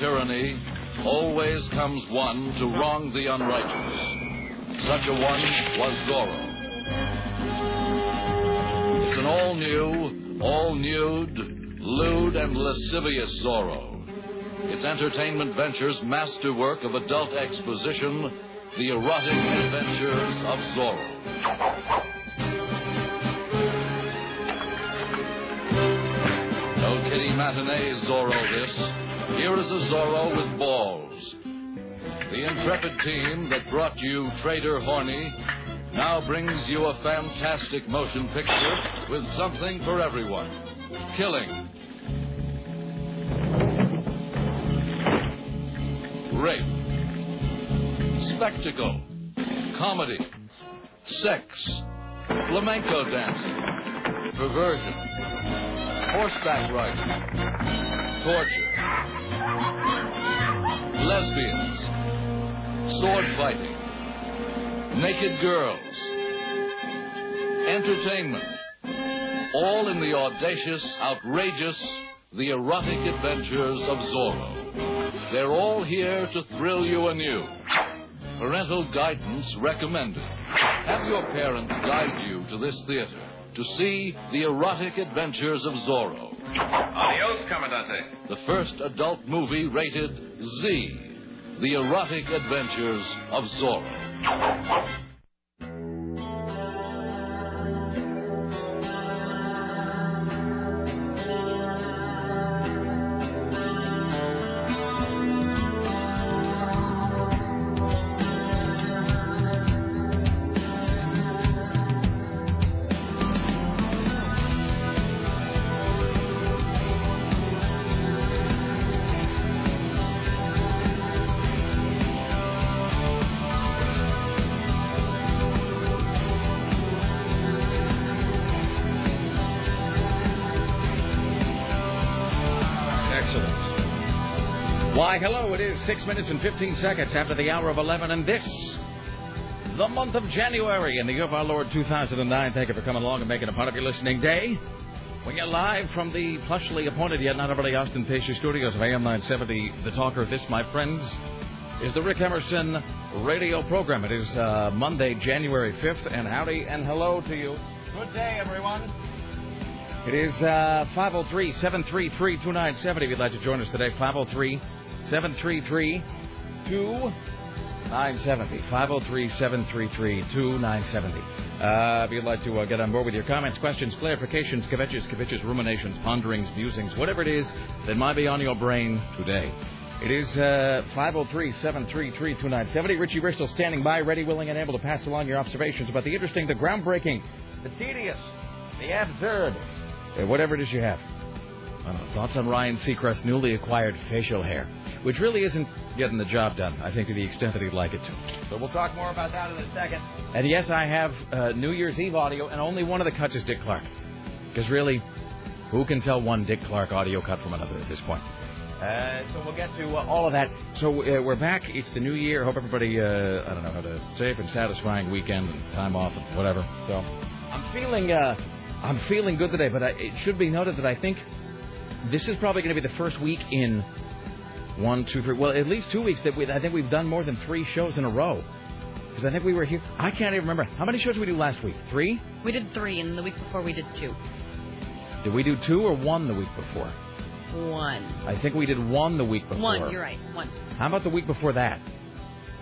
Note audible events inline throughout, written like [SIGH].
tyranny, always comes one to wrong the unrighteous. Such a one was Zorro. It's an all new, all nude, lewd, and lascivious Zorro. Its entertainment ventures masterwork of adult exposition, the erotic adventures of Zorro. No kiddie matinee Zorro this. Here is a Zorro with balls. The intrepid team that brought you Trader Hornee now brings you a fantastic motion picture with something for everyone. Killing. Rape. Spectacle. Comedy. Sex. Flamenco dancing. Perversion. Horseback riding. Torture. Lesbians. Sword fighting. Naked girls. Entertainment. All in the audacious, outrageous, the erotic adventures of Zorro. They're all here to thrill you anew. Parental guidance recommended. Have your parents guide you to this theater to see the erotic adventures of Zorro. Adios, Commandante. The first adult movie rated Z. The erotic adventures of Zorro. Hello, it is 6 minutes and 15 seconds after the hour of 11, and this, the month of January in the year of our Lord 2009. Thank you for coming along and making a part of your listening day. We are live from the plushly appointed yet not overly ostentatious studios of AM 970. The talker, this, my friends, is the Rick Emerson radio program. It is uh, Monday, January 5th, and howdy and hello to you. Good day, everyone. It is uh, 503 733 2970 if you'd like to join us today. 503 733 2970. 503 733 2970. Uh, If you'd like to uh, get on board with your comments, questions, clarifications, kvetches, kvetches, ruminations, ponderings, musings, whatever it is that might be on your brain today. It is uh, 503 733 2970. Richie Bristol standing by, ready, willing, and able to pass along your observations about the interesting, the groundbreaking, the tedious, the absurd, uh, whatever it is you have. Know, thoughts on Ryan Seacrest's newly acquired facial hair, which really isn't getting the job done, I think, to the extent that he'd like it to. But we'll talk more about that in a second. And yes, I have uh, New Year's Eve audio, and only one of the cuts is Dick Clark. Because really, who can tell one Dick Clark audio cut from another at this point? Uh, so we'll get to uh, all of that. So uh, we're back. It's the new year. Hope everybody, uh, I don't know, had a safe and satisfying weekend and time off and whatever. So I'm feeling, uh, I'm feeling good today. But I, it should be noted that I think this is probably going to be the first week in one, two, three, well, at least two weeks that we, I think we've done more than three shows in a row. Because I think we were here. I can't even remember how many shows did we do last week. Three? We did three, and the week before we did two. Did we do two or one the week before? One. I think we did one the week before. One, you're right. One. How about the week before that?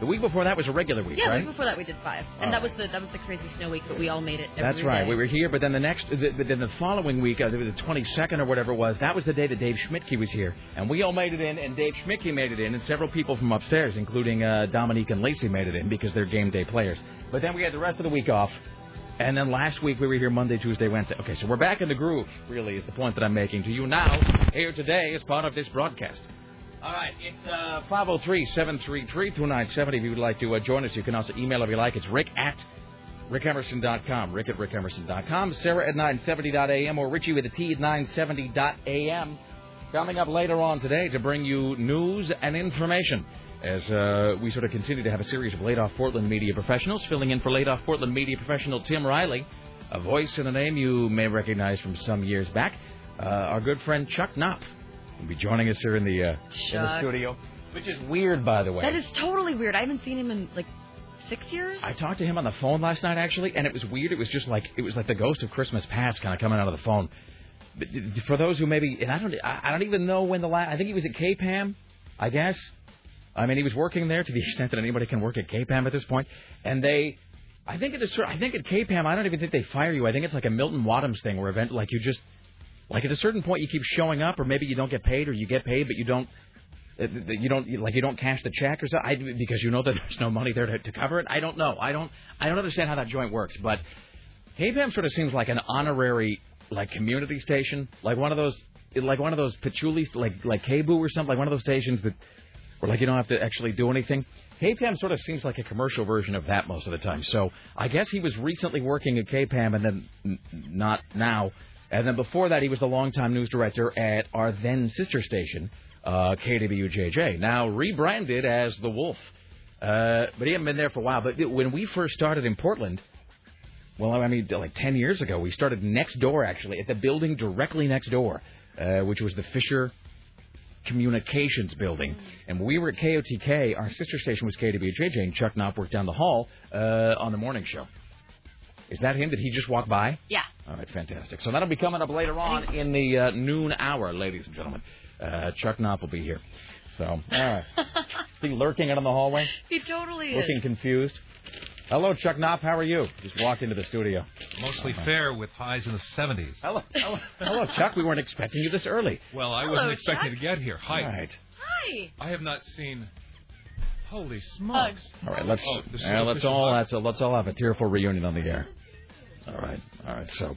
The week before that was a regular week, Yeah, the right? week before that we did five, and that was the that was the crazy snow week, but we all made it. Every That's right. day. We were here, but then the next, the, the- then the following week, uh, the 22nd or whatever it was, that was the day that Dave Schmidtke was here, and we all made it in, and Dave Schmidtke made it in, and several people from upstairs, including uh, Dominique and Lacey, made it in because they're game day players. But then we had the rest of the week off, and then last week we were here Monday, Tuesday, Wednesday. Okay, so we're back in the groove. Really, is the point that I'm making to you now here today as part of this broadcast. All right, it's uh, 503-733-2970. If you would like to uh, join us, you can also email if you like. It's rick at rickemerson.com. Rick at rickemerson.com. Sarah at 970.am or Richie with a T at 970.am. Coming up later on today to bring you news and information as uh, we sort of continue to have a series of laid off Portland media professionals. Filling in for laid off Portland media professional Tim Riley, a voice and a name you may recognize from some years back. Uh, our good friend Chuck Knopf will be joining us here in the uh, in the studio, which is weird, by the way. That is totally weird. I haven't seen him in like six years. I talked to him on the phone last night actually, and it was weird. It was just like it was like the ghost of Christmas past kind of coming out of the phone. But For those who maybe, and I don't, I don't even know when the last. I think he was at KPAM, I guess. I mean, he was working there to the [LAUGHS] extent that anybody can work at KPAM at this point, and they. I think at cer I think at KPAM, I don't even think they fire you. I think it's like a Milton Waddams thing, where event like you just, like at a certain point, you keep showing up, or maybe you don't get paid, or you get paid but you don't, uh, you don't like you don't cash the check or something I, because you know that [LAUGHS] there's no money there to, to cover it. I don't know. I don't. I don't understand how that joint works. But KPAM sort of seems like an honorary like community station, like one of those like one of those patchouli like like KBOO or something, like one of those stations that where like you don't have to actually do anything. KPAM sort of seems like a commercial version of that most of the time. So I guess he was recently working at KPAM and then n- not now. And then before that, he was the longtime news director at our then sister station, uh, KWJJ, now rebranded as The Wolf. Uh, but he hadn't been there for a while. But when we first started in Portland, well, I mean, like 10 years ago, we started next door, actually, at the building directly next door, uh, which was the Fisher Communications Building. And we were at KOTK, our sister station was KWJJ, and Chuck Knopf worked down the hall uh, on the morning show. Is that him? Did he just walk by? Yeah. All right, fantastic. So that'll be coming up later on in the uh, noon hour, ladies and gentlemen. Uh, Chuck Knopf will be here. So, all right. [LAUGHS] Be lurking out in the hallway, He totally is looking is. confused. Hello, Chuck Knopf. How are you? Just walked into the studio. Mostly fair with highs in the 70s. Hello, hello, [LAUGHS] hello, Chuck. We weren't expecting you this early. Well, I Hello, wasn't expecting Chuck. to get here. Hi. All right. Hi. I have not seen. Holy smokes! All right, let's Oh, uh, let's all hug. let's, uh, let's all have a tearful reunion on the air. All right, all right. So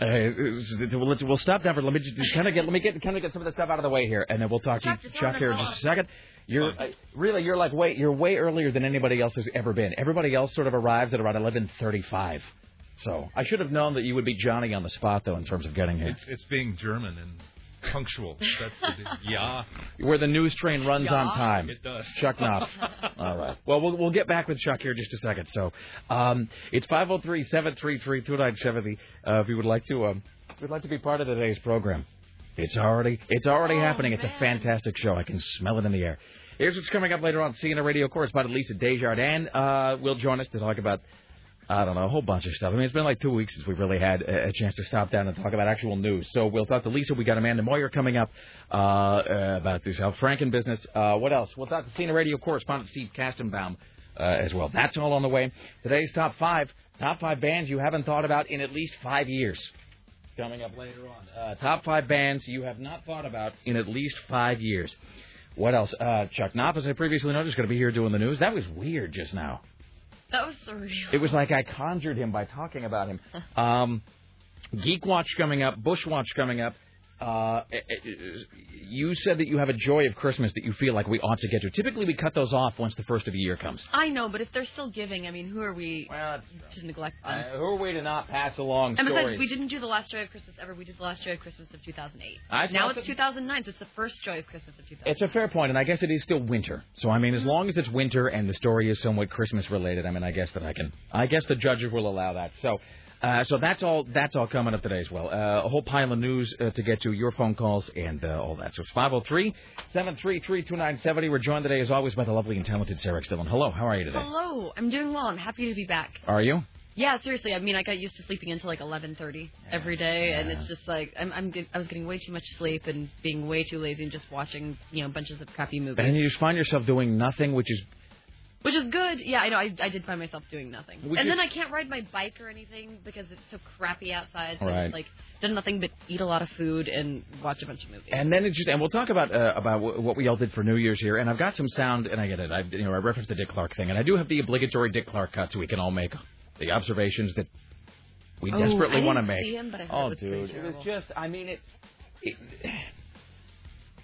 uh, we'll, we'll stop there. For, let me just kind of get let me get kind of get some of the stuff out of the way here, and then we'll talk Chuck, to Chuck here in just a second. You're uh, really you're like way you're way earlier than anybody else has ever been. Everybody else sort of arrives at around eleven thirty-five. So I should have known that you would be Johnny on the spot though in terms of getting here. It's it's being German and punctual. That's the [LAUGHS] yeah. Where the news train runs on time. It does. Chuck Knopf. [LAUGHS] All right. Well, we'll we'll get back with Chuck here in just a second. So, um, it's five zero three seven three three two nine seventy. Uh, if you would like to, um, if you'd like to be part of today's program, it's already it's already Oh, happening. It's a fantastic show. I can smell it in the air. Here's what's coming up later on. CNN radio correspondent Lisa Desjardins uh, will join us to talk about. I don't know, a whole bunch of stuff. I mean, it's been like two weeks since we've really had a, chance to stop down and talk about actual news. So we'll talk to Lisa. We got Amanda Moyer coming up uh, uh, about this Al Franken business. Uh, what else? We'll talk to CNN radio correspondent Steve Kastenbaum uh, as well. That's all on the way. Today's top five, top five bands you haven't thought about in at least five years. Coming up later on. Uh, top five bands you have not thought about in at least five years. What else? Chuck Knopf, as I previously noted, is going to be here doing the news. That was weird just now. That was surreal. It was like I conjured him by talking about him. [LAUGHS] Um, Geek Watch coming up, Bush Watch coming up. Uh, eh, eh, you said that you have a joy of Christmas that you feel like we ought to get to. Typically, we cut those off once the first of the year comes. I know, but if they're still giving, I mean, who are we Well, to neglect them? Uh, who are we to not pass along and besides, stories? we didn't do the last Joy of Christmas ever. We did the last Joy of Christmas of 2008. I now it's that- 2009, so it's the first Joy of Christmas of 2008. It's a fair point, and I guess it is still winter. So I mean, as long as it's winter and the story is somewhat Christmas related, I mean, I guess that I can. I guess the judges will allow that. So. Uh, so that's all. That's all coming up today as well. Uh, a whole pile of news uh, to get to, your phone calls and uh, all that. So it's 503-733-2970. We're joined today, as always, by the lovely and talented Sarah Stillen. Hello, how are you today? Hello, I'm doing well. I'm happy to be back. Are you? Yeah, seriously. I mean, I got used to sleeping until like 11:30 every day, and it's just like I'm, I'm I was getting way too much sleep and being way too lazy and just watching you know bunches of crappy movies, And you just find yourself doing nothing, which is which is good. Yeah, I know. I, I did find myself doing nothing, Which and is- then I can't ride my bike or anything because it's so crappy outside. So Right. like done nothing but eat a lot of food and watch a bunch of movies. And then it just, and we'll talk about uh, about wh- what we all did for New Year's here. And I've got some sound, and I get it. I you know I referenced the Dick Clark thing, and I do have the obligatory Dick Clark cut, so we can all make the observations that we Oh, desperately I want to didn't make. see him, but I heard oh, it was pretty it was terrible. just. I mean it. it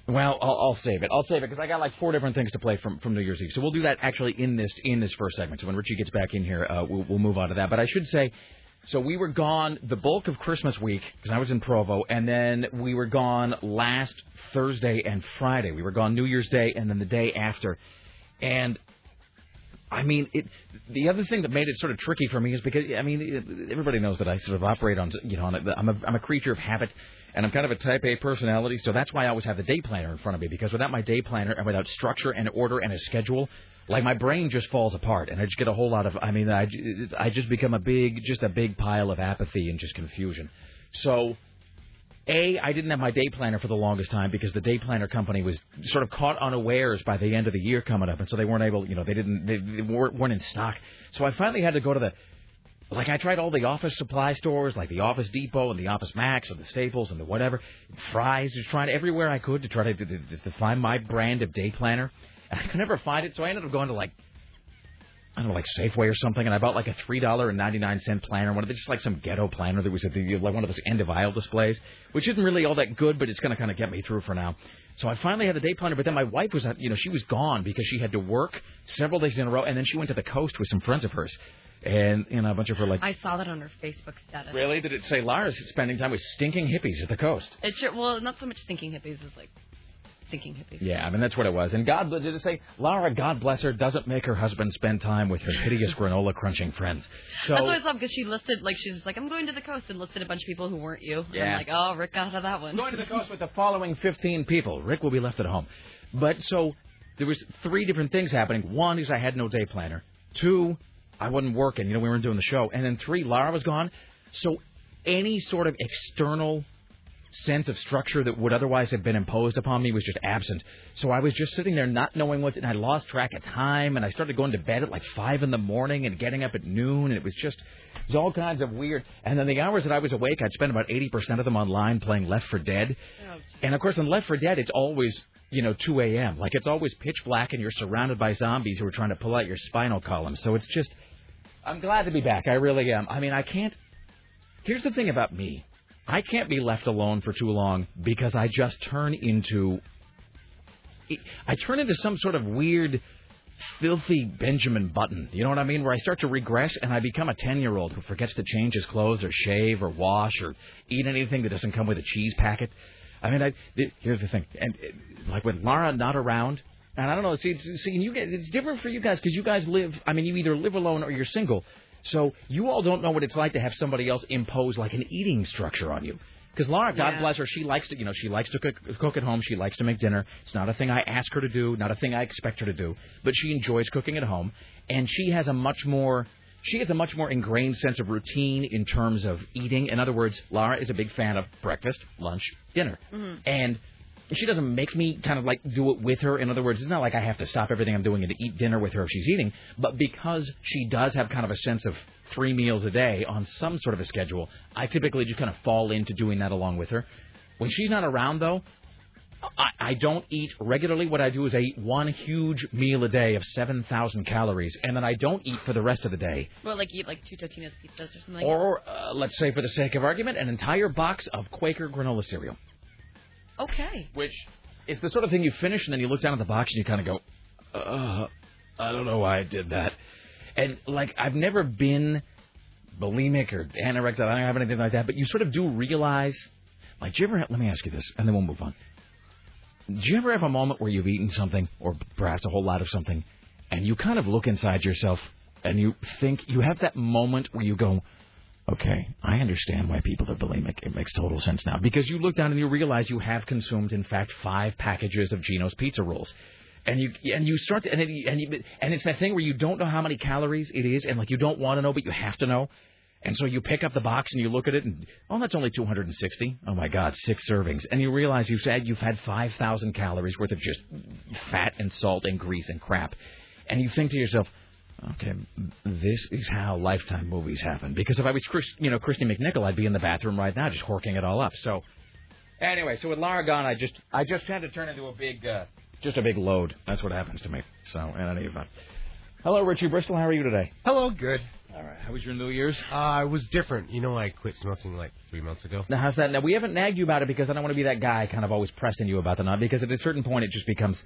well, I'll, I'll save it. I'll save it because I got like four different things to play from, from New Year's Eve. So we'll do that actually in this in this first segment. So when Richie gets back in here, uh, we'll, we'll move on to that. But I should say, so we were gone the bulk of Christmas week because I was in Provo, and then we were gone last Thursday and Friday. We were gone New Year's Day and then the day after, and I mean, it. The other thing that made it sort of tricky for me is because I mean, everybody knows that I sort of operate on you know, on a, I'm a I'm a creature of habit, and I'm kind of a Type A personality, so that's why I always have the day planner in front of me because without my day planner and without structure and order and a schedule, like my brain just falls apart, and I just get a whole lot of. I mean, I I just become a big, just a big pile of apathy and just confusion. So a, I didn't have my day planner for the longest time because the day planner company was sort of caught unawares by the end of the year coming up, and so they weren't able, you know, they didn't, they, they weren't, weren't in stock. So I finally had to go to the, like I tried all the office supply stores, like the Office Depot and the Office Max and the Staples and the whatever, Fry's, just trying everywhere I could to try to, to, to, find my brand of day planner. And I could never find it, so I ended up going to like I don't know, like Safeway or something, and I bought like a three dollar and ninety nine cent planner, one of the, just like some ghetto planner that was at the like one of those end of aisle displays, which isn't really all that good, but it's to kind of get me through for now. So I finally had a day planner, but then my wife was, you know, she was gone because she had to work several days in a row, and then she went to the coast with some friends of hers, and you know a bunch of her like. I saw that on her Facebook status. Really? Did it say Lara's spending time with stinking hippies at the coast? It sure, well, not so much stinking hippies as like thinking hippies. Yeah, I mean that's what it was. And God did it say Lara, God bless her, doesn't make her husband spend time with her hideous granola crunching friends. So That's what I thought because she listed like she's like I'm going to the coast and listed a bunch of people who weren't you. And Yeah. I'm like, oh, Rick got out of that one. going to the coast with the following 15 people. Rick will be left at home. But so there was three different things happening. One is I had no day planner. Two, I wasn't working. You know, we weren't doing the show. And then three, Lara was gone. So any sort of external sense of structure that would otherwise have been imposed upon me was just absent. So I was just sitting there not knowing what, and I lost track of time, and I started going to bed at like five in the morning and getting up at noon, and it was just, it was all kinds of weird. And then the hours that I was awake, I'd spend about 80% of them online playing Left 4 Dead. And of course, in Left 4 Dead, it's always, you know, 2 a.m. Like it's always pitch black, and you're surrounded by zombies who are trying to pull out your spinal column. So it's just, I'm glad to be back. I really am. I mean, I can't. Here's the thing about me. I can't be left alone for too long because I just turn into I turn into some sort of weird filthy Benjamin Button. You know what I mean? Where I start to regress and I become a 10-year-old who forgets to change his clothes or shave or wash or eat anything that doesn't come with a cheese packet. I mean, I, here's the thing. And like with Lara not around, and I don't know, see, it's, see, you guys, it's different for you guys because you guys live. I mean, you either live alone or you're single. So you all don't know what it's like to have somebody else impose like an eating structure on you. Because Laura, God Yeah. bless her, she likes to, you know, she likes to cook, cook at home. She likes to make dinner. It's not a thing I ask her to do, not a thing I expect her to do, but she enjoys cooking at home, and she has a much more, she has a much more ingrained sense of routine in terms of eating. In other words, Laura is a big fan of breakfast, lunch, dinner, mm-hmm. and she doesn't make me kind of like do it with her. In other words, it's not like I have to stop everything I'm doing and to eat dinner with her if she's eating. But because she does have kind of a sense of three meals a day on some sort of a schedule, I typically just kind of fall into doing that along with her. When she's not around, though, I, I don't eat regularly. What I do is I eat one huge meal a day of 7,000 calories, and then I don't eat for the rest of the day. Well, like eat like two Totino's pizzas or something. like Or, uh, let's say for the sake of argument, an entire box of Quaker granola cereal. Okay. which it's the sort of thing you finish and then you look down at the box and you kind of go, uh, I don't know why I did that. And like I've never been bulimic or anorexic. I don't have anything like that. But you sort of do realize, like, do you ever? Let me ask you this, and then we'll move on. Do you ever have a moment where you've eaten something, or perhaps a whole lot of something, and you kind of look inside yourself and you think you have that moment where you go, Okay, I understand why people are bulimic. It makes total sense now. Because you look down and you realize you have consumed, in fact, five packages of Jeno's pizza rolls. And you and you start to, and it, and you, and it's that thing where you don't know how many calories it is, and like you don't want to know, but you have to know. And so you pick up the box and you look at it, and oh, that's only 260. Oh my God, six servings, and you realize you've said you've had 5,000 calories worth of just fat and salt and grease and crap, and you think to yourself, Okay, this is how Lifetime movies happen. Because if I was, Chris, you know, Kristy McNichol, I'd be in the bathroom right now, just horking it all up. So, anyway, so with Lara gone, I just, I just had to turn into a big, uh, just a big load. That's what happens to me. So, in any event, hello, Richie Bristol. How are you today? Hello, good. All right. How was your New Year's? Uh, I was different. You know, I quit smoking like three months ago. Now, how's that? Now, we haven't nagged you about it because I don't want to be that guy kind of always pressing you about the nut. Because at a certain point, it just becomes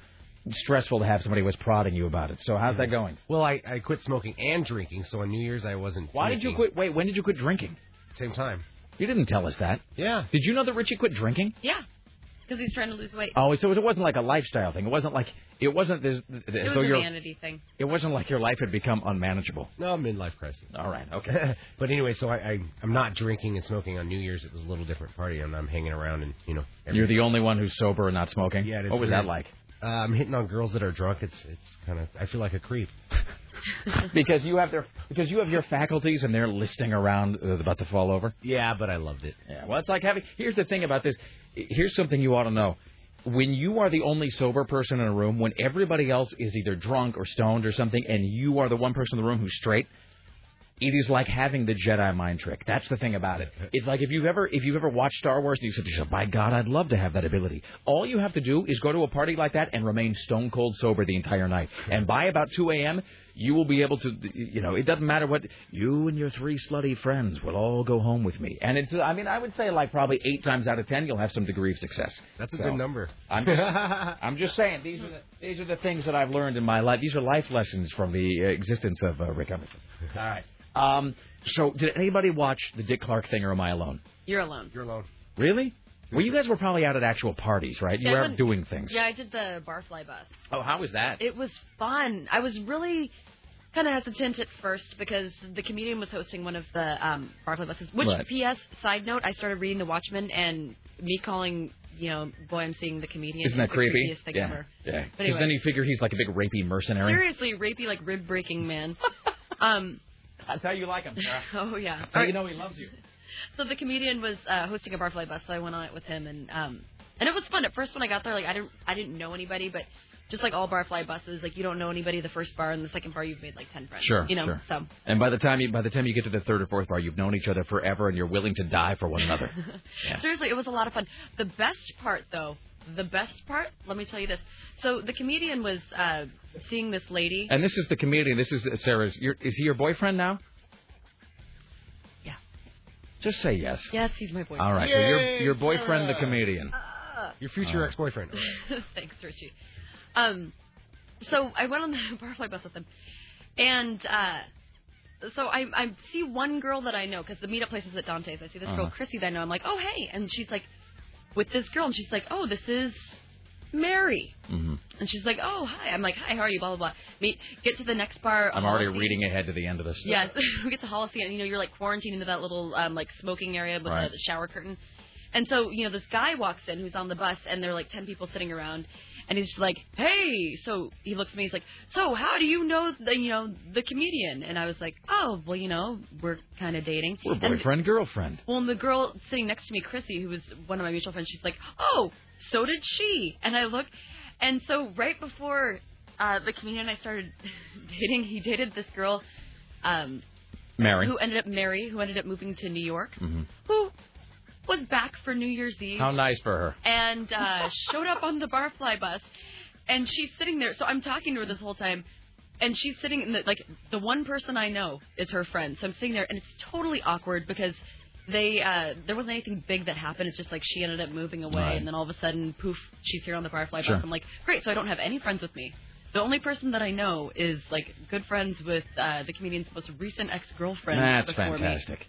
stressful to have somebody who was prodding you about it. So, how's that mm-hmm. going? Well, I, I quit smoking and drinking, so on New Year's I wasn't. Why did you quit? Wait, when did you quit drinking? Same time. You didn't tell us that. Yeah. Did you know that Richie quit drinking? Yeah. because he's trying to lose weight. Oh, so it wasn't like a lifestyle thing. It wasn't like it wasn't this. as it was though a your- vanity thing. It wasn't like your life had become unmanageable. No, midlife crisis. All right, okay. [LAUGHS] but anyway, so I, I I'm not drinking and smoking on New Year's. It was a little different party, and I'm hanging around and you know. every- You're the only one who's sober and not smoking. Yeah, it is What was weird. that like? Uh, I'm hitting on girls that are drunk. It's it's kind of I feel like a creep. [LAUGHS] because you have their because you have your faculties and they're listing around uh, about to fall over. Yeah, but I loved it. Yeah, well, it's like having. Here's the thing about this. Here's something you ought to know. When you are the only sober person in a room, when everybody else is either drunk or stoned or something, and you are the one person in the room who's straight, it is like having the Jedi mind trick. That's the thing about it. [LAUGHS] It's like if you've ever if you've ever watched Star Wars and you said to yourself, "By God, I'd love to have that ability." All you have to do is go to a party like that and remain stone cold sober the entire night. And by about 2 a.m., you will be able to, you know, it doesn't matter what you and your three slutty friends will all go home with me. And it's, I mean, I would say like probably eight times out of ten, you'll have some degree of success. That's a So, good number. I'm just, [LAUGHS] I'm just saying these are the, these are the things that I've learned in my life. These are life lessons from the uh, existence of uh, Rick Emerson. All right. Um, so, did anybody watch the Dick Clark thing, or am I alone? You're alone. You're alone. Really? Well, you guys were probably out at actual parties, right? You Yeah, were out went- doing things. Yeah, I did the barfly bus. Oh, how was that? It was fun. I was really kind of hesitant at first because the comedian was hosting one of the um, barfly buses. Which, Right. P.S. Side note, I started reading The Watchmen, and me calling, you know, boy, I'm seeing the comedian. Isn't that is the creepy? creepiest thing yeah. ever. Yeah. Because anyway. then you figure he's like a big rapey mercenary. Seriously, rapey, like rib breaking man. [LAUGHS] um. That's how you like him, Sarah. [LAUGHS] Oh yeah. That's how you know he loves you. So the comedian was uh, hosting a barfly bus, so I went on it with him, and um, and it was fun. At first, when I got there, like I didn't, I didn't know anybody, but just like all barfly buses, like you don't know anybody the first bar, and the second bar you've made like ten friends. Sure, You know. sure. So And by the time you by the time you get to the third or fourth bar, you've known each other forever, and you're willing to die for one another. [LAUGHS] Yeah. seriously, it was a lot of fun. The best part, though, the best part, let me tell you this. So the comedian was uh, seeing this lady. And this is the comedian. This is Sarah's. Your, is he your boyfriend now? Yeah. Just say yes. Yes, he's my boyfriend. All right. So your your boyfriend, the Sarah. comedian. Your future ex-boyfriend. [LAUGHS] Thanks, Richie. Um, so I went on the [LAUGHS] barfly bus with him, and uh, so I I see one girl that I know because the meetup place is at Dante's. I see this girl Uh-huh. Chrissy that I know. I'm like, oh hey, and she's like, with this girl, and she's like, oh this is Mary, hmm and she's like, oh hi. I'm like, hi, how are you? Blah blah blah. Meet get to the next bar. I'm already Holocene. reading ahead to the end of this. Yes, [LAUGHS] we get to Holocene, and you know you're like quarantined into that little um, like smoking area with Right. the, the shower curtain. And so you know this guy walks in who's on the bus, and there are like ten people sitting around, and he's like, "Hey!" So he looks at me, he's like, "So how do you know the you know the comedian?" And I was like, "Oh, well, you know, we're kind of dating." We're And- boyfriend girlfriend. well, and the girl sitting next to me, Chrissy, who was one of my mutual friends, she's like, "Oh, so did she?" And I look, and so right before uh, the comedian and I started [LAUGHS] dating, he dated this girl, um, Mary. who ended up Mary, who ended up moving to New York, hmm who was back for New Year's Eve How nice for her. and uh, [LAUGHS] showed up on the barfly bus, and she's sitting there. So I'm talking to her this whole time. And she's sitting in the like the one person I know is her friend. So I'm sitting there and it's totally awkward because they uh there wasn't anything big that happened. It's just like she ended up moving away Right. and then all of a sudden poof, she's here on the barfly Sure. bus. I'm like, Great, so I don't have any friends with me. The only person that I know is like good friends with uh the comedian's most recent ex girlfriend. That's fantastic. Me.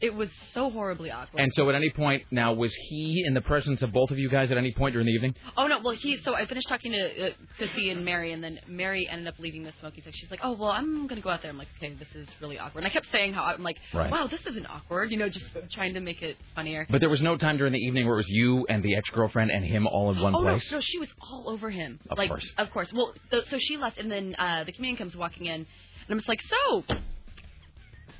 It was so horribly awkward. And so, at any point now, was he in the presence of both of you guys at any point during the evening? Oh no, well he so I finished talking to uh, Chrissy and Mary, and then Mary ended up leaving the smoking section. She's like, "Oh well, I'm gonna go out there." I'm like, "Okay, this is really awkward." And I kept saying how I'm like, Right. "Wow, this isn't awkward," you know, just trying to make it funnier. But there was no time during the evening where it was you and the ex-girlfriend and him all in one oh place. no, no, she was all over him. Of like, course. of course. Well, so, so she left, and then uh, the comedian comes walking in, and I'm just like, "So,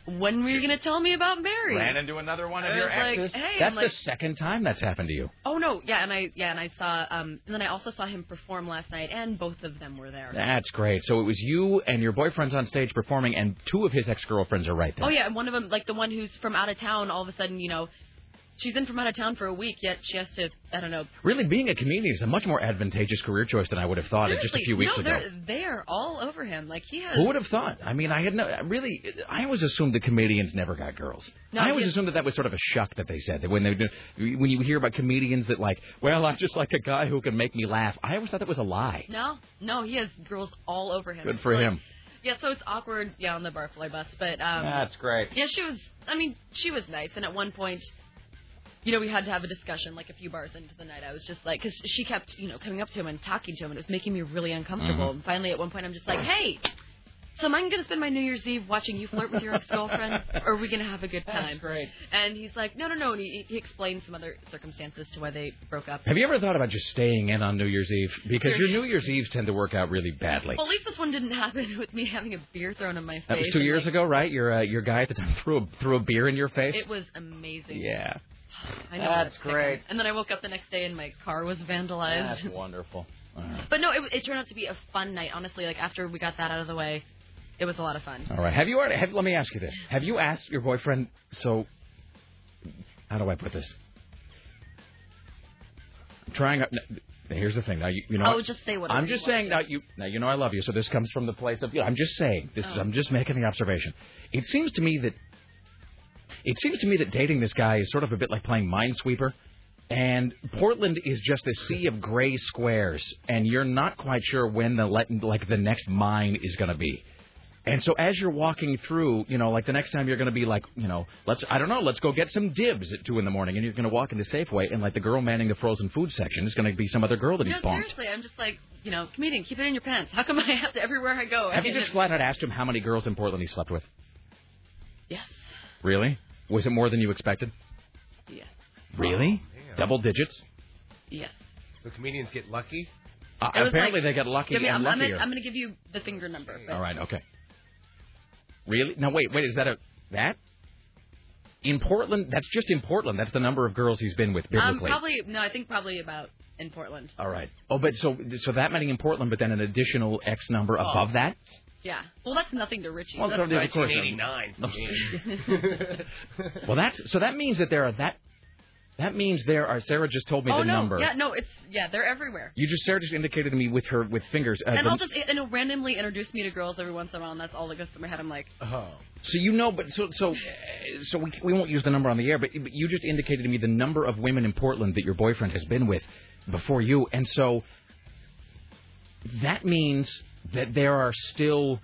when were you gonna tell me about Mary?" Ran into another one of I your was like, exes. hey, That's I'm like- the second time that's happened to you. Oh no, yeah, and I yeah, and I saw um, and then I also saw him perform last night, and both of them were there. That's great. So it was you and your boyfriend's on stage performing, and two of his ex-girlfriends are right there. Oh yeah, and one of them, like the one who's from out of town, all of a sudden, you know, she's in from out of town for a week, yet she has to, I don't know. Really, being a comedian is a much more advantageous career choice than I would have thought it just a few weeks no, ago. they're they're all over him. Like he has. Who would have thought? I mean, I had no really. I always assumed the comedians never got girls. No, I always assumed that that was sort of a shuck that they said that when they when you hear about comedians that like, well, I'm just like a guy who can make me laugh. I always thought that was a lie. No, no, he has girls all over him. Good for Like, him. Yeah, so it's awkward, yeah, on the barfly bus, but um, That's great. yeah, she was. I mean, she was nice, and at one point, you know, we had to have a discussion like a few bars into the night. I was just like, because she kept, you know, coming up to him and talking to him, and it was making me really uncomfortable. Mhm. And finally, at one point, I'm just like, hey. So am I going to spend my New Year's Eve watching you flirt with your ex-girlfriend, [LAUGHS] or are we going to have a good time? great. And he's like, no, no, no. And he, he explained some other circumstances to why they broke up. Have you ever thought about just staying in on New Year's Eve? Because your New Year's Eves tend to work out really badly. Well, at least this one didn't happen with me having a beer thrown in my face. That was two years like, ago, right? Your uh, your guy at the time [LAUGHS] threw a, threw a beer in your face. It was amazing. yeah, I know That's great. And then I woke up the next day and my car was vandalized. that's wonderful. Right. But no, it, it turned out to be a fun night. Honestly, like after we got that out of the way, it was a lot of fun. All right. Have you already? Have, let me ask you this: Have you asked your boyfriend? So, how do I put this? I'm trying. Here's the thing. Now you, you know. Oh, what? just say whatever I'm just saying. Now you. Now you know I love you. So this comes from the place of. You know, I'm just saying. This is. Oh. I'm just making the observation. It seems to me that. It seems to me that dating this guy is sort of a bit like playing Minesweeper. And Portland is just a sea of gray squares, and you're not quite sure when the let, like the next mine is going to be. And so as you're walking through, you know, like the next time you're going to be like, you know, let's I don't know, let's go get some dibs at two in the morning, and you're going to walk into Safeway, and like the girl manning the frozen food section is going to be some other girl that No, he's bonked. seriously, I'm just like, you know, comedian, keep it in your pants. How come I have to everywhere I go? I Have you just flat out asked him how many girls in Portland he slept with? Yes. Really? Was it more than you expected? Yes. Really? damn. Double digits? Yes. So comedians get lucky. Uh, apparently like- they get lucky me, and I'm, I'm, luckier. gonna, I'm gonna give you the finger number. but- All right, okay. Really? No, wait, wait. Is that a that? In Portland, that's just in Portland. That's the number of girls he's been with Um, probably no. I think probably about in Portland. All right. Oh, but so so that many in Portland, but then an additional X number Oh. above that. Yeah. Well, that's nothing to Richie. Well, That's- so of course. 1989. [LAUGHS] Well, that's so that means that there are that that means there are. Sarah just told me oh the no. number. Yeah. No. It's yeah. They're everywhere. You just Sarah just indicated to me with her with fingers. Uh, and the- I'll just and it'll randomly introduce me to girls every once in a while, and that's all that goes through my head. I'm like, oh. So you know, but so so uh, so we we won't use the number on the air, but, but you just indicated to me the number of women in Portland that your boyfriend has been with before you, and so that means that there are still.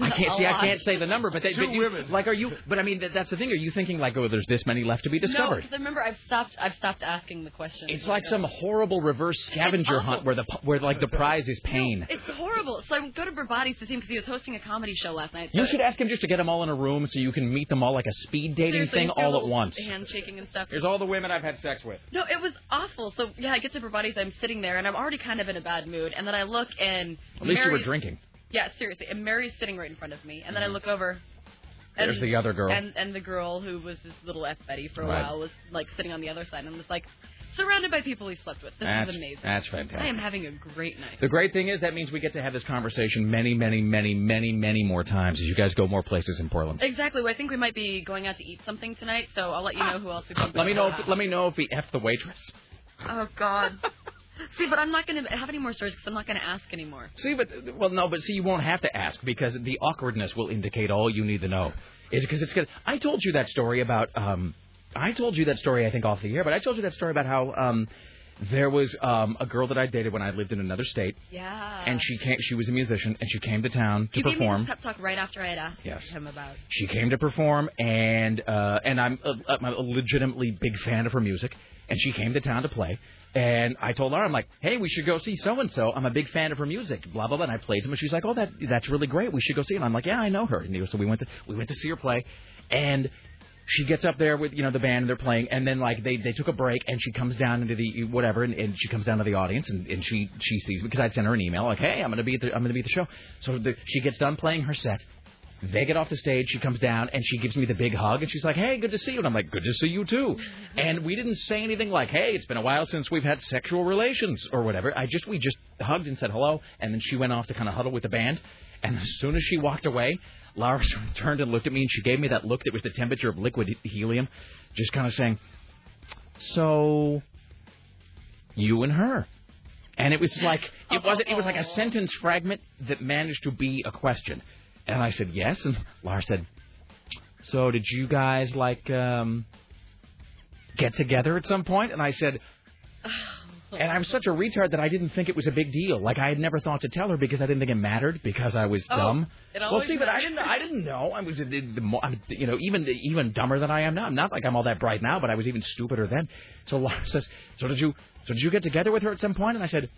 I can't A see. I can't say the number, but, they, Two but you, women. like, are you? But I mean, that, that's the thing. Are you thinking like, oh, there's this many left to be discovered? no. discovered? 'cause remember, I've stopped. I've stopped asking the question. It's like some horrible reverse scavenger hunt where the where like the prize is pain. It's horrible. So I go to Berbati's to see him because he was hosting a comedy show last night. You should ask him just to get them all in a room so you can meet them all like a speed dating Seriously, thing all at once. Handshaking and stuff. Here's all the women I've had sex with. No, it was awful. So yeah, I get to Berbati's. I'm sitting there, and I'm already kind of in a bad mood. And then I look, and At least you Mary's- were drinking. Yeah, seriously. And Mary's sitting right in front of me, and then I mm-hmm. look over. And, There's the other girl. And and the girl who was this little F Betty for a Right. while was like sitting on the other side, and was like surrounded by people he slept with. This that's, is amazing. That's fantastic. I am having a great night. The great thing is that means we get to have this conversation many, many, many, many, many more times as you guys go more places in Portland. Exactly. Well, I think we might be going out to eat something tonight, so I'll let you know ah. who else we can. Let me know. If, let me know if he f the waitress. Oh God. [LAUGHS] See, but I'm not going to have any more stories because I'm not going to ask anymore. See, but well, no, but see, you won't have to ask because the awkwardness will indicate all you need to know. Is because it's good. I told you that story about. um I told you that story, I think, off the air, but I told you that story about how um there was um a girl that I dated when I lived in another state, Yeah. and she came. She was a musician, and she came to town to you gave me perform. this pep talk right after I had asked Yes. him about. She came to perform, and uh, and I'm a, I'm a legitimately big fan of her music. And she came to town to play, and I told her, I'm like, hey, we should go see so and so. I'm a big fan of her music, blah blah blah. And I played some, and she's like, oh, that that's really great. We should go see. And I'm like, yeah, I know her. And so we went to we went to see her play, and she gets up there with you know the band and they're playing and then like they they took a break and she comes down into the whatever and, and she comes down to the audience and, and she she sees me because I'd sent her an email like hey I'm gonna be at the I'm gonna be at the show so the, she gets done playing her set they get off the stage she comes down and she gives me the big hug and she's like hey good to see you and I'm like good to see you too [LAUGHS] and we didn't say anything like hey it's been a while since we've had sexual relations or whatever I just we just hugged and said hello and then she went off to kind of huddle with the band and as soon as she walked away Laura [LAUGHS] turned and looked at me, and she gave me that look that was the temperature of liquid helium, just kind of saying, "So, you and her." And it was like it wasn't. It was like a sentence fragment that managed to be a question. And I said yes, and [LAUGHS] Laura said, "So did you guys like um, get together at some point?" And I said, And I'm such a retard that I didn't think it was a big deal. Like I had never thought to tell her because I didn't think it mattered because I was Oh, dumb. it well, see, but I didn't. I didn't know. I was, the, the, more- I'm, you know, even even dumber than I am now. I'm not like I'm all that bright now, but I was even stupider then. So Laura says, "So did you? So did you get together with her at some point?" And I said,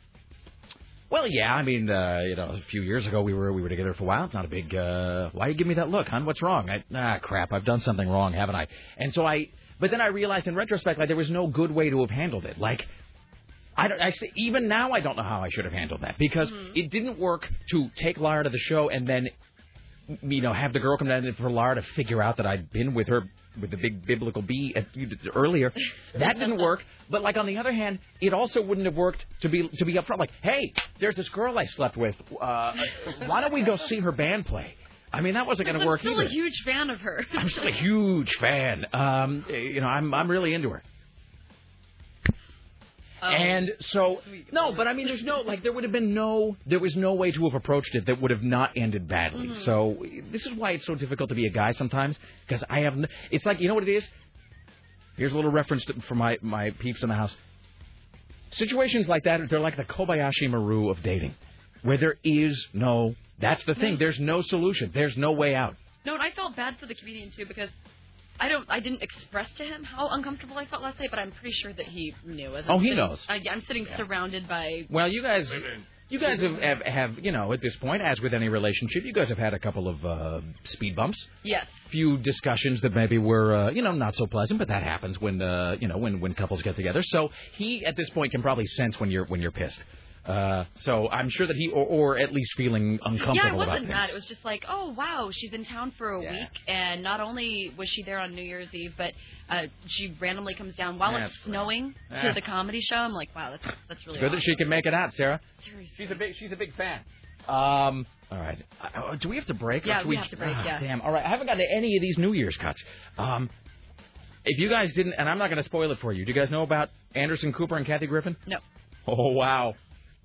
"Well, yeah. I mean, uh, you know, a few years ago we were we were together for a while. It's not a big. uh Why you give me that look, hon? What's wrong? I, ah, crap. I've done something wrong, haven't I? And so I. But then I realized in retrospect, like there was no good way to have handled it. Like. I, don't, I say, even now I don't know how I should have handled that because it didn't work to take Lara to the show and then you know have the girl come down for Lara to figure out that I'd been with her with the big biblical B at, earlier. That didn't work. But like on the other hand, it also wouldn't have worked to be to be upfront. Like, hey, there's this girl I slept with. Uh, why don't we go see her band play? I mean, that wasn't going to work. Still either. a huge fan of her. I'm still a huge fan. Um, you know, I'm I'm really into her. Oh, And so no, but I mean, there's no like there would have been no there was no way to have approached it that would have not ended badly. Mm-hmm. So this is why it's so difficult to be a guy sometimes because I have n- it's like you know what it is. Here's a little reference to, for my my peeps in the house. Situations like that they're like the Kobayashi Maru of dating, where there is no. That's the thing. There's no solution. There's no way out. No, and I felt bad for the comedian too because I don't, I didn't express to him how uncomfortable I felt last night, but I'm pretty sure that he knew. As I'm Oh, he sitting- knows. I, I'm sitting surrounded by. Well, you guys, you guys have, have, have, you know, at this point, as with any relationship, you guys have had a couple of uh, speed bumps, Yes. few discussions that maybe were, uh, you know, not so pleasant, but that happens when, uh, you know, when when couples get together. So he, at this point, can probably sense when you're when you're pissed. Uh, so I'm sure that he, or, or at least feeling uncomfortable Yeah, I about wasn't mad. It was just like, oh wow, she's in town for a Yeah. week, and not only was she there on New Year's Eve, but uh, she randomly comes down while That's it's snowing to That's- the comedy show. I'm like, wow, that's that's really Good that she awesome. can make it out, Sarah. Seriously. She's a big, she's a big fan. Um, all right. Uh, do we have to break? Yeah, should we have to break, Ah, yeah. Damn. All right. I haven't gotten to any of these New Year's cuts. Um, if you guys didn't, and I'm not going to spoil it for you. Do you guys know about Anderson Cooper and Kathy Griffin? No. Oh wow.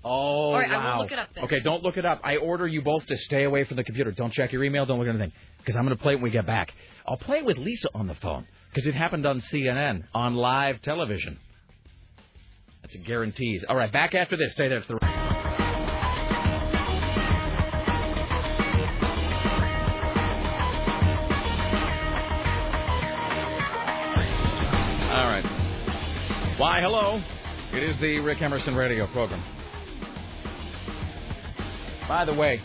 Oh right, wow. will look it up then. Okay, don't look it up. I order you both to stay away from the computer. Don't check your email. Don't look at anything because I'm going to play it when we get back. I'll play it with Lisa on the phone because it happened on CNN on live television. That's a guarantees. All right, back after this. Stay there. It's the. All right. Why, hello. It is the Rick Emerson radio program. By the way,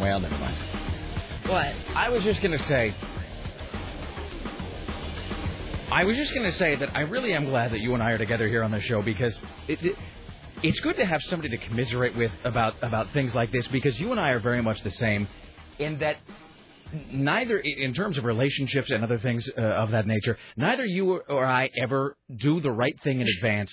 well, never mind. What? I was just going to say, I was just going to say that I really am glad that you and I are together here on the show because it, it, it's good to have somebody to commiserate with about about things like this because you and I are very much the same in that neither in terms of relationships and other things uh, of that nature neither you or I ever do the right thing in advance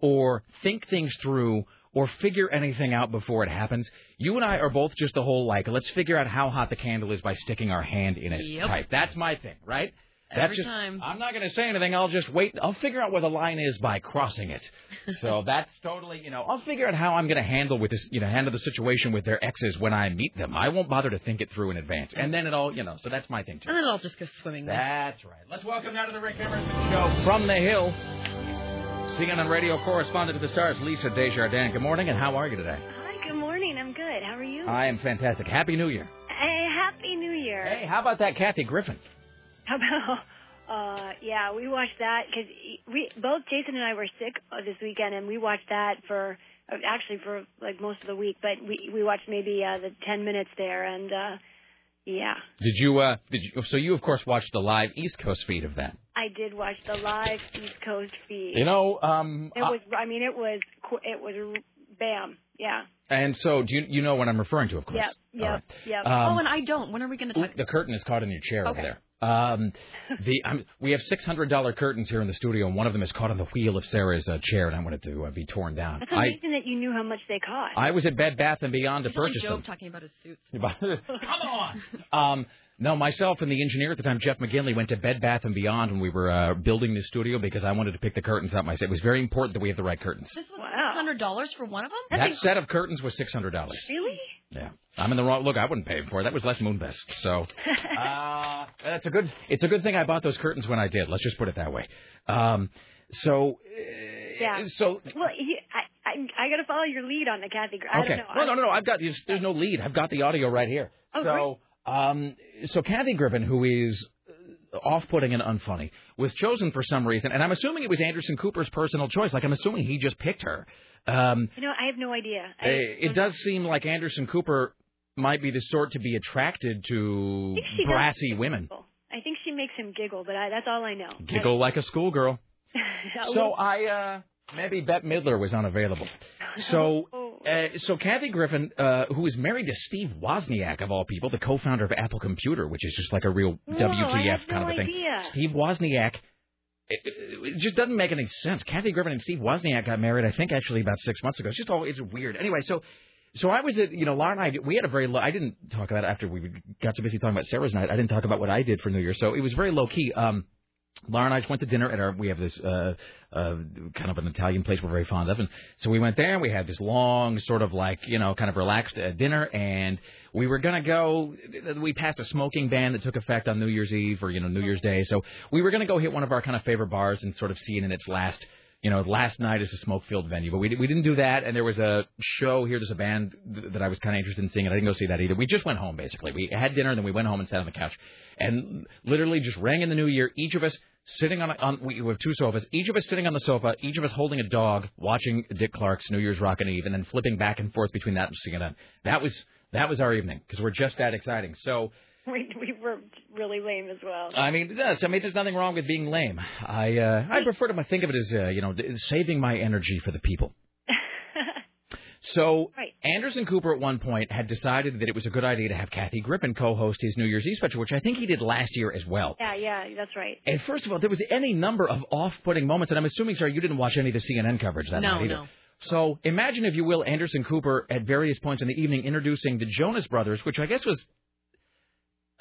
or think things through or figure anything out before it happens you and I are both just the whole like let's figure out how hot the candle is by sticking our hand in it Yep. type that's my thing right that's Every just, time. I'm not going to say anything. I'll just wait. I'll figure out where the line is by crossing it. [LAUGHS] So that's totally, you know, I'll figure out how I'm going to handle with this, you know, handle the situation with their exes when I meet them. I won't bother to think it through in advance. And then it all, you know, so that's my thing too. And then I'll just go swimming. That's right. Let's welcome now to the Rick Emerson Show from the Hill. CNN radio correspondent to the stars, Lisa Desjardins. Good morning, and how are you today? Hi, good morning. I'm good. How are you? I am fantastic. Happy New Year. Hey, happy New Year. Hey, how about that Kathy Griffin? How about? [LAUGHS] Uh, yeah, we watched that because we both Jason and I were sick uh, this weekend, and we watched that for uh, actually for like most of the week. But we we watched maybe uh, the ten minutes there, and uh, yeah, Did you, uh, did you, so you of course watched the live East Coast feed of that. I did watch the live East Coast feed. You know, um, it was. I mean, it was. qu- It was. Bam. Yeah. And so, do you, you know what I'm referring to, of course? Yep. All Yep. right. Yep. Um, oh, and I don't. When are we going to talk? the curtain is caught in your chair over there. Um, the I'm, we have six hundred dollar curtains here in the studio, and one of them is caught on the wheel of Sarah's uh, chair, and I wanted to uh, be torn down. That's I amazing that you knew how much they cost. I was at Bed Bath and Beyond to He's like purchase Job them. talking about his suits. [LAUGHS] Come on. Um, no, myself and the engineer at the time, Jeff McGinley, went to Bed Bath and Beyond when we were uh, building the studio because I wanted to pick the curtains up myself. It was very important that we have the right curtains. This was Wow. hundred dollars for one of them. That set of curtains was six hundred dollars. really? Yeah, I'm in the wrong. Look, I wouldn't pay for it. That was Les Moonves. So, [LAUGHS] uh, that's a good. It's a good thing I bought those curtains when I did. Let's just put it that way. Um, so, uh, Yeah. So Well, he, I, I, I got to follow your lead on the Kathy. I okay. don't know. No, no, no, no. I've got there's, there's no lead. I've got the audio right here. Oh, so, um, so Kathy Griffin, who is off-putting and unfunny, was chosen for some reason, and I'm assuming it was Anderson Cooper's personal choice. Like I'm assuming he just picked her. Um, You know, I have no idea. I, it does seem like Anderson Cooper might be the sort to be attracted to brassy women. I think she makes him giggle, but I, that's all I know. Giggle like a schoolgirl. [LAUGHS] So I uh maybe Bette Midler was unavailable. [LAUGHS] So uh, so Kathy Griffin, uh, who is married to Steve Wozniak of all people, the co-founder of Apple Computer, which is just like a real Whoa, WTF kind no of a thing. idea. Steve Wozniak. It, it just doesn't make any sense. Kathy Griffin and Steve Wozniak got married, I think, actually about six months ago. It's just all it's weird. Anyway, so so I was at you know Laura and I we had a very low. I didn't talk about it after we got so busy talking about Sarah's night. I didn't talk about what I did for New Year, so it was very low key. Um, Laura and I just went to dinner at our. We have this uh, uh, kind of an Italian place we're very fond of, and so we went there and we had this long, sort of like you know, kind of relaxed uh, dinner, and we were gonna go. We passed a smoking ban that took effect on New Year's Eve or you know New Year's Day, so we were gonna go hit one of our kind of favorite bars and sort of see it in its last. You know, last night is a smoke-filled venue, but we we didn't do that. And there was a show here. There's a band th- that I was kind of interested in seeing, and I didn't go see that either. We just went home basically. We had dinner, and then we went home and sat on the couch, and literally just rang in the new year. Each of us sitting on, a, on we have two sofas, each of us sitting on the sofa, each of us holding a dog, watching Dick Clark's New Year's Rockin' Eve, and then flipping back and forth between that and CNN. That was that was our evening because we're just that exciting. So [LAUGHS] we, we were really lame as well. I mean, yes, I mean, there's nothing wrong with being lame. I uh, I prefer to think of it as uh, you know saving my energy for the people. [LAUGHS] So Right. Anderson Cooper at one point had decided that it was a good idea to have Kathy Griffin co-host his New Year's Eve special, which I think he did last year as well. yeah, yeah, that's right. And first of all, there was any number of off-putting moments, and I'm assuming, sir, you didn't watch any of the CNN coverage that No, night either. no. So imagine, if you will, Anderson Cooper at various points in the evening introducing the Jonas Brothers, which I guess was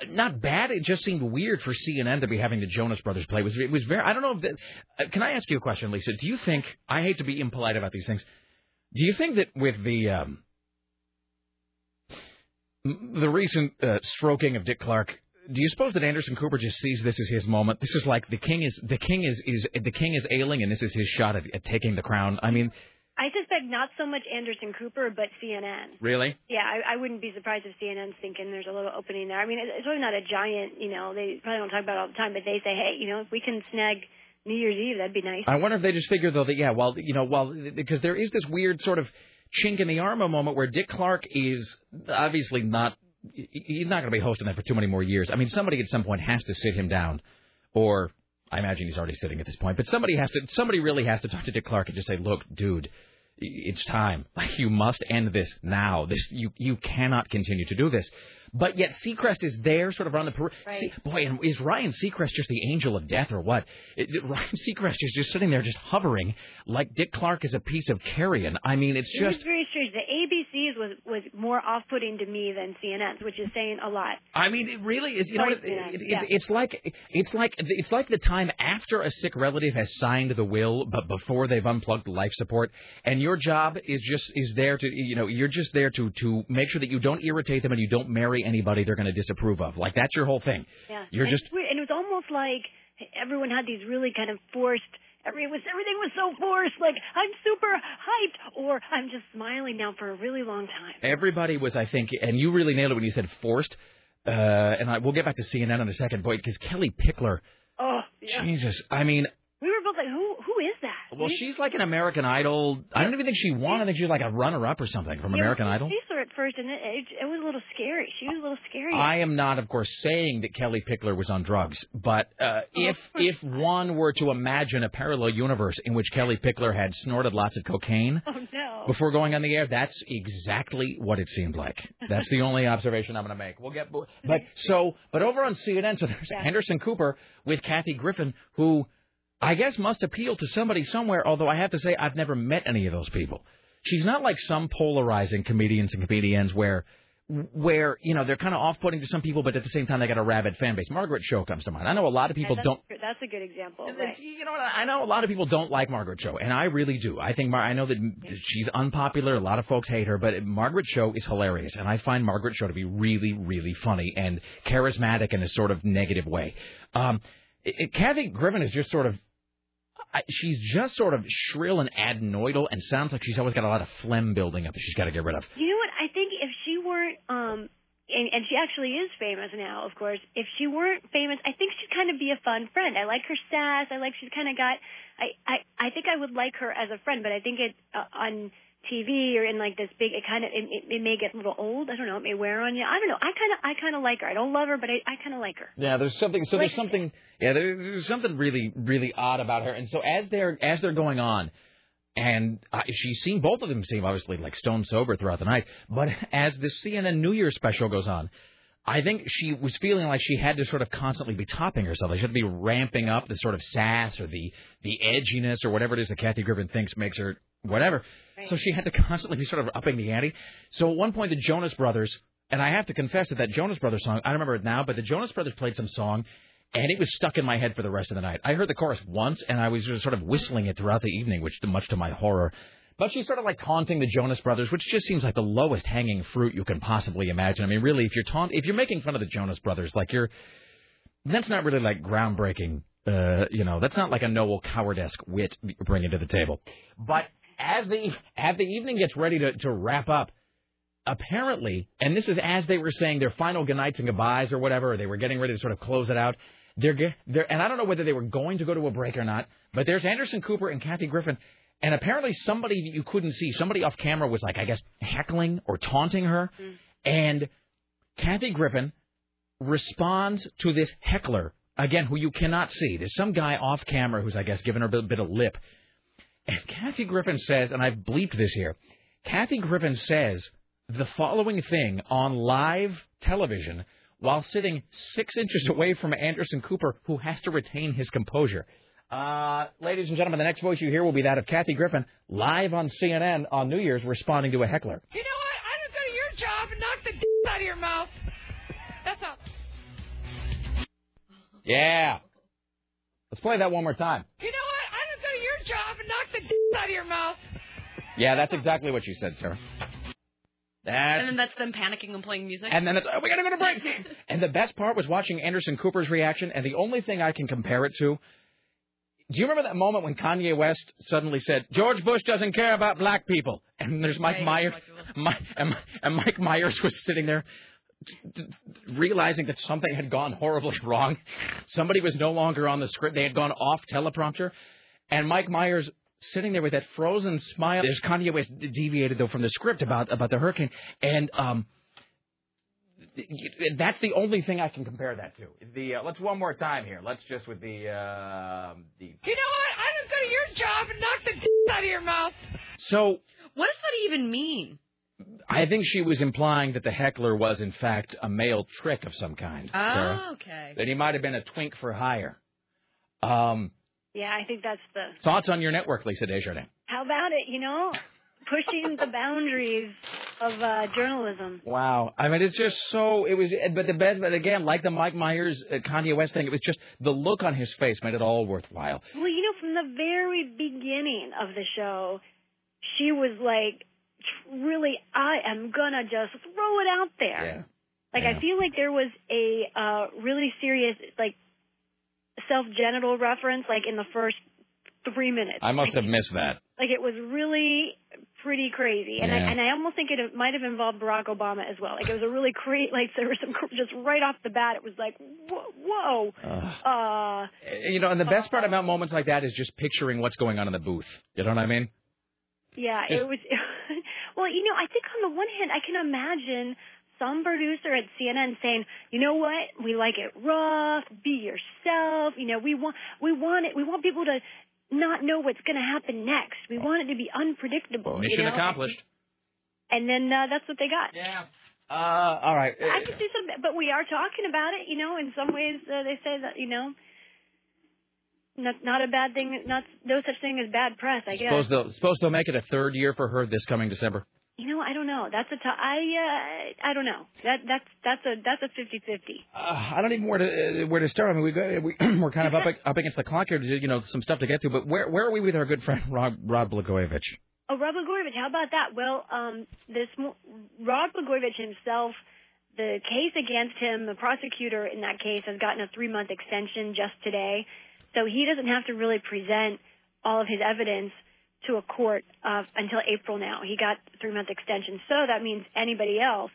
not bad. It just seemed weird for CNN to be having the Jonas Brothers play. It was it was very. I don't know if that. Uh, can I ask you a question, Lisa? Do you think? I hate to be impolite about these things. Do you think that with the um, the recent uh, stroking of Dick Clark, do you suppose that Anderson Cooper just sees this as his moment? This is like the king is the king is is the king is ailing, and this is his shot at, at taking the crown. I mean, I suspect not so much Anderson Cooper, but CNN. really? Yeah, I, I wouldn't be surprised if CNN's thinking there's a little opening there. I mean, it's, really not a giant, you know, they probably don't talk about it all the time, but they say, hey, you know, if we can snag New Year's Eve, that'd be nice. I wonder if they just figure though that yeah, well, you know, well, because there is this weird sort of chink in the armor moment where Dick Clark is obviously not. He's not going to be hosting that for too many more years. I mean, somebody at some point has to sit him down, or I imagine he's already sitting at this point. But somebody has to. Somebody really has to talk to Dick Clark and just say, "Look, dude, it's time. [LAUGHS] Like you must end this now. This you you cannot continue to do this." But yet Seacrest is there, sort of around the periphery. Right. boy, and is Ryan Seacrest just the angel of death or what? It, it- Ryan [LAUGHS] Seacrest is just sitting there, just hovering, like Dick Clark is a piece of carrion. I mean, it's just. The ABC's was was more off-putting to me than CNN's, which is saying a lot. I mean, it really is. You know, Sorry, it, yeah, it, yeah. it's like it's like it's like the time after a sick relative has signed the will, but before they've unplugged the life support, and your job is just is there to you know you're just there to to make sure that you don't irritate them and you don't marry anybody they're going to disapprove of. Like that's your whole thing. Yeah, You're and just it's weird. and it was almost like everyone had these really kind of forced. Every was everything was so forced. Like I'm super hyped, or I'm just smiling now for a really long time. everybody was, I think, and you really nailed it when you said forced. Uh, and I, we'll get back to CNN in a second, boy, because Kellie Pickler, Oh, yeah. Jesus, I mean, We were both like, who who is that? well, she's like an American Idol. I don't even think she won. I think she was like a runner-up or something from Yeah, American Idol. her at first, and it, it, it was a little scary. She was a little scary. I am not, of course, saying that Kellie Pickler was on drugs, but uh, if if one were to imagine a parallel universe in which Kellie Pickler had snorted lots of cocaine oh no. before going on the air, that's exactly what it seemed like. That's the only observation I'm going to make. We'll get, but [LAUGHS] so, but over on CNN, so there's Yeah. Anderson Cooper with Kathy Griffin, who I guess must appeal to somebody somewhere. Although I have to say, I've never met any of those people. She's not like some polarizing comedians and comedians where. Where you know they're kind of off-putting to some people, but at the same time they got a rabid fan base. Margaret Cho comes to mind. I know a lot of people Yeah, don't that's, That's a good example. Right. You know what? I know a lot of people don't like Margaret Cho, and I really do. I think Mar- I know that m- she's unpopular. A lot of folks hate her, but Margaret Cho is hilarious, and I find Margaret Cho to be really, really funny and charismatic in a sort of negative way. Um, it, it- Kathy Griffin is just sort of. I, she's just sort of shrill and adenoidal, and sounds like she's always got a lot of phlegm building up that she's got to get rid of. You know what? I think if she weren't, um, and, and she actually is famous now, of course. If she weren't famous, I think she'd kind of be a fun friend. I like her sass. I like she's kind of got. I I I think I would like her as a friend, but I think it uh, on TV or in like this big, it kind of it, it, it may get a little old. I don't know. It may wear on you. I don't know. I kind of I kind of like her. I don't love her, but I I kind of like her. Yeah, there's something. So there's something. Yeah, there- there's something really, really odd about her. And so as they're as they're going on, and I, she's seen both of them seem obviously like stone sober throughout the night. But [LAUGHS] as the CNN New Year special goes on, I think she was feeling like she had to sort of constantly be topping herself. She had to be ramping up the sort of sass or the the edginess or whatever it is that Kathy Griffin thinks makes her whatever. So she had to [LAUGHS] constantly be sort of upping the ante. So at one point, the Jonas Brothers, and I have to confess that that Jonas Brothers song, I don't remember it now, but the Jonas Brothers played some song, and it was stuck in my head for the rest of the night. I heard the chorus once, and I was just sort of whistling it throughout the evening, which much to my horror. But she's sort of like taunting the Jonas Brothers, which just seems like the lowest hanging fruit you can possibly imagine. I mean, really, if you're taunt, if you're making fun of the Jonas Brothers, like you're, that's not really like groundbreaking. Uh, you know, that's not like a Noel Coward-esque wit bringing to the table. But as the as the evening gets ready to, to wrap up, apparently, and this is as they were saying their final goodnights and goodbyes or whatever, or they were getting ready to sort of close it out. They're, they're and I don't know whether they were going to go to a break or not, but there's Anderson Cooper and Kathy Griffin, and apparently somebody that you couldn't see, somebody off camera was like, I guess, heckling or taunting her, mm-hmm. and Kathy Griffin responds to this heckler again, who you cannot see. There's some guy off camera who's, I guess, giving her a bit, bit of lip. And Kathy Griffin says, and I've bleeped this here. Kathy Griffin says the following thing on live television while sitting six inches away from Anderson Cooper, who has to retain his composure. Uh, ladies and gentlemen, the next voice you hear will be that of Kathy Griffin, live on CNN on New Year's, responding to a heckler. You know what? I just go to your job and knock the d- out of your mouth. That's all. Yeah. Let's play that one more time. You know what? I just go to your job and knock the d- out of your mouth. Yeah, that's exactly what you said, sir. That's And then that's them panicking and playing music. And then it's, oh, we gotta go to break. [LAUGHS] and the best part was watching Anderson Cooper's reaction, and the only thing I can compare it to. Do you remember that moment when Kanye West suddenly said, George Bush doesn't care about black people? And there's Mike Right, Myers. black Mi- and, and Mike Myers was sitting there d- d- realizing that something had gone horribly [LAUGHS] wrong. Somebody was no longer on the script. They had gone off teleprompter. And Mike Myers sitting there with that frozen smile. There's Kanye West deviated though from the script about about the hurricane, and um, that's the only thing I can compare that to. The uh, let's one more time here. Let's just with the uh, the. You know what? I just go to your job and knock the d- out of your mouth. So what does that even mean? I think she was implying that the heckler was in fact a male trick of some kind. Sarah. Oh, okay. That he might have been a twink for hire. Um, Yeah, I think that's the. thoughts on your network, Lisa Desjardins? How about it? You know, pushing the boundaries of uh, journalism. Wow. I mean, it's just so. It was, but the best, but again, like the Mike Myers, uh, Kanye West thing, it was just the look on his face made it all worthwhile. Well, you know, from the very beginning of the show, she was like, really, I am gonna just throw it out there. Yeah. Like Yeah. I feel like there was a uh really serious like self genital reference like in the first three minutes. I must like, have missed that. like it was really pretty crazy, and Yeah. I and I almost think it might have involved Barack Obama as well. Like it was a really crazy. Like there was some just right off the bat, it was like whoa, whoa. Ugh. Uh, You know, and the best part about moments like that is just picturing what's going on in the booth. You know what I mean? yeah, Just- it was. [LAUGHS] well, you know, I think on the one hand, I can imagine some producer at CNN saying, "You know what? We like it rough. Be yourself. You know, we want we want it. We want people to." Not know what's going to happen next. We want it to be unpredictable. you Mission know? accomplished. And then uh, that's what they got. Yeah. Uh, all right. I could do some, but we are talking about it. You know, in some ways uh, they say that you know, not not a bad thing. Not no such thing as bad press. I guess. Suppose they'll suppose they'll make it a third year for her this coming December. You know, I don't know. That's a t- I uh, I don't know. That that's that's a that's a fifty fifty. Uh, I don't even where to uh, where to start. I mean, we go, [CLEARS THROAT] we we're kind of up [LAUGHS] up against the clock here. to You know, some stuff to get to. But where where are we with our good friend Rod Rod Blagojevich? Oh, Rod Blagojevich, how about that? Well, um, this Rod Blagojevich himself, the case against him, the prosecutor in that case has gotten a three month extension just today, so he doesn't have to really present all of his evidence to a court uh, until April now. He got three month extension. So that means anybody else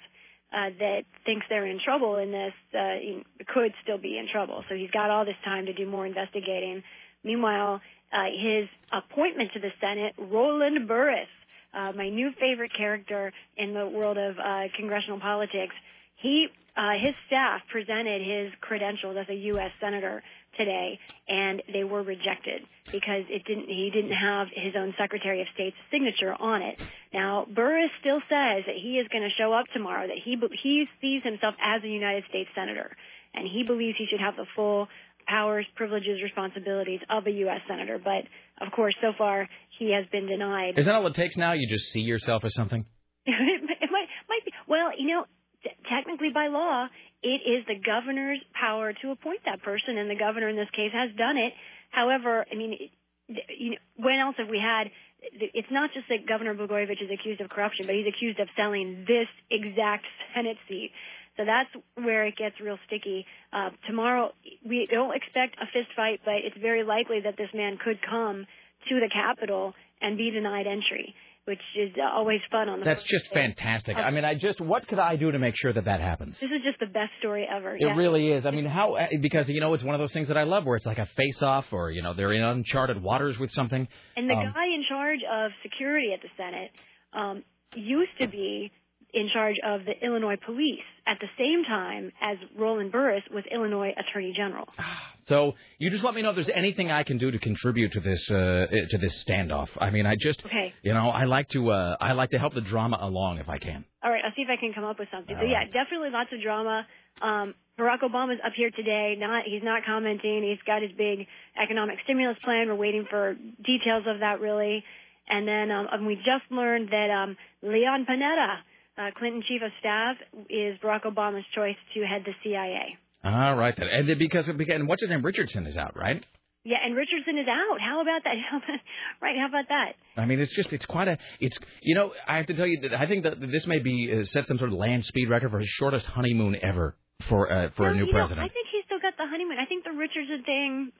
uh, that thinks they're in trouble in this uh, could still be in trouble. So he's got all this time to do more investigating. Meanwhile, uh, his appointment to the Senate, Roland Burris, uh, my new favorite character in the world of uh, congressional politics, he uh, his staff presented his credentials as a U.S. senator today, and they were rejected because it didn't. He didn't have his own Secretary of State's signature on it. Now Burris still says that he is going to show up tomorrow. That he he sees himself as a United States senator, and he believes he should have the full powers, privileges, responsibilities of a U.S. senator. But of course, so far he has been denied. Is that all it takes now? You just see yourself as something. [LAUGHS] it might, might be. Well, you know, t- technically by law, it is the governor's power to appoint that person, and the governor in this case has done it. However, I mean, you know, when else have we had? It's not just that Governor Blagojevich is accused of corruption, but he's accused of selling this exact Senate seat. So that's where it gets real sticky. Uh, tomorrow, we don't expect a fist fight, but it's very likely that this man could come to the Capitol and be denied entry which is always fun on the. That's just day. fantastic. I mean, I just what could I do to make sure that that happens? This is just the best story ever. It yeah. really is. I mean, how because you know it's one of those things that I love where it's like a face-off, or you know they're in uncharted waters with something. And the Um, guy in charge of security at the Senate um, used to be in charge of the Illinois police at the same time as Roland Burris was Illinois Attorney General. [SIGHS] So you just let me know if there's anything I can do to contribute to this uh, to this standoff. I mean, I just Okay. you know I like to uh, I like to help the drama along if I can. All right, I'll see if I can come up with something. All but yeah, right. definitely lots of drama. Um, Barack Obama's up here today. Not he's not commenting. He's got his big economic stimulus plan. We're waiting for details of that really. And then um, and we just learned that um, Leon Panetta, uh, Clinton chief of staff, is Barack Obama's choice to head the CIA. All right then, and because because and what's his name Richardson is out, right? Yeah, and Richardson is out. How about that? [LAUGHS] right? How about that? I mean, it's just it's quite a it's you know I have to tell you that I think that this may be uh, set some sort of land speed record for his shortest honeymoon ever for uh, for no, a new you know, president. I think he's still got the honeymoon. I think the Richardson thing.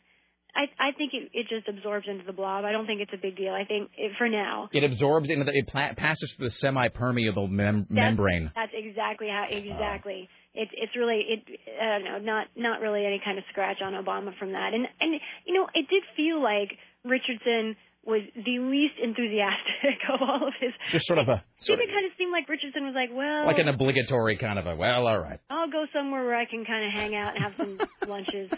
I I think it it just absorbs into the blob. I don't think it's a big deal. I think it, for now. It absorbs into the it pla- passes through the semi-permeable mem- That's- membrane. That's exactly how exactly. It's it's really it I don't know not not really any kind of scratch on Obama from that. And and you know it did feel like Richardson was the least enthusiastic [LAUGHS] of all of his. Just sort of a It sort of, kind of seemed like Richardson was like, well, like an obligatory kind of a well, all right. I'll go somewhere where I can kind of hang out and have some [LAUGHS] lunches.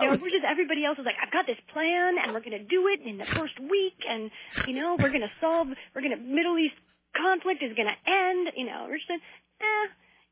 You know, we're just everybody else is like, I've got this plan, and we're going to do it in the first week, and you know, we're going to solve, we're going to Middle East conflict is going to end. You know, Richardson, eh,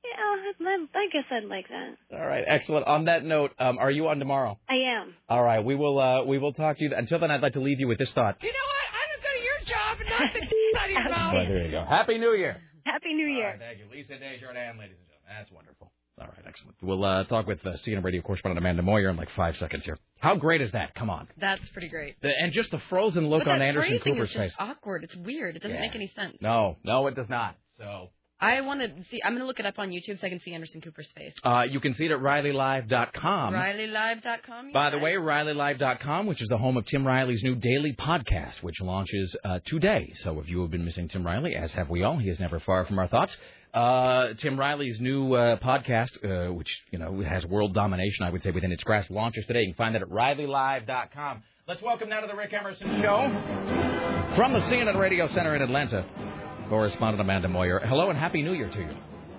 yeah, I, I guess I'd like that. All right, excellent. On that note, um, are you on tomorrow? I am. All right, we will uh, we will talk to you. Until then, I'd like to leave you with this thought. You know what? I'm just going to your job and knock the [LAUGHS] d- out of your mouth. Well, there you go. Happy New Year. Happy New Year. thank you, Lisa Desjardins, ladies and gentlemen. That's wonderful. All right, excellent. We'll uh, talk with uh, CNN radio correspondent Amanda Moyer in like five seconds here. How great is that? Come on. That's pretty great. The, and just the frozen look but on Anderson Cooper's face. awkward. It's weird. It doesn't Yeah. make any sense. No, no, it does not. So I want to see. I'm going to look it up on YouTube so I can see Anderson Cooper's face. uh, you can see it at RileyLive.com. RileyLive.com. By the way, RileyLive.com, which is the home of Tim Riley's new daily podcast, which launches uh, today. So if you have been missing Tim Riley, as have we all, he is never far from our thoughts. Uh, Tim Riley's new uh, podcast, uh, which you know has world domination, I would say, within its grasp, launches today. You can find that at RileyLive.com. Let's welcome now to the Rick Emerson Show from the CNN Radio Center in Atlanta, correspondent Amanda Moyer. Hello and happy New Year to you.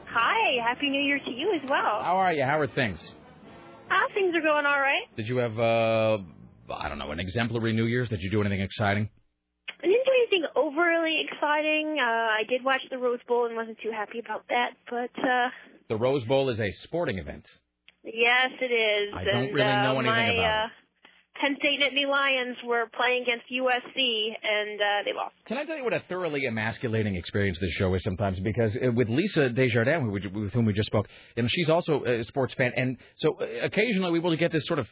Hi, happy New Year to you as well. How are you? How are things? Ah, things are going all right. Did you have, uh, I don't know, an exemplary New Year's? Did you do anything exciting? I didn't do anything overly exciting. Uh, I did watch the Rose Bowl and wasn't too happy about that, but uh, The Rose Bowl is a sporting event. yes, it is. I don't and, really uh, know anything my, about uh, Penn State Nittany Lions were playing against USC and uh, they lost. Can I tell you what a thoroughly emasculating experience this show is sometimes? Because uh, with Lisa Desjardins, with whom we just spoke, know, she's also a sports fan, and so uh, occasionally we will get this sort of,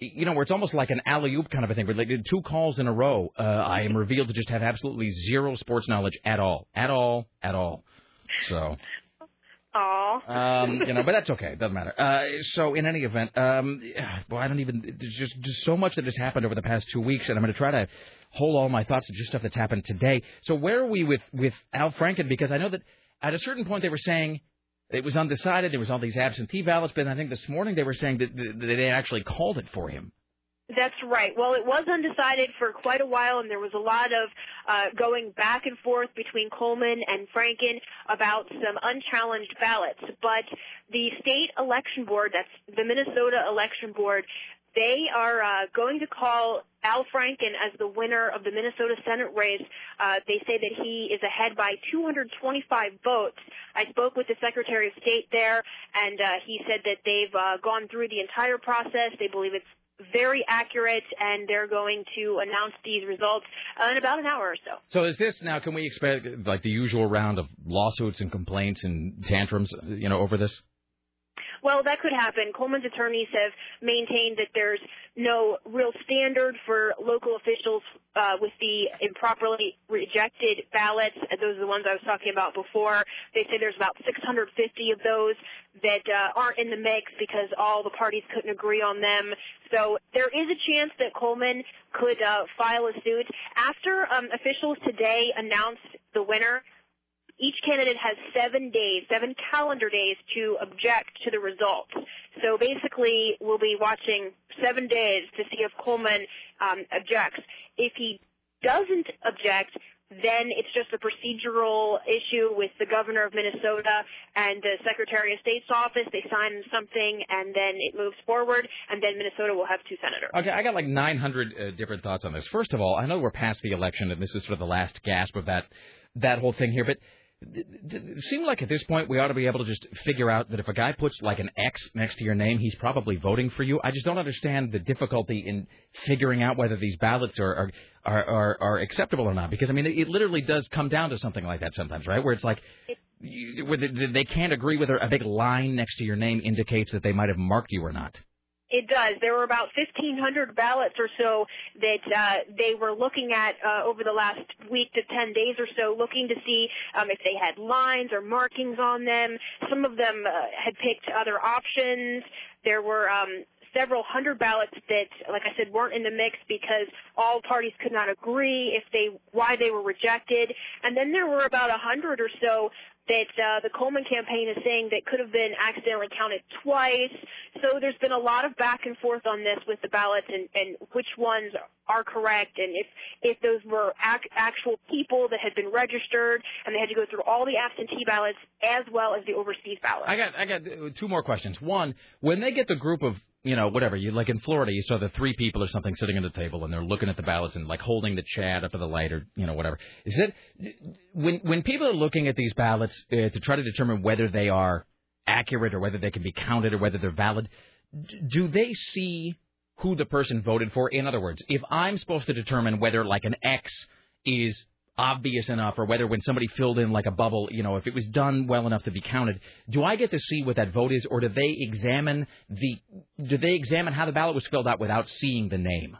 you know, where it's almost like an alley oop kind of a thing. Where like two calls in a row, uh, I am revealed to just have absolutely zero sports knowledge at all, at all, at all. So Aw. Um, you know, but that's okay. [LAUGHS] Doesn't matter. Uh, so in any event, um, [SIGHS] boy, I don't even. There's just just so much that has happened over the past two weeks, and I'm going to try to hold all my thoughts to just stuff that's happened today. So where are we with with Al Franken? Because I know that at a certain point they were saying it was undecided. There was all these absentee ballots, but I think this morning they were saying that, they actually called it for him. That's right. Well, it was undecided for quite a while, and there was a lot of uh, going back and forth between Coleman and Franken about some unchallenged ballots. But the state election board, that's the Minnesota election board, they are uh, going to call Al Franken as the winner of the Minnesota Senate race. Uh, they say that he is ahead by 225 votes. I spoke with the Secretary of State there, and uh, he said that they've uh, gone through the entire process. They believe it's very accurate, and they're going to announce these results in about an hour or so. So is this now? Can we expect like the usual round of lawsuits and complaints and tantrums, you know, over this? Well, that could happen. Coleman's attorneys have maintained that there's no real standard for local officials uh, with the improperly rejected ballots. Those are the ones I was talking about before. They say there's about 650 of those that uh, aren't in the mix because all the parties couldn't agree on them. So there is a chance that Coleman could uh, file a suit. After um, officials today announced the winner, each candidate has seven days, seven calendar days to object to the results. So basically, we'll be watching seven days to see if Coleman um, objects. If he doesn't object, then it's just a procedural issue with the governor of Minnesota and the Secretary of State's office. They sign something, and then it moves forward, and then Minnesota will have two senators. Okay, I got like 900 uh, different thoughts on this. First of all, I know we're past the election, and this is sort of the last gasp of that that whole thing here, but it seemed like at this point we ought to be able to just figure out that if a guy puts like an X next to your name, he's probably voting for you. I just don't understand the difficulty in figuring out whether these ballots are are are, are, are acceptable or not. Because I mean, it literally does come down to something like that sometimes, right? Where it's like. You, where they, they can't agree whether a big line next to your name indicates that they might have marked you or not. It does. There were about 1,500 ballots or so that uh, they were looking at uh, over the last week to 10 days or so, looking to see um, if they had lines or markings on them. Some of them uh, had picked other options. There were um, several hundred ballots that, like I said, weren't in the mix because all parties could not agree if they why they were rejected. And then there were about a hundred or so that uh, the Coleman campaign is saying that could have been accidentally counted twice. So there's been a lot of back and forth on this with the ballots and, and which ones are correct and if if those were ac- actual people that had been registered and they had to go through all the absentee ballots as well as the overseas ballots. I got I got two more questions. One, when they get the group of you know, whatever. You like in Florida, you saw the three people or something sitting at the table, and they're looking at the ballots and like holding the Chad up to the light, or you know, whatever. Is it when when people are looking at these ballots uh, to try to determine whether they are accurate or whether they can be counted or whether they're valid? Do they see who the person voted for? In other words, if I'm supposed to determine whether like an X is obvious enough or whether when somebody filled in like a bubble, you know, if it was done well enough to be counted, do I get to see what that vote is or do they examine the do they examine how the ballot was filled out without seeing the name?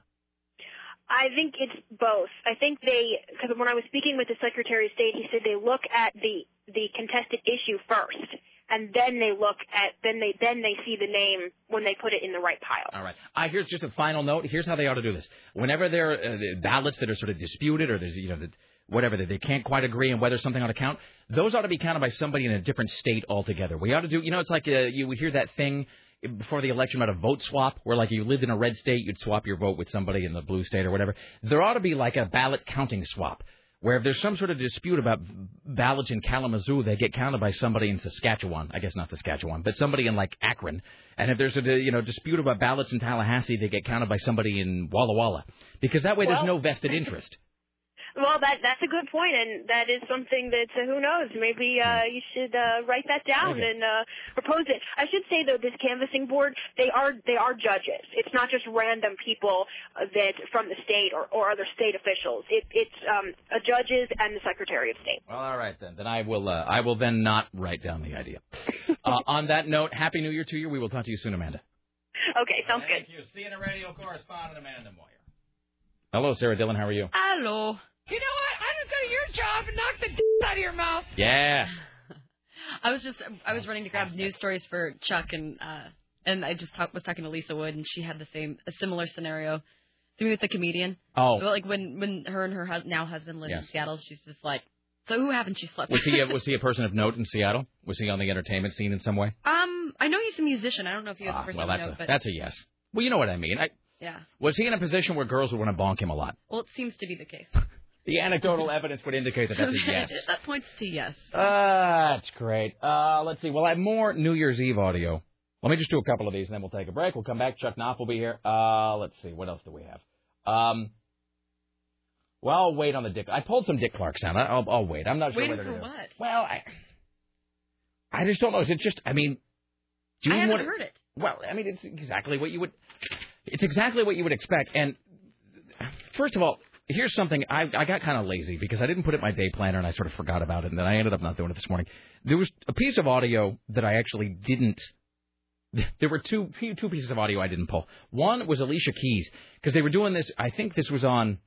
I think it's both. I think they, because when I was speaking with the Secretary of State, he said they look at the the contested issue first, and then they look at then they then they see the name when they put it in the right pile. All right. Uh, here's just a final note. Here's how they ought to do this. Whenever there are uh, ballots that are sort of disputed, or there's you know the whatever that they can't quite agree on whether something ought to count, those ought to be counted by somebody in a different state altogether. We ought to do, you know, it's like uh, you would hear that thing before the election about a vote swap, where like you lived in a red state, you'd swap your vote with somebody in the blue state or whatever. There ought to be like a ballot counting swap. Where if there's some sort of dispute about ballots in Kalamazoo, they get counted by somebody in Saskatchewan. I guess not Saskatchewan, but somebody in like Akron. And if there's a you know dispute about ballots in Tallahassee, they get counted by somebody in Walla Walla. Because that way well, there's no vested interest. Well, that that's a good point, and that is something that uh, who knows? Maybe uh, you should uh, write that down Okay. and uh, propose it. I should say though, this canvassing board they are they are judges. It's not just random people uh, that from the state or, or other state officials. It, it's um, judges and the Secretary of State. Well, all right then. Then I will. Uh, I will then not write down the idea. [LAUGHS] uh, on that note, happy New Year to you. We will talk to you soon, Amanda. Okay, sounds good. Thank good. you. CNN radio correspondent Amanda Moyer. Hello, Sarah Dillon. How are you? You know what? I'm just go to your job and knock the d- out of your mouth. Yeah. [LAUGHS] I was just I was running to grab news stories for Chuck and uh and I just talk, was talking to Lisa Wood and she had the same a similar scenario. To me with the comedian. Oh. But, like when when her and her hus- now husband live Yes. in Seattle, she's just like, so who haven't you slept? Was with? he a, was he a person of note in Seattle? Was he on the entertainment scene in some way? um, I know he's a musician. I don't know if he was Ah, a person well, of note, a but that's a yes. Well, you know what I mean. I, yeah. was he in a position where girls would want to bonk him a lot? Well, it seems to be the case. [LAUGHS] The anecdotal evidence would indicate that that's a yes. that points to yes. Uh, that's great. Uh, let's see. We'll have more New Year's Eve audio. Let me just do a couple of these, and then we'll take a break. We'll come back. Chuck Knopf will be here. Uh, let's see. What else do we have? Um, well, I'll wait on the Dick. I pulled some Dick Clark sound. I- I'll, I'll wait. I'm not sure Waiting whether for to do. what? Well, I, I just don't know. Is it just? I mean, do you I haven't want- heard it. Well, I mean, it's exactly what you would. It's exactly what you would expect. And first of all, here's something I, I got kind of lazy because I didn't put it in my day planner and I sort of forgot about it, and then I ended up not doing it this morning. There was a piece of audio that I actually didn't. [LAUGHS] There were two two pieces of audio I didn't pull. One was Alicia Keys because they were doing this. I think this was on.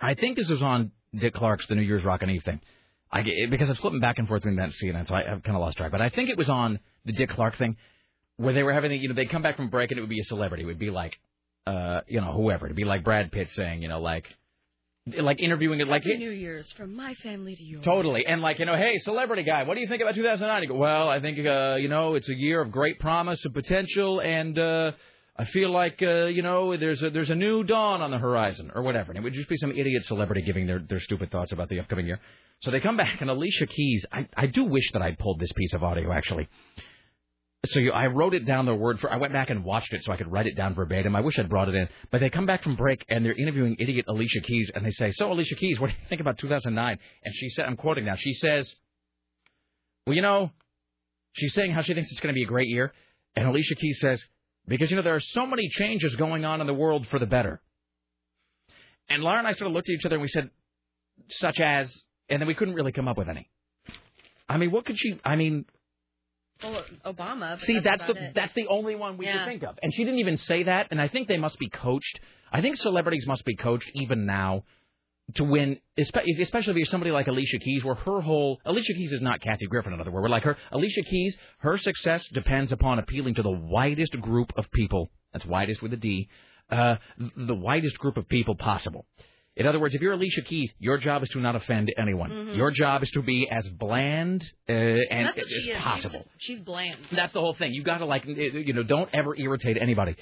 I think this was on Dick Clark's The New Year's Rockin' Eve thing. I because I was flipping back and forth between that and CNN, so I, I've kind of lost track. But I think it was on the Dick Clark thing where they were having, you know, they'd come back from break and it would be a celebrity. It would be like, uh, you know, whoever. It'd be like Brad Pitt saying, you know, like, like interviewing it, like Happy New Year's from my family to yours. Totally. And like, you know, hey, celebrity guy, what do you think about 2009? You go, well, I think, uh, you know, it's a year of great promise and potential, and uh, I feel like, uh, you know, there's a, there's a new dawn on the horizon, or whatever. And it would just be some idiot celebrity giving their, their stupid thoughts about the upcoming year. So they come back, and Alicia Keys, I, I do wish that I'd pulled this piece of audio, actually. So you, I wrote it down the word for. I went back and watched it so I could write it down verbatim. I wish I'd brought it in. But they come back from break and they're interviewing idiot Alicia Keys and they say, "So Alicia Keys, what do you think about 2009?" And she said, "I'm quoting now. She says, well, you know, she's saying how she thinks it's going to be a great year, and Alicia Keys says, because you know there are so many changes going on in the world for the better." And Laura and I sort of looked at each other and we said, "Such as," and then we couldn't really come up with any. I mean, what could she? I mean, Well, Obama. See, that's the it. that's the only one we Yeah. could think of, and she didn't even say that. And I think they must be coached. I think celebrities must be coached even now to win, especially if you're somebody like Alicia Keys, where her whole Alicia Keys is not Kathy Griffin, in other words. We're like her. Alicia Keys, her success depends upon appealing to the widest group of people. That's widest with a D. Uh, the widest group of people possible. In other words, if you're Alicia Keys, your job is to not offend anyone. Mhm. Your job is to be as bland uh, and as she possible. She's, she's bland. That's the whole thing. You got to like, you know, don't ever irritate anybody.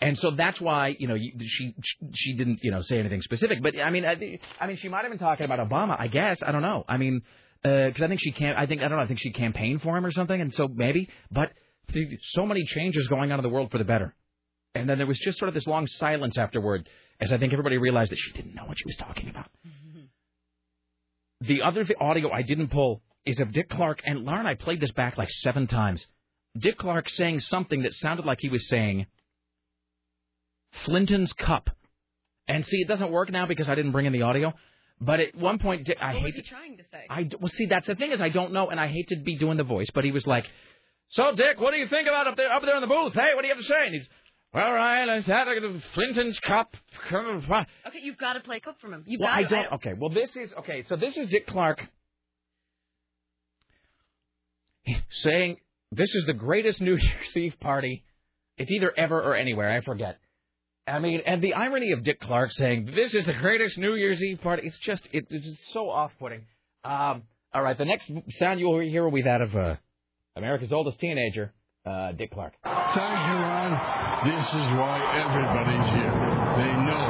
And so that's why, you know, she she didn't, you know, say anything specific. But I mean, I, I mean, she might have been talking about Obama. I guess I don't know. I mean, because I think she can't. I think I don't know. I think she campaigned for him or something. And so maybe, but so many changes going on in the world for the better. And then there was just sort of this long silence afterward, as I think everybody realized that she didn't know what she was talking about. [LAUGHS] The other th- audio I didn't pull is of Dick Clark, and Laura and I played this back like seven times. Dick Clark saying something that sounded like he was saying Flinton's Cup. And see, it doesn't work now because I didn't bring in the audio. But at one point, Dick, I what hate was he to, trying to say? I well, see, that's the thing is I don't know, and I hate to be doing the voice, but he was like, "So, Dick, what do you think about up there, up there in the booth? Hey, what do you have to say?" And he's, "Well, Ryan, I had a Flinton's Cup." Okay, you've got to play clip from him. You Well, got to I to. don't. Okay, well, this is okay. So this is Dick Clark saying this is the greatest New [LAUGHS] Year's Eve party. It's either ever or anywhere. I forget. I mean, and the irony of Dick Clark saying this is the greatest New Year's Eve party. It's just it, it's just so off-putting. Um, all right, the next sound you'll hear will be that of uh, America's oldest teenager, uh, Dick Clark. Thank you, Ron. This is why everybody's here. They know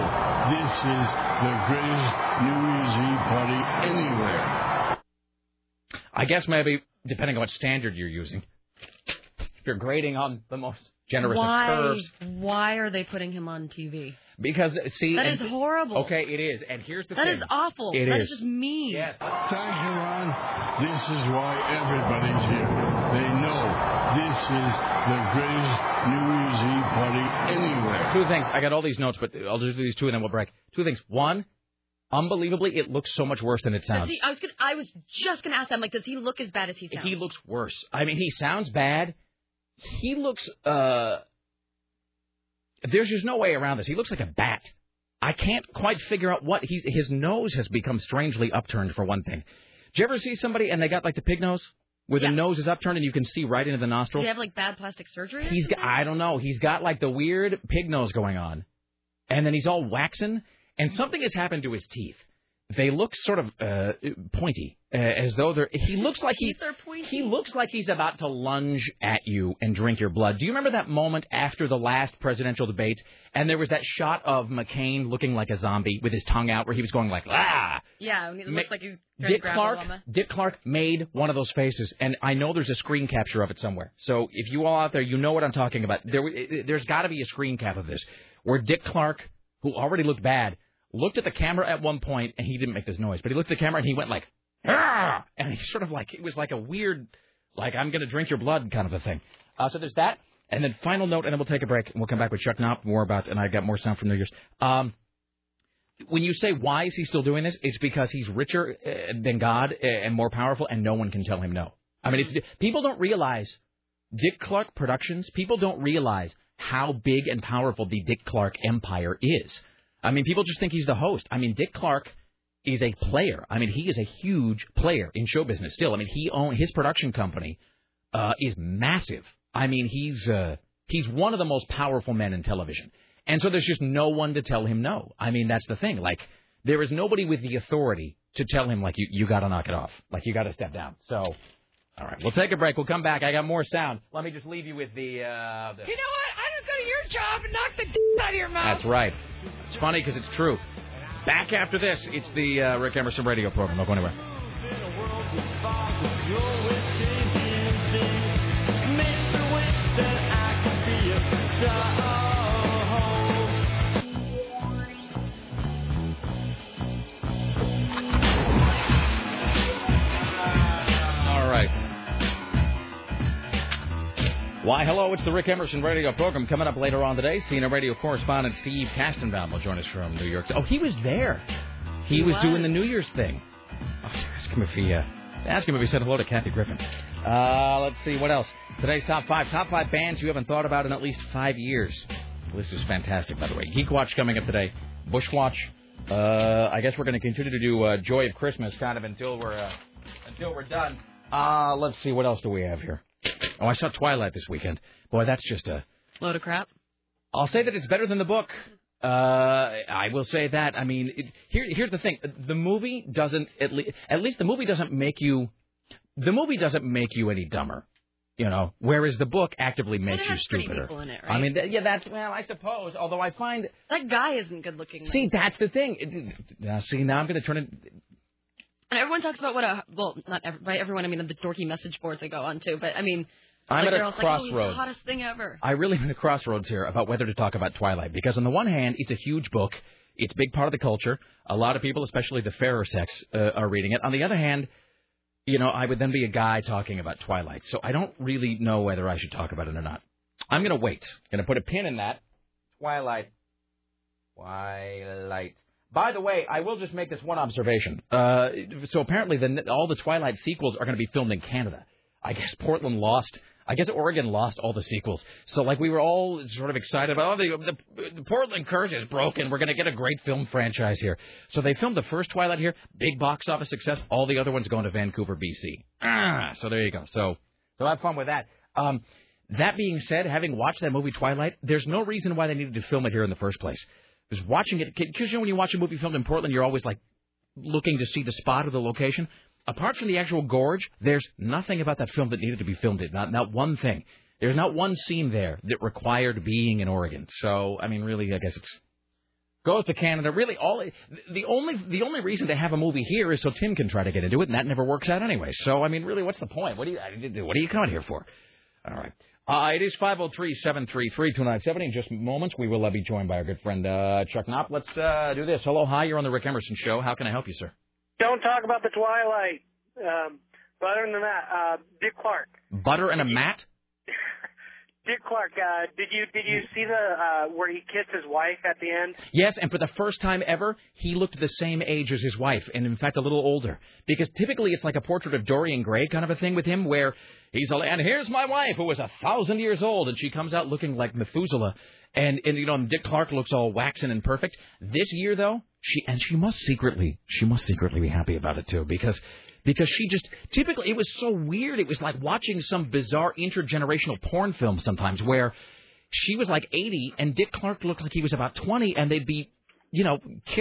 this is the greatest New Year's Eve party anywhere. I guess maybe depending on what standard you're using. If you're grading on the most generous of Why? curves, Why are they putting him on TV? because see, That and- is horrible. Okay, it is, and here's the That thing. is awful. It That is. is just mean. Yes. Thank you, Ron. This is why everybody's here. They know this is the greatest New Year's Eve party anywhere. Two things. I got all these notes, but I'll just do these two and then we'll break. Two things. One, unbelievably, it looks so much worse than it sounds. he, I was gonna, I was just gonna ask that. I'm like, does he look as bad as he sounds? He looks worse. I mean, he sounds bad. He looks. uh There's just no way around this. He looks like a bat. I can't quite figure out what he's. His nose has become strangely upturned for one thing. Did you ever see somebody and they got like the pig nose? Where the nose is upturned and you can see right into the Does nostril. he have like bad plastic surgery? He's got? I don't know. He's got like the weird pig nose going on, and then he's all waxen, and something has happened to his teeth. They look sort of uh, pointy, uh, as though they're. He looks like he. [LAUGHS] He looks like he's about to lunge at you and drink your blood. Do you remember that moment after the last presidential debate, and there was that shot of McCain looking like a zombie with his tongue out, where he was going like ah. Yeah, and Ma- like he's Dick Clark. Dick Clark made one of those faces, and I know there's a screen capture of it somewhere. So if you all out there, you know what I'm talking about. There, there's got to be a screen cap of this where Dick Clark, who already looked bad, looked at the camera at one point, and he didn't make this noise, but he looked at the camera and he went like, ah! and he sort of like it was like a weird, like I'm gonna drink your blood kind of a thing. Uh, so there's that, and then final note, and then we'll take a break, and we'll come back with Chuck Knopf more about, and I got more sound from New Year's. Um, when you say why is he still doing this, it's because he's richer uh, than God uh, and more powerful, and no one can tell him no. I mean, it's, people don't realize Dick Clark Productions. People don't realize how big and powerful the Dick Clark empire is. I mean, people just think he's the host. I mean, Dick Clark is a player. I mean, he is a huge player in show business still. I mean, he own his production company uh, is massive. I mean, he's uh, he's one of the most powerful men in television. And so there's just no one to tell him no. I mean, that's the thing. Like, there is nobody with the authority to tell him, like, you, you got to knock it off. Like, you got to step down. So, all right, we'll take a break. We'll come back. I got more sound. Let me just leave you with the. Uh, the You know what? I just go to your job and knock the d- out of your mouth. that's right. It's funny because it's true. Back after this, it's the uh, Rick Emerson radio program. Don't go anywhere. Why, hello, it's the Rick Emerson radio program. Coming up later on today, CNN radio correspondent Steve Kastenbaum will join us from New York. Oh, he was there. He, He was, was. doing the New Year's thing. Oh, ask him if he, uh, ask him if he said hello to Kathy Griffin. Uh, let's see, what else? Today's top five. Top five bands you haven't thought about in at least five years. The list is fantastic, by the way. Geek Watch coming up today. Bushwatch. Uh, I guess we're going to continue to do uh, Joy of Christmas kind of until we're uh, until we're done. Uh, let's see, what else do we have here? Oh, I saw Twilight this weekend. Boy, that's just a. Load of crap. I'll say that it's better than the book. Uh, I will say that. I mean, it, here, here's the thing: the movie doesn't at least, at least the movie doesn't make you, the movie doesn't make you any dumber, you know. Whereas the book actively makes you stupider. it, I mean, th- yeah, that's well, I suppose. Although I find, That guy isn't good looking. see, that's the thing. It, now, see, now I'm going to turn it. And everyone talks about what a well, not every, by everyone. I mean the dorky message boards I go on to, but I mean, I'm the at a girls like, oh, crossroads. hottest thing ever. I really am at a crossroads here about whether to talk about Twilight because on the one hand, it's a huge book, it's a big part of the culture. A lot of people, especially the fairer sex, uh, are reading it. On the other hand, you know, I would then be a guy talking about Twilight, so I don't really know whether I should talk about it or not. I'm gonna wait. Gonna put a pin in that. Twilight. Twilight. By the way, I will just make this one observation. Uh, so apparently, the, all the Twilight sequels are going to be filmed in Canada. I guess Portland lost. I guess Oregon lost all the sequels. So like we were all sort of excited about, oh, the, the, the Portland curse is broken. We're going to get a great film franchise here. So they filmed the first Twilight here, big box office success. All the other ones going to Vancouver, BC. Ah, so there you go. So so have fun with that. Um, that being said, having watched that movie Twilight, there's no reason why they needed to film it here in the first place. Because watching it, because you know when you watch a movie filmed in Portland, you're always like looking to see the spot or the location. Apart from the actual gorge, there's nothing about that film that needed to be filmed. Not not one thing. There's not one scene there that required being in Oregon. So I mean, really, I guess it's go to Canada. Really, all the only the only reason to have a movie here is so Tim can try to get into it, and that never works out anyway. So I mean, really, what's the point? What do you what are you coming here for? All right. Uh, it is 503-733-2970. In just moments, we will uh, be joined by our good friend uh, Chuck Knopf. Let's uh, do this. Hello, hi. You're on the Rick Emerson Show. How can I help you, sir? Don't talk about the Twilight. Um, but other than that, uh, Dick Clark. Butter and a mat? Dick Clark. Uh, did you did you see the uh, where he kissed his wife at the end? Yes, and for the first time ever, he looked the same age as his wife, and in fact a little older. Because typically it's like a portrait of Dorian Gray kind of a thing with him, where he's all, and here's my wife who was a thousand years old, and she comes out looking like Methuselah, and and you know and Dick Clark looks all waxen and perfect. This year though, she and she must secretly she must secretly be happy about it too, because because she just typically it was so weird. It was like watching some bizarre intergenerational porn film sometimes where she was like 80 and Dick Clark looked like he was about 20, and they'd be you know,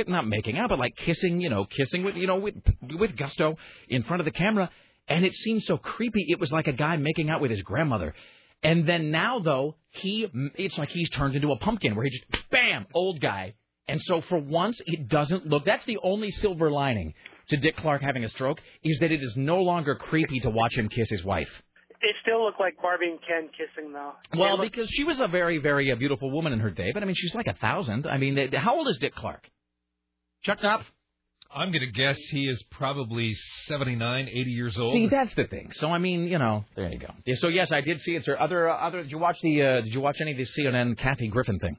not making out, but like kissing, you know, kissing with, you know, with with gusto in front of the camera, and it seemed so creepy. It was like a guy making out with his grandmother. And then now though, he it's like he's turned into a pumpkin where he just bam, old guy. And so for once, it doesn't look. That's the only silver lining to Dick Clark having a stroke is that it is no longer creepy to watch him kiss his wife. They still look like Barbie and Ken kissing though. Well, They look- because she was a very, very uh, beautiful woman in her day, but I mean, she's like a thousand. I mean, they, how old is Dick Clark? Chuck Knopf? I'm going to guess he is probably 79, 80 years old. See, that's the thing. So I mean, you know, there you go. Yeah, so yes, I did see it, sir. Other, uh, other. Did you watch the? Uh, did you watch any of the CNN Kathy Griffin thing?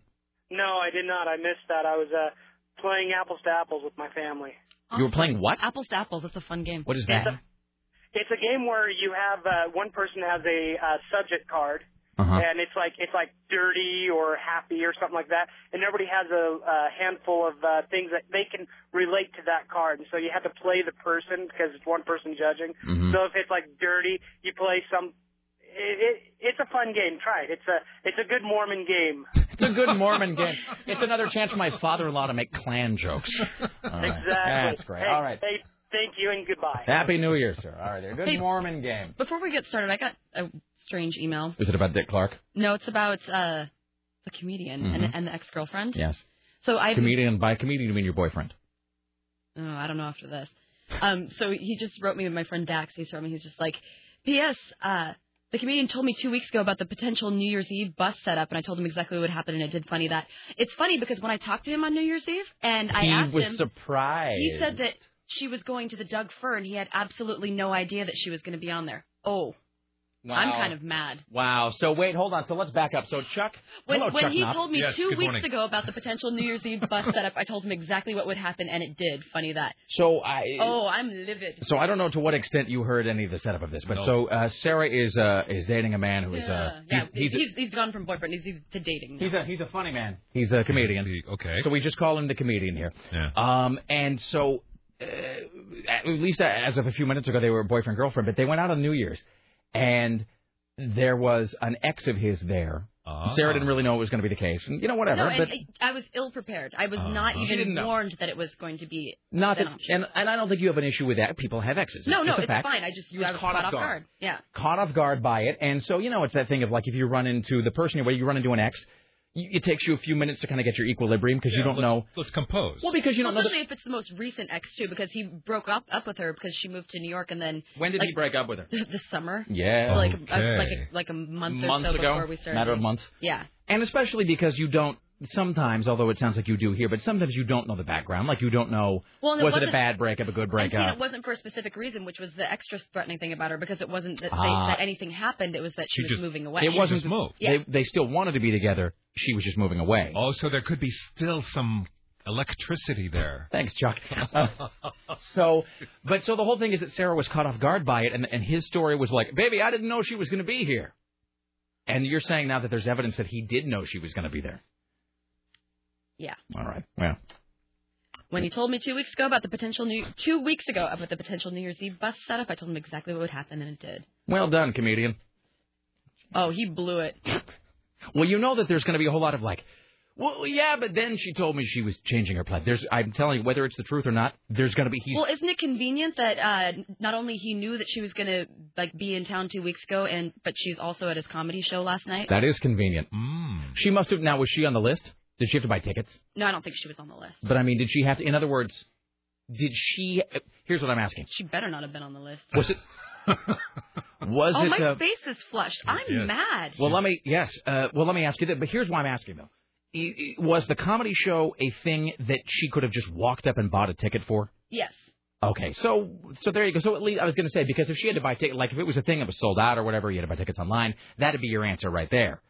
no, I did not. I missed that. I was uh playing apples to apples with my family. You were playing what? Apples to apples. That's a fun game. What is that? It's a game where you have uh, one person has a uh, subject card, Uh-huh. and it's like it's like dirty or happy or something like that, and everybody has a, a handful of uh, things that they can relate to that card, and so you have to play the person because it's one person judging. Mhm. So if it's like dirty, you play some. It, it, it's a fun game. Try it. It's a it's a good Mormon game. It's a good Mormon game. It's another chance for my father-in-law to make clan jokes. All right. Exactly. That's great. Hey, All right. Hey, thank you and goodbye. Happy New Year, sir. All right, there. Good Hey. Mormon game. Before we get started, I got a strange email. Is it about Dick Clark? No, it's about uh, the comedian Mhm. and, and the ex-girlfriend. Yes. So I Comedian. By comedian, you mean your boyfriend? Oh, I don't know after this. Um, so he just wrote me with my friend Dax. He wrote me. He's just like, P.S. Uh, the comedian told me two weeks ago about the potential New Year's Eve bus setup, and I told him exactly what would happen, and it did funny that. It's funny because when I talked to him on New Year's Eve, and I he asked was him, surprised. he said that she was going to the Doug Fir, and he had absolutely no idea that she was going to be on there. Oh, I'm kind of mad. Wow. So wait, hold on. So let's back up. So Chuck, When, hello, when Chuck he Knopf. told me Yes, two weeks morning. ago about the potential New Year's Eve bus [LAUGHS] setup, I told him exactly what would happen, and it did. Funny that. So I. Oh, I'm livid. So I don't know to what extent you heard any of the setup of this, but No. so uh, Sarah is uh, is dating a man who is yeah, uh, yeah. he's, he's, he's, he's gone from boyfriend. He's, he's to dating. now. He's a he's a funny man. He's a comedian. Okay. So we just call him the comedian here. Yeah. Um, and so uh, at least as of a few minutes ago, they were boyfriend girlfriend, but they went out on New Year's, and there was an ex of his there. Ah. Sarah didn't really know it was going to be the case, and you know whatever. No, but I, I was ill prepared. I was not Uh-huh. Didn't even warned that it was going to be. not that that, and and I don't think you have an issue with that. People have exes. no, it's no, just it's fact. fine. I just He was I was caught caught, off off guard. guard. Yeah. caught off guard by it, and so you know it's that thing of like if you run into the person you're with, you run into an ex, you, it takes you a few minutes to kind of get your equilibrium because you don't let's- know. Let's compose. Well, because you don't know. Especially The, if it's the most recent ex too, because he broke up up with her because she moved to New York, and then when did like, he break up with her? this summer. Yeah. Like a, Okay. like a, like a month or so ago, before we started. A matter of months, Yeah. and especially because you don't. Sometimes, although it sounds like you do here, but sometimes you don't know the background. Like you don't know Well, and it was it a bad breakup, a good breakup. And breakup. it wasn't for a specific reason, which was the extra threatening thing about her, because it wasn't that, they, Ah. that anything happened. It was that she, She was just- moving away. It wasn't. just moved. Yeah. They they still wanted to be together. She was just moving away. Oh, so there could be still some electricity there. Thanks, Chuck. Uh, [LAUGHS] so, but so the whole thing is that Sarah was caught off guard by it, and and his story was like, "Baby, I didn't know she was going to be here." And you're saying now that there's evidence that he did know she was going to be there. Yeah. All right. Well, When he told me two weeks ago about the potential new two weeks ago about the potential New Year's Eve bus setup, I told him exactly what would happen, and it did. well done, comedian. Oh, he blew it. [LAUGHS] Well, you know that there's going to be a whole lot of like, well, yeah, but then she told me she was changing her plan. There's, I'm telling you, whether it's the truth or not, there's going to be. He's, Well, isn't it convenient that uh not only he knew that she was gonna like be in town two weeks ago, and but she's also at his comedy show last night? that is convenient. Mm. She must have. Now, was she on the list? Did she have to buy tickets? No, I don't think she was on the list. But I mean, did she have to? In other words, did she? Here's what I'm asking. She better not have been on the list. Was it? [LAUGHS] was oh, it? my uh, face is flushed. I'm Yes. mad. well, let me. Yes. Uh, well, let me ask you that. But here's why I'm asking though. I- I- Was the comedy show a thing that she could have just walked up and bought a ticket for? Yes. Okay, so so there you go. So at least I was going to say because if she had to buy ticket, like if it was a thing that was sold out or whatever, you had to buy tickets online. That'd be your answer right there.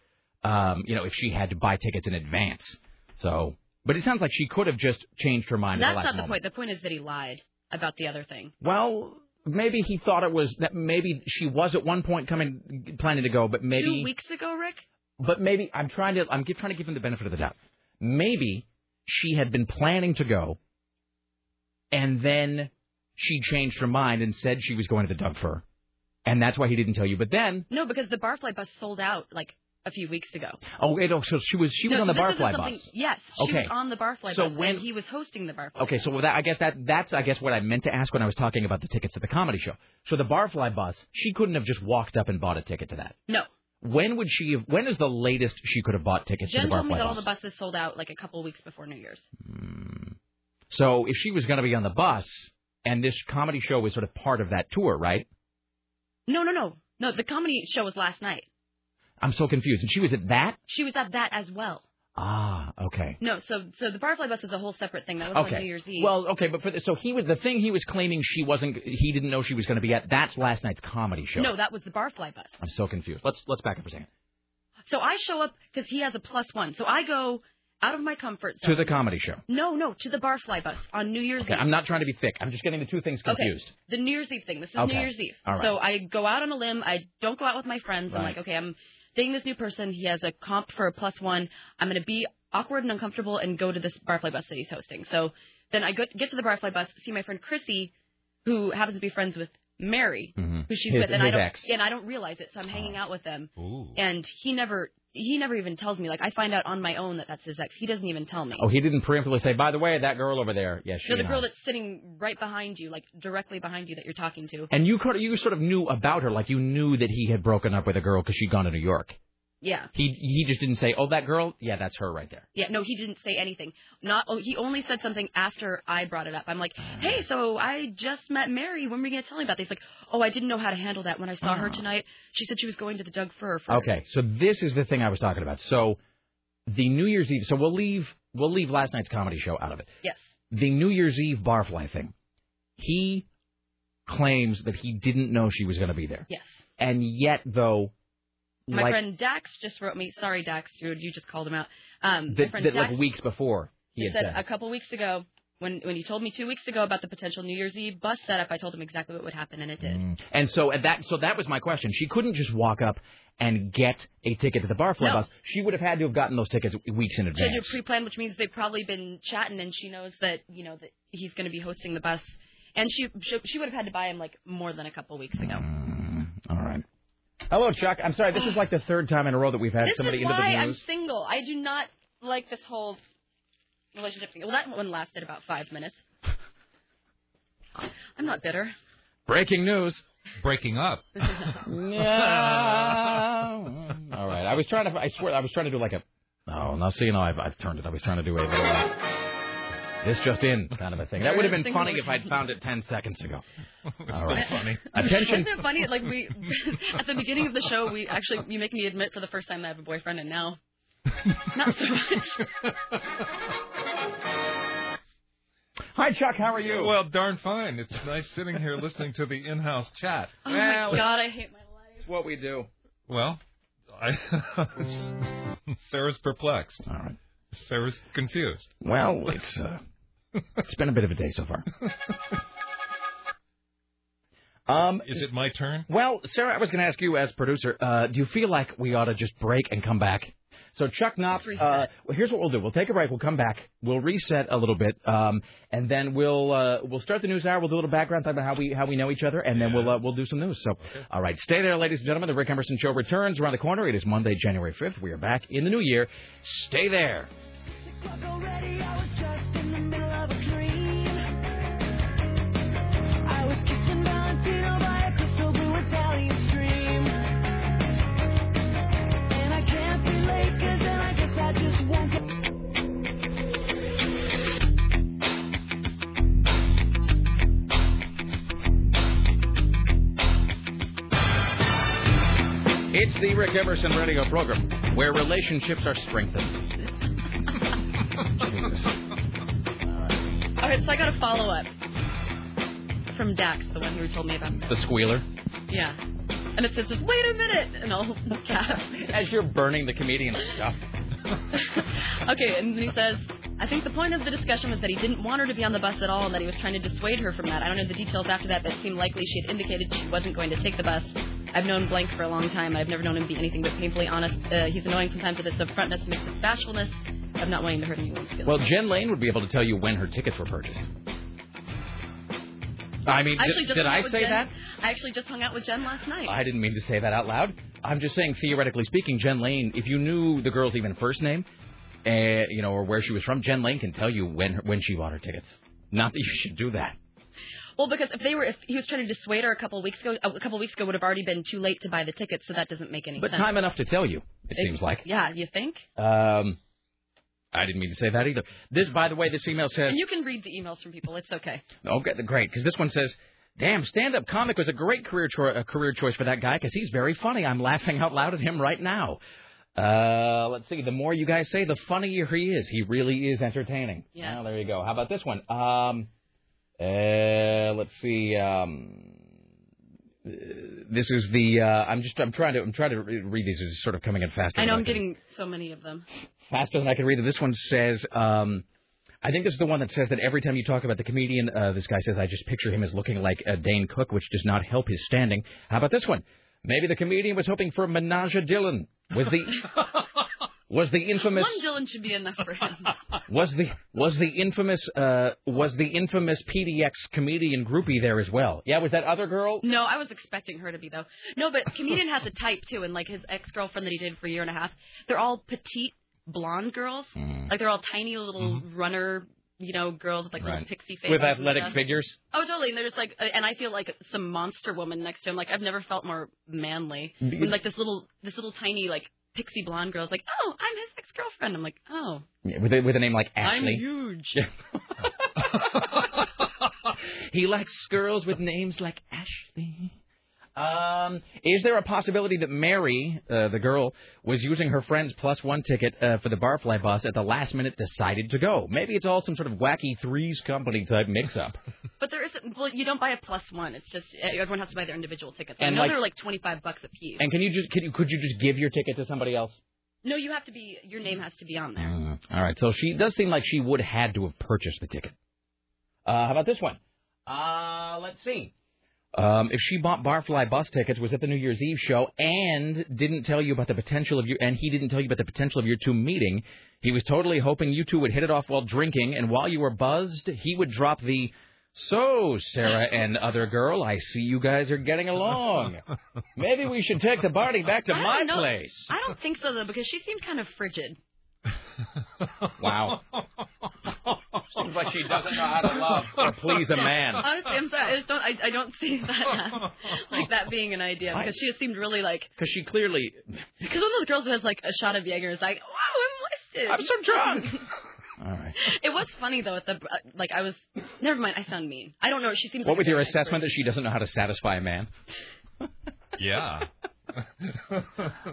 Um, you know, if she had to buy tickets in advance. So, but it sounds like she could have just changed her mind at That's the last not the moment. point. The point is that he lied about the other thing. Well, maybe he thought it was that maybe she was at one point coming planning to go, but maybe Two weeks ago, Rick. but maybe I'm trying to I'm trying to give him the benefit of the doubt. Maybe she had been planning to go, and then she changed her mind and said she was going to the Doug Fir, and that's why he didn't tell you. But then, No, because the Barfly bus sold out like a few weeks ago. oh wait, oh, so she was she was No, on the Barfly bus. Yes, she Okay. was on the Barfly So bus, when- and he was hosting the Barfly. Okay, so that, I guess that that's I guess what I meant to ask when I was talking about the tickets to the comedy show. So the Barfly bus, she couldn't have just walked up and bought a ticket to that. No, When would she have? When is the latest she could have bought tickets Jen to the told me Barfly that all the buses sold out like a couple weeks before New Year's. Hmm. So if she was going to be on the bus, and this comedy show was sort of part of that tour, right? No, no, no, no. The comedy show was last night. I'm so confused. And she was at that? She was at that as well. Ah, okay. No, so so the Barfly bus is a whole separate thing. That was on New Year's Eve. Well, okay, but for the, so he was the thing he was claiming she wasn't. He didn't know she was going to be at. That's last night's comedy show. no, that was the Barfly bus. I'm so confused. Let's let's back up for a second. So I show up because he has a plus one. So I go out of my comfort zone. To the comedy show. No, no, to the Barfly bus on New Year's Okay, Eve. I'm not trying to be thick. I'm just getting the two things confused. Okay, the New Year's Eve thing. This is Okay. New Year's Eve. All right. So I go out on a limb. I don't go out with my friends. I'm like, okay, I'm dating this new person. He has a comp for a plus one. I'm going to be awkward and uncomfortable and go to this Barfly bus that he's hosting. So then I go, get to the Barfly bus, see my friend Chrissy, who happens to be friends with Mary, mm-hmm. who she's His- with, and I don't, ex. and I don't realize it. So I'm hanging oh. out with them, Ooh. and he never, he never even tells me. Like I find out on my own that that's his ex. He doesn't even tell me. Oh, he didn't preemptively say, by the way, that girl over there. Yes, she. No, the girl I." that's sitting right behind you, like directly behind you, that you're talking to. And you you sort of knew about her, like you knew that he had broken up with a girl because she'd gone to New York. Yeah. He he just didn't say, oh, that girl. Yeah, that's her right there. Yeah, no, he didn't say anything. Not oh, he only said something after I brought it up. I'm like, mm. "Hey, so I just met Mary. When were you going to tell me about this?" Like, "Oh, I didn't know how to handle that when I saw her oh. tonight. She said she was going to the Doug Fir for Okay, so this is the thing I was talking about. So the New Year's Eve. So we'll leave we'll leave last night's comedy show out of it. Yes. The New Year's Eve barfly thing. He claims that he didn't know she was going to be there, Yes. and yet though, My like friend Dax just wrote me. Sorry, Dax, dude, you just called him out. Um, that, that Dax like weeks before he had said said. a couple weeks ago when when he told me two weeks ago about the potential New Year's Eve bus setup. I told him exactly what would happen, and it did. Mm. And so at that, so that was my question. She couldn't just walk up and get a ticket to the Barfly No. bus. She would have had to have gotten those tickets weeks in She had advance. to pre-plan, which means they've probably been chatting, and she knows that you know that he's going to be hosting the bus, and she she, she would have had to buy him like more than a couple weeks ago. All right. Hello, Chuck. I'm sorry. This is like the [SIGHS] third time in a row that we've had this somebody is into why the I'm single. I do not like this whole relationship thing. Well, that one lasted about five minutes. I'm not bitter. Breaking news. Breaking up. [LAUGHS] Yeah. All right. I was trying to. I swear. I was trying to do like a. Oh, now see, now I've, I've turned it. I was trying to do a little. Uh, This just in kind of a thing. That would have been funny if I'd found it ten seconds ago. [LAUGHS] All right. funny. Attention. Isn't it funny? Like we [LAUGHS] at the beginning of the show, we actually you make me admit for the first time I have a boyfriend, and now not so much. [LAUGHS] Hi, Chuck. How are you? Well, darn fine. It's nice sitting here listening to the in-house chat. Oh my god, I hate my life. It's what we do. Well, I, Sarah's perplexed. All right. Sarah's confused. Well, it's uh, [LAUGHS] it's been a bit of a day so far. [LAUGHS] Um, Is it my turn? Well, Sarah, I was going to ask you as producer, uh, do you feel like we ought to just break and come back? So Chuck Knopf, uh, well, here's what we'll do. We'll take a break. We'll come back. We'll reset a little bit, um, and then we'll uh, we'll start the news hour. We'll do a little background talk about how we how we know each other, and then we'll uh, we'll do some news. So, all right, stay there, ladies and gentlemen. The Rick Emerson Show returns around the corner. It is Monday, January 5th. We are back in the new year. Stay there. It's the Rick Emerson radio program where relationships are strengthened. Jesus. [LAUGHS] All right, so I got a follow up from Dax, the one who told me about. The squealer. Yeah, and it says, just, "Wait a minute," and all caps. As you're burning the comedian stuff. [LAUGHS] Okay, and he says, I think the point of the discussion was that he didn't want her to be on the bus at all and that he was trying to dissuade her from that. I don't know the details after that, but it seemed likely she had indicated she wasn't going to take the bus. I've known Blank for a long time. I've never known him be anything but painfully honest. Uh, he's annoying sometimes with his upfrontness mixed with bashfulness of not wanting to hurt anyone's feelings. Well, Jen Lane would be able to tell you when her tickets were purchased. I mean, actually did, did I say Jen. that? I actually just hung out with Jen last night. I didn't mean to say that out loud. I'm just saying, theoretically speaking, Jen Lane, if you knew the girl's even first name, uh, you know, or where she was from, Jen Lane can tell you when when she bought her tickets. Not that you should do that. Well, because if they were, if he was trying to dissuade her a couple of weeks ago, a couple of weeks ago would have already been too late to buy the tickets, so that doesn't make any But sense. time enough to tell you, it seems like. Yeah, you think? Um, I didn't mean to say that either. This, by the way, this email says. And you can read the emails from people. It's okay. Okay, great, because this one says, "Damn, stand-up comic was a great career cho- a career choice for that guy because he's very funny. I'm laughing out loud at him right now." Uh, let's see. The more you guys say, the funnier he is. He really is entertaining. Yeah. Well, there you go. How about this one? Um, uh, let's see. Um, this is the. Uh, I'm just. I'm trying to. I'm trying to re- read these. It's sort of coming in faster. I know I'm can- getting so many of them. faster than I can read them. This one says, um, I think this is the one that says that every time you talk about the comedian, uh, this guy says, I just picture him as looking like uh, Dane Cook, which does not help his standing. How about this one? Maybe the comedian was hoping for a menage a Dylan. Was the [LAUGHS] was the infamous One Dylan should be enough for him. [LAUGHS] was the was the infamous uh, was the infamous PDX comedian groupie there as well? Yeah, was that other girl? No, I was expecting her to be though. No, but comedian has a type too, and like his ex girlfriend that he did for a year and a half, they're all petite blonde girls. Mm. Like they're all tiny little runner, you know, girls with like little pixie faces. With athletic figures. Oh, totally. And they're just like, and I feel like some monster woman next to him. Like I've never felt more manly. When like this little, this little tiny like pixie blonde girl's like, oh, I'm his ex girlfriend. I'm like, oh, Yeah, with a, with a name like Ashley. I'm huge. [LAUGHS] he likes girls with names like Ashley. Um, is there a possibility that Mary, uh, the girl, was using her friend's plus one ticket uh, for the Barfly bus at the last minute decided to go? Maybe it's all some sort of wacky Three's Company type mix-up. But there isn't. Well, you don't buy a plus one. It's just uh, everyone has to buy their individual tickets. And I know like- they're like twenty five bucks a piece. And can you just can you, could you just give your ticket to somebody else? No, you have to be. Your name has to be on there. Mm, all right, so she does seem like she would have had to have purchased the ticket. Uh, how about this one? Uh, let's see. Um, if she bought Barfly bus tickets, was at the New Year's Eve show, and didn't tell you about the potential of you, and he didn't tell you about the potential of your two meeting, he was totally hoping you two would hit it off while drinking, and while you were buzzed, he would drop the, "So, Sarah and other girl, I see you guys are getting along. Maybe we should take the party back to I my don't know. place." I don't think so though, because she seemed kind of frigid. Wow. Seems like she doesn't know how to love [LAUGHS] or please a man. Honestly, I'm sorry. I just don't. I, I don't see that as, like that being an idea because she seemed really like. Because she clearly. Because one of those girls who has like a shot of Jaeger is like, "Wow, I'm wasted. I'm so drunk." [LAUGHS] All right. It was funny though at the uh, like I was. Never mind. I sound mean. I don't know. She seems. What like with your very nice assessment that she doesn't know how to satisfy a man? [LAUGHS] Yeah.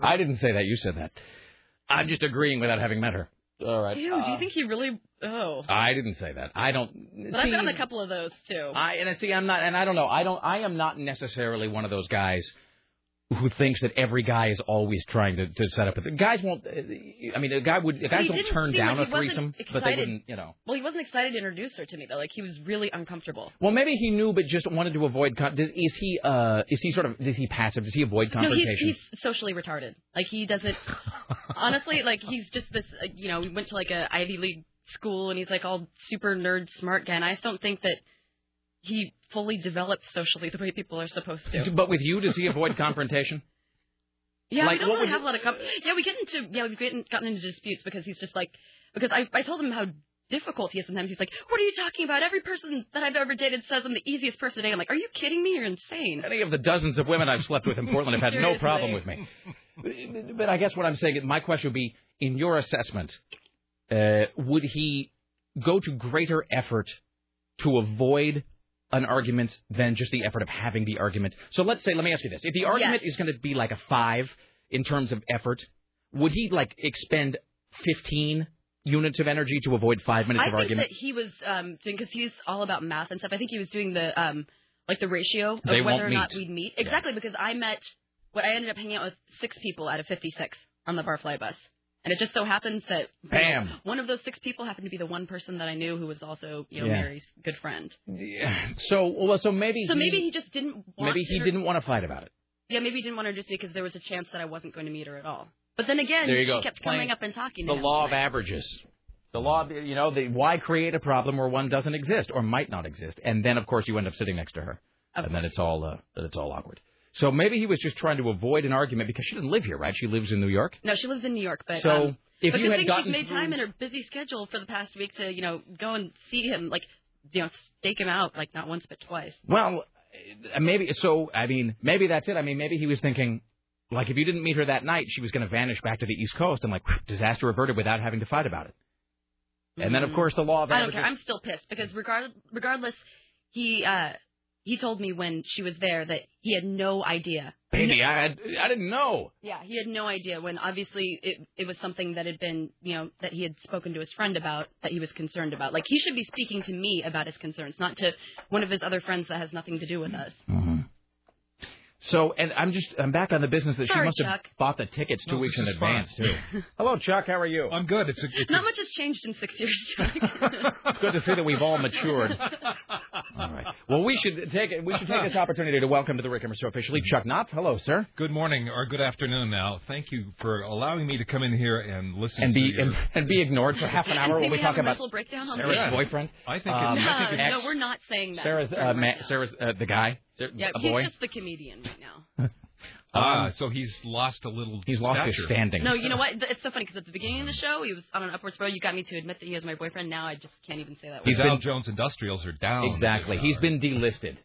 I didn't say that. You said that. I'm just agreeing without having met her. All right. person. Ew, do you Uh, think he really? Oh. I didn't say that. I don't. But I've done a couple of those too. I and I see. I'm not, and I don't know. I don't. I am not necessarily one of those guys who thinks that every guy is always trying to, to set up. A, guys won't. uh, I mean, a guy would. Guys don't turn down like a threesome, but they wouldn't. You know. Well, he wasn't excited to introduce her to me though. Like he was really uncomfortable. Well, maybe he knew, but just wanted to avoid. Con- does, is he? Uh, is he sort of? Is he passive? Does he avoid No, he's, he's socially retarded. Like he doesn't. [LAUGHS] honestly, like he's just this. Uh, you know, we went to like a Ivy League school, and he's like all super nerd smart guy. And I just don't think that he fully developed socially the way people are supposed to. But with you, does he avoid confrontation? Yeah, Like, we don't really have you- a lot of. Com- yeah, we get into. Yeah, we've gotten, gotten into disputes because he's just like. Because I I told him how difficult he is sometimes. He's like, "What are you talking about? Every person that I've ever dated says I'm the easiest person to date." I'm like, "Are you kidding me? You're insane." Any of the dozens of women I've slept with in Portland have had [LAUGHS] no problem with me. But I guess what I'm saying, my question would be, in your assessment, uh, would he go to greater effort to avoid an argument than just the effort of having the argument? So let's say, let me ask you this: if the argument is going to be like a five in terms of effort, would he like expend 15 units of energy to avoid five minutes I of think argument? that he was um doing because he's all about math and stuff. I think he was doing the um like the ratio of They whether or not we'd meet. Exactly because I met what I ended up hanging out with six people out of 56 on the Barfly bus. And it just so happens that you know, one of those six people happened to be the one person that I knew who was also, you know, Yeah. Mary's good friend. Yeah. So, well, so maybe So he, maybe he just didn't want maybe he inter- didn't want to fight about it. Yeah, maybe he didn't want to just because there was a chance that I wasn't going to meet her at all. But then again, she go. kept Playing coming up and talking The law of averages. The law, you know, the, why create a problem where one doesn't exist or might not exist, and then of course you end up sitting next to her, and then it's all uh, then it's all awkward. So maybe he was just trying to avoid an argument because she doesn't live here, right? She lives in New York. No, she lives in New York, but So, um, if but you had gotten she's made through- time in her busy schedule for the past week to you know go and see him, like you know stake him out like not once but twice. Well, uh, maybe so. I mean, maybe that's it. I mean, maybe he was thinking, like, if you didn't meet her that night, she was going to vanish back to the East Coast, and like, disaster averted without having to fight about it. And then, of course, the law of Mm. I don't averages. care. I'm still pissed because regard regardless, he uh he told me when she was there that he had no idea. Baby, I had, I didn't know. Yeah, he had no idea when obviously it it was something that had been, you know, that he had spoken to his friend about that he was concerned about. Like he should be speaking to me about his concerns, not to one of his other friends that has nothing to do with us. Mm-hmm. So, and I'm just, I'm back on the business that Sorry, she must have bought the tickets two No, weeks in is fine. advance too. [LAUGHS] Hello, Chuck. How are you? I'm good. It's a, it's Not much has changed in six years. [LAUGHS] Chuck. It's good to see that we've all matured. [LAUGHS] All right. Well, we should take it. We should take this opportunity to welcome to the Rick Emerson Show officially Chuck Knopf. Hello, sir. Good morning or good afternoon now. Thank you for allowing me to come in here and listen And to be your... and, and be ignored for half an hour Think while we we talk about mental breakdown on Sarah's this? boyfriend. I think Um, it's, I no, think it's no, we're not saying that. Sarah's uh, Mark. ma- Sarah's uh, the guy, Sarah, Yeah, a he's boy. just the comedian right now. [LAUGHS] ah, Um, so he's lost a little. He's lost his standing. No, you know what? It's so funny because at the beginning of the show, he was on an upward spiral. You got me to admit that he was my boyfriend. Now I just can't even say that word. These word. Dow Jones Industrials are down. Exactly. He's been delisted.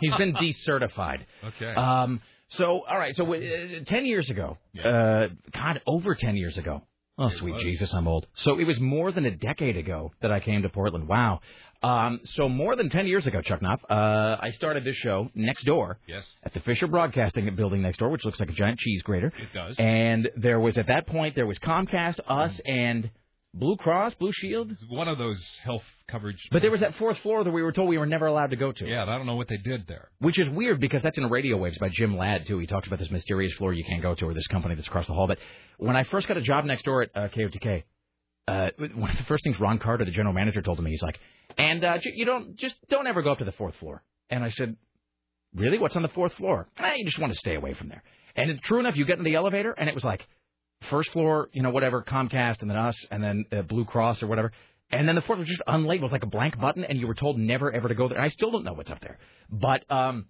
He's been decertified. Okay. Um. So, all right. So, uh, ten years ago, uh, God, over ten years ago. Oh, sweet was. Jesus, I'm old. So it was more than a decade ago that I came to Portland. Wow. Um. So more than ten years ago, Chuck Knopf, uh, I started this show next door Yes, at the Fisher Broadcasting building next door, which looks like a giant cheese grater. it does. And there was at that point there was Comcast, us, and Blue Cross, Blue Shield. One of those health coverage. But there was that fourth floor that we were told we were never allowed to go to. Yeah, I don't know what they did there. Which is weird because that's in Radio Waves by Jim Ladd too. He talks about this mysterious floor you can't go to or this company that's across the hall. But when I first got a job next door at uh, KOTK, uh, one of the first things Ron Carter, the general manager, told me, he's like, "And uh, j- you don't just don't ever go up to the fourth floor." And I said, "Really? What's on the fourth floor?" Eh, you just want to stay away from there. And it's true enough, you get in the elevator, and it was like first floor, you know, whatever, Comcast, and then us, and then uh, Blue Cross or whatever. And then the fourth was just unlabeled, like a blank button, and you were told never ever to go there. And I still don't know what's up there. But um,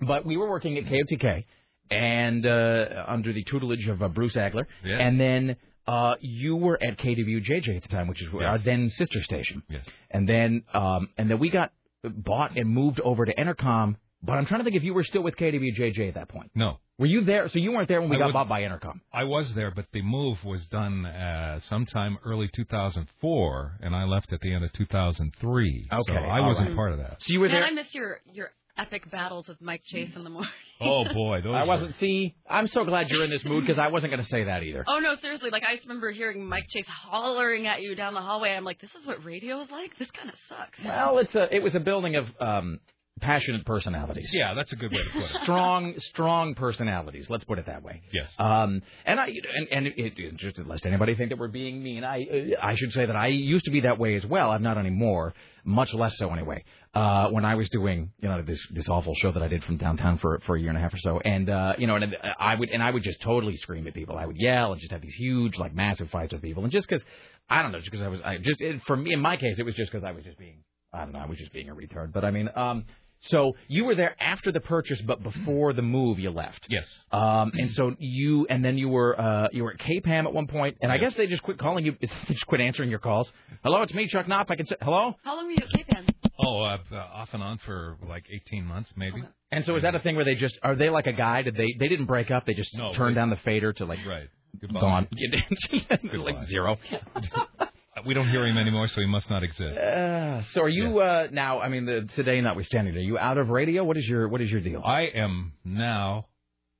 but we were working at KOTK, and uh, under the tutelage of uh, Bruce Agler, Yeah. and then uh, you were at KWJJ at the time, which is our then sister station. Yes. And then um, and then we got bought and moved over to Entercom. But I'm trying to think if you were still with KWJJ at that point. No, Were you there? So you weren't there when we I got was- bought by Entercom. I was there, but the move was done uh, sometime early 2004, and I left at the end of 2003. Okay, so I all wasn't right. part of that. So you were Man, there. I miss your your epic battles with Mike Chase in the morning. [LAUGHS] Oh boy, those. I were- wasn't. See, I'm so glad you're in this mood because I wasn't going to say that either. Oh no, seriously! Like I just remember hearing Mike Chase hollering at you down the hallway. I'm like, this is what radio is like. This kind of sucks. Well, it's a. It was a building of um, passionate personalities. Yeah, that's a good way to put it. strong, strong personalities. Let's put it that way. Yes. Um, and I and and it, it, just lest anybody think that we're being mean, I I should say that I used to be that way as well. I'm not anymore. Much less so anyway. Uh, when I was doing you know this this awful show that I did from downtown for for a year and a half or so, and uh, you know, and I would and I would just totally scream at people. I would yell and just have these huge like massive fights with people, and just because I don't know, just because I was I just it, for me in my case it was just because I was just being I don't know I was just being a retard. But I mean, um, so you were there after the purchase, but before the move, you left. Yes. Um, and so you, and then you were, uh, you were at KPAM at one point, and I guess they just quit calling you. [LAUGHS] They just quit answering your calls. Hello, it's me, Chuck Knopf. I can say hello. How long were you at KPAM? Oh, uh, uh, off and on for like 18 months, maybe. And so is that a thing where they just are they like a guy? Did they they didn't break up? They just No, turned they- down the fader to like Right. Goodbye. gone, [LAUGHS] like zero. [LAUGHS] We don't hear him anymore, so he must not exist. Uh, so are you uh, now? I mean, the, today notwithstanding, are you out of radio? What is your what is your deal? I am now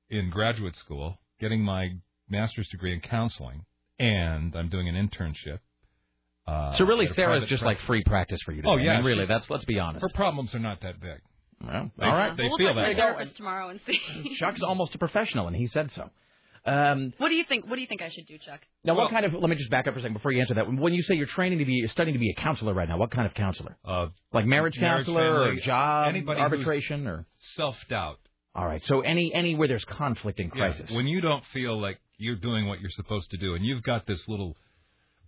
in graduate school getting my master's degree in counseling, and I'm doing an internship. Uh, so really, at a Sarah's just practice. like free practice for you. Today. Oh, yeah, I mean, really, that's let's be honest. Her problems are not that big. Well, They- all right. they Well, we'll feel talk that the way. tomorrow and see. Chuck's almost a professional, and he said so. Um, What do you think? What do you think I should do, Chuck? now, what kind of? Let me just back up for a second before you answer that. When you say you're training to be, you're studying to be a counselor right now, what kind of counselor? Uh, Like marriage, Marriage, counselor family, or job anybody arbitration or? Self doubt. All right. So any any where there's conflict and crisis. When you don't feel like you're doing what you're supposed to do, and you've got this little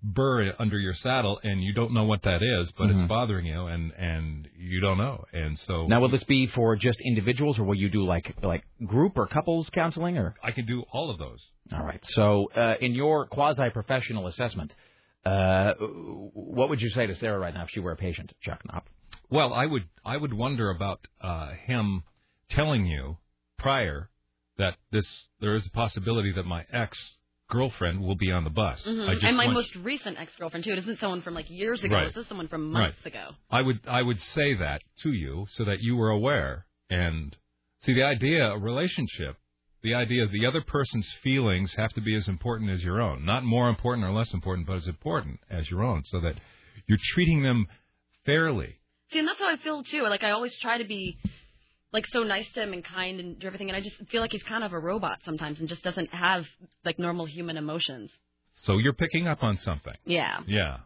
burr under your saddle, and you don't know what that is, but Mhm. it's bothering you, and and you don't know, and so Now, will this be for just individuals, or will you do like like group or couples counseling, or? I can do all of those. All right. So, uh, in your quasi-professional assessment, uh, what would you say to Sarah right now if she were a patient, Chuck Knopf? Well, I would I would wonder about uh, him telling you prior that this there is a possibility that my ex girlfriend will be on the bus. Mhm. I just And my most recent ex-girlfriend too. It isn't someone from like years ago. Right. This is someone from months Right. ago. I would I would say that to you so that you were aware and see the idea a relationship the idea of the other person's feelings have to be as important as your own not more important or less important but as important as your own so that you're treating them fairly See, and that's how I feel too. Like I always try to be like so nice to him and kind and do everything, and I just feel like he's kind of a robot sometimes and just doesn't have like normal human emotions. so you're picking up on something Yeah. yeah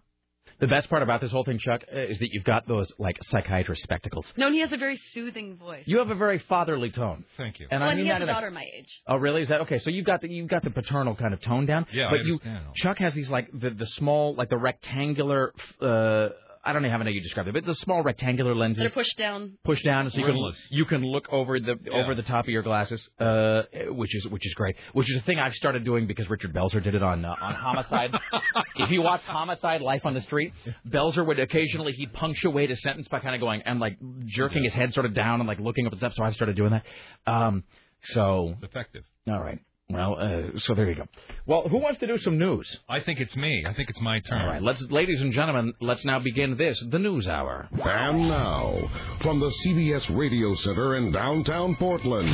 The best part about this whole thing, Chuck, uh, is that you've got those like psychiatrist spectacles. No, and he has a very soothing voice. You have a very fatherly tone. Thank you. And well, I and mean he has that a in a- daughter my age. Oh, really? Is that okay? So you've got the you've got the paternal kind of tone down. Yeah, I but you understand. Chuck has these like the the small like the rectangular. uh I don't even know how you describe it, but the small rectangular lenses They're pushed down. push down so you can you can look over the over the top of your glasses, uh, which is which is great. Which is a thing I've started doing because Richard Belzer did it on uh, on Homicide. [LAUGHS] if you watch Homicide: Life on the Street, Belzer would occasionally he'd punctuate a sentence by kind of going and like jerking his head sort of down and like looking up and stuff. So I started doing that. Um, so it's effective all right. Well, uh, so there you go. Well, who wants to do some news? I think it's me I think it's my turn All right, let's, ladies and gentlemen, let's now begin this, the news hour. And now, from the CBS Radio Center in downtown Portland,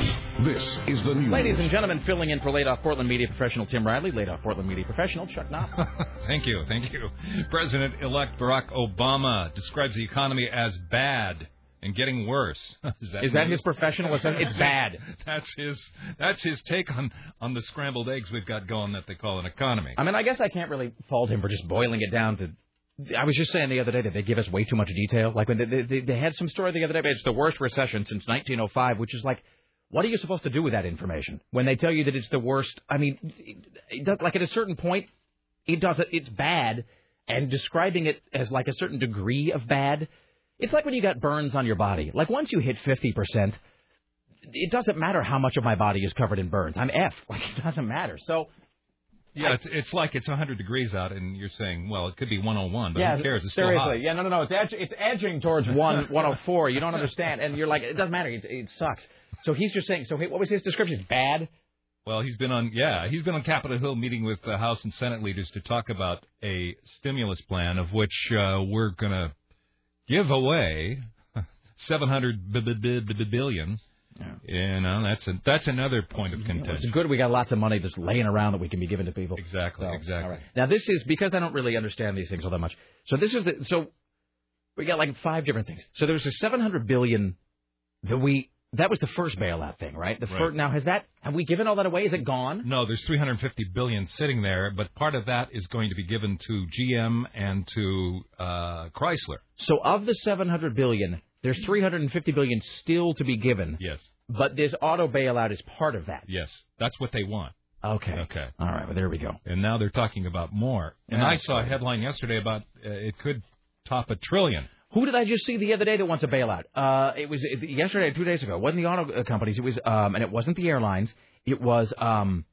this is the news. Ladies and gentlemen, filling in for laid off Portland media professional Tim Riley, laid off Portland media professional Chuck Knopf. [LAUGHS] Thank you, thank you. President-elect Barack Obama describes the economy as bad and getting worse. [LAUGHS] Is that, Is that his professional assessment? It's [LAUGHS] bad. That's his. That's his take on on the scrambled eggs we've got going that they call an economy. I mean, I guess I can't really fault him for just boiling it down to. I was just saying the other day that they give us way too much detail. Like when they, they, they had some story the other day, it's the worst recession since 1905, which is like, what are you supposed to do with that information when they tell you that it's the worst? I mean, it, like at a certain point, it does it. It's bad, and describing it as like a certain degree of bad, it's like when you got burns on your body. Like once you hit 50 percent, it doesn't matter how much of my body is covered in burns. I'm F. [LAUGHS] Like it doesn't matter. So. Yeah, it's it's like it's 100 degrees out, and you're saying, well, it could be 101, but yeah, who cares? It's still seriously. hot. Yeah, no, no, no. It's edge, it's edging towards one [LAUGHS] 104. You don't understand, and you're like, it doesn't matter. It, it sucks. So he's just saying. So what was his description? Bad. Well, he's been on yeah, he's been on Capitol Hill meeting with the House and Senate leaders to talk about a stimulus plan of which uh, we're going to give away 700 b- b- b- b- billion. You know, that's a, that's another point of contention. It's good we got lots of money just laying around that we can be giving to people. Exactly, So, exactly. right. Now this is because I don't really understand these things all that much. So this is the so we got like five different things. So there's a 700 billion that we that was the first bailout thing, right? The Right. first now has that have we given all that away? Is it gone? No, there's 350 billion sitting there, but part of that is going to be given to GM and to uh, Chrysler. So of the 700 billion, there's 350 billion still to be given. Yes. But this auto bailout is part of that. Yes, that's what they want. Okay. Okay. All right. Well, there we go. And now they're talking about more. And Yeah, I saw a headline yesterday about uh, it could top a trillion. Who did I just see the other day that wants a bailout? Uh, it was yesterday, two days ago. It wasn't the auto uh, companies. It was, um, and it wasn't the airlines. It was, um,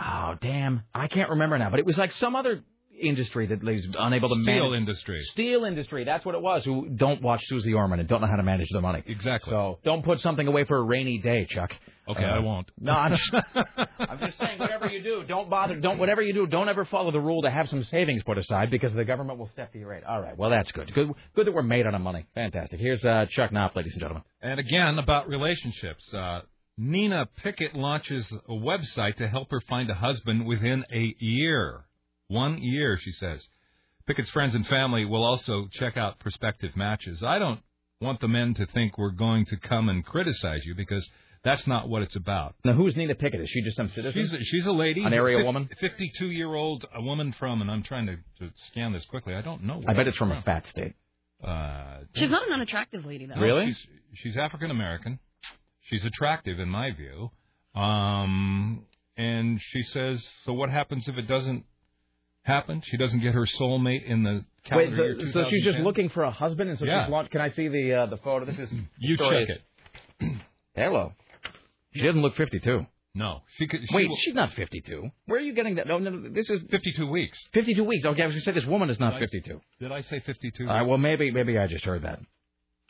oh damn, I can't remember now. But it was like some other industry that is unable to Steel manage. industry. Steel industry. That's what it was. Who don't watch Suze Orman and don't know how to manage their money. Exactly. So don't put something away for a rainy day, Chuck. Okay, Uh, I won't. [LAUGHS] No, I'm just, I'm just saying, whatever you do, don't bother. Don't whatever you do, don't ever follow the rule to have some savings put aside because the government will step to your aid. All right, well that's good. Good, good that we're made out of money. Fantastic. Here's uh, Chuck Knopf, ladies and gentlemen. And again, about relationships. Uh, Neenah Pickett launches a website to help her find a husband within a year. One year, she says. Pickett's friends and family will also check out prospective matches. I don't want the men to think we're going to come and criticize you because that's not what it's about. Now, who's Neenah Pickett? Is she just some citizen? She's a, she's a lady, An area fif- woman? 52 year old a woman from, and I'm trying to, to scan this quickly. I don't know. I bet it's from a fat state. Uh, She's not an unattractive lady though. Really? She's, she's African American. She's attractive in my view. Um, and she says, so what happens if it doesn't happen? She doesn't get her soulmate in the Wait, calendar year the, so she's just looking for a husband, and so Yeah. she's launched. Can I see the uh, the photo? This is You story check is- it. [CLEARS THROAT] Hello. She doesn't look 52. No, she could. She Wait, will- she's not 52. Where are you getting that? No, no, no, this is 52 weeks. 52 weeks. Okay, I was going to say this woman is not Did I- 52. Did I say 52? Uh, well, maybe maybe I just heard that.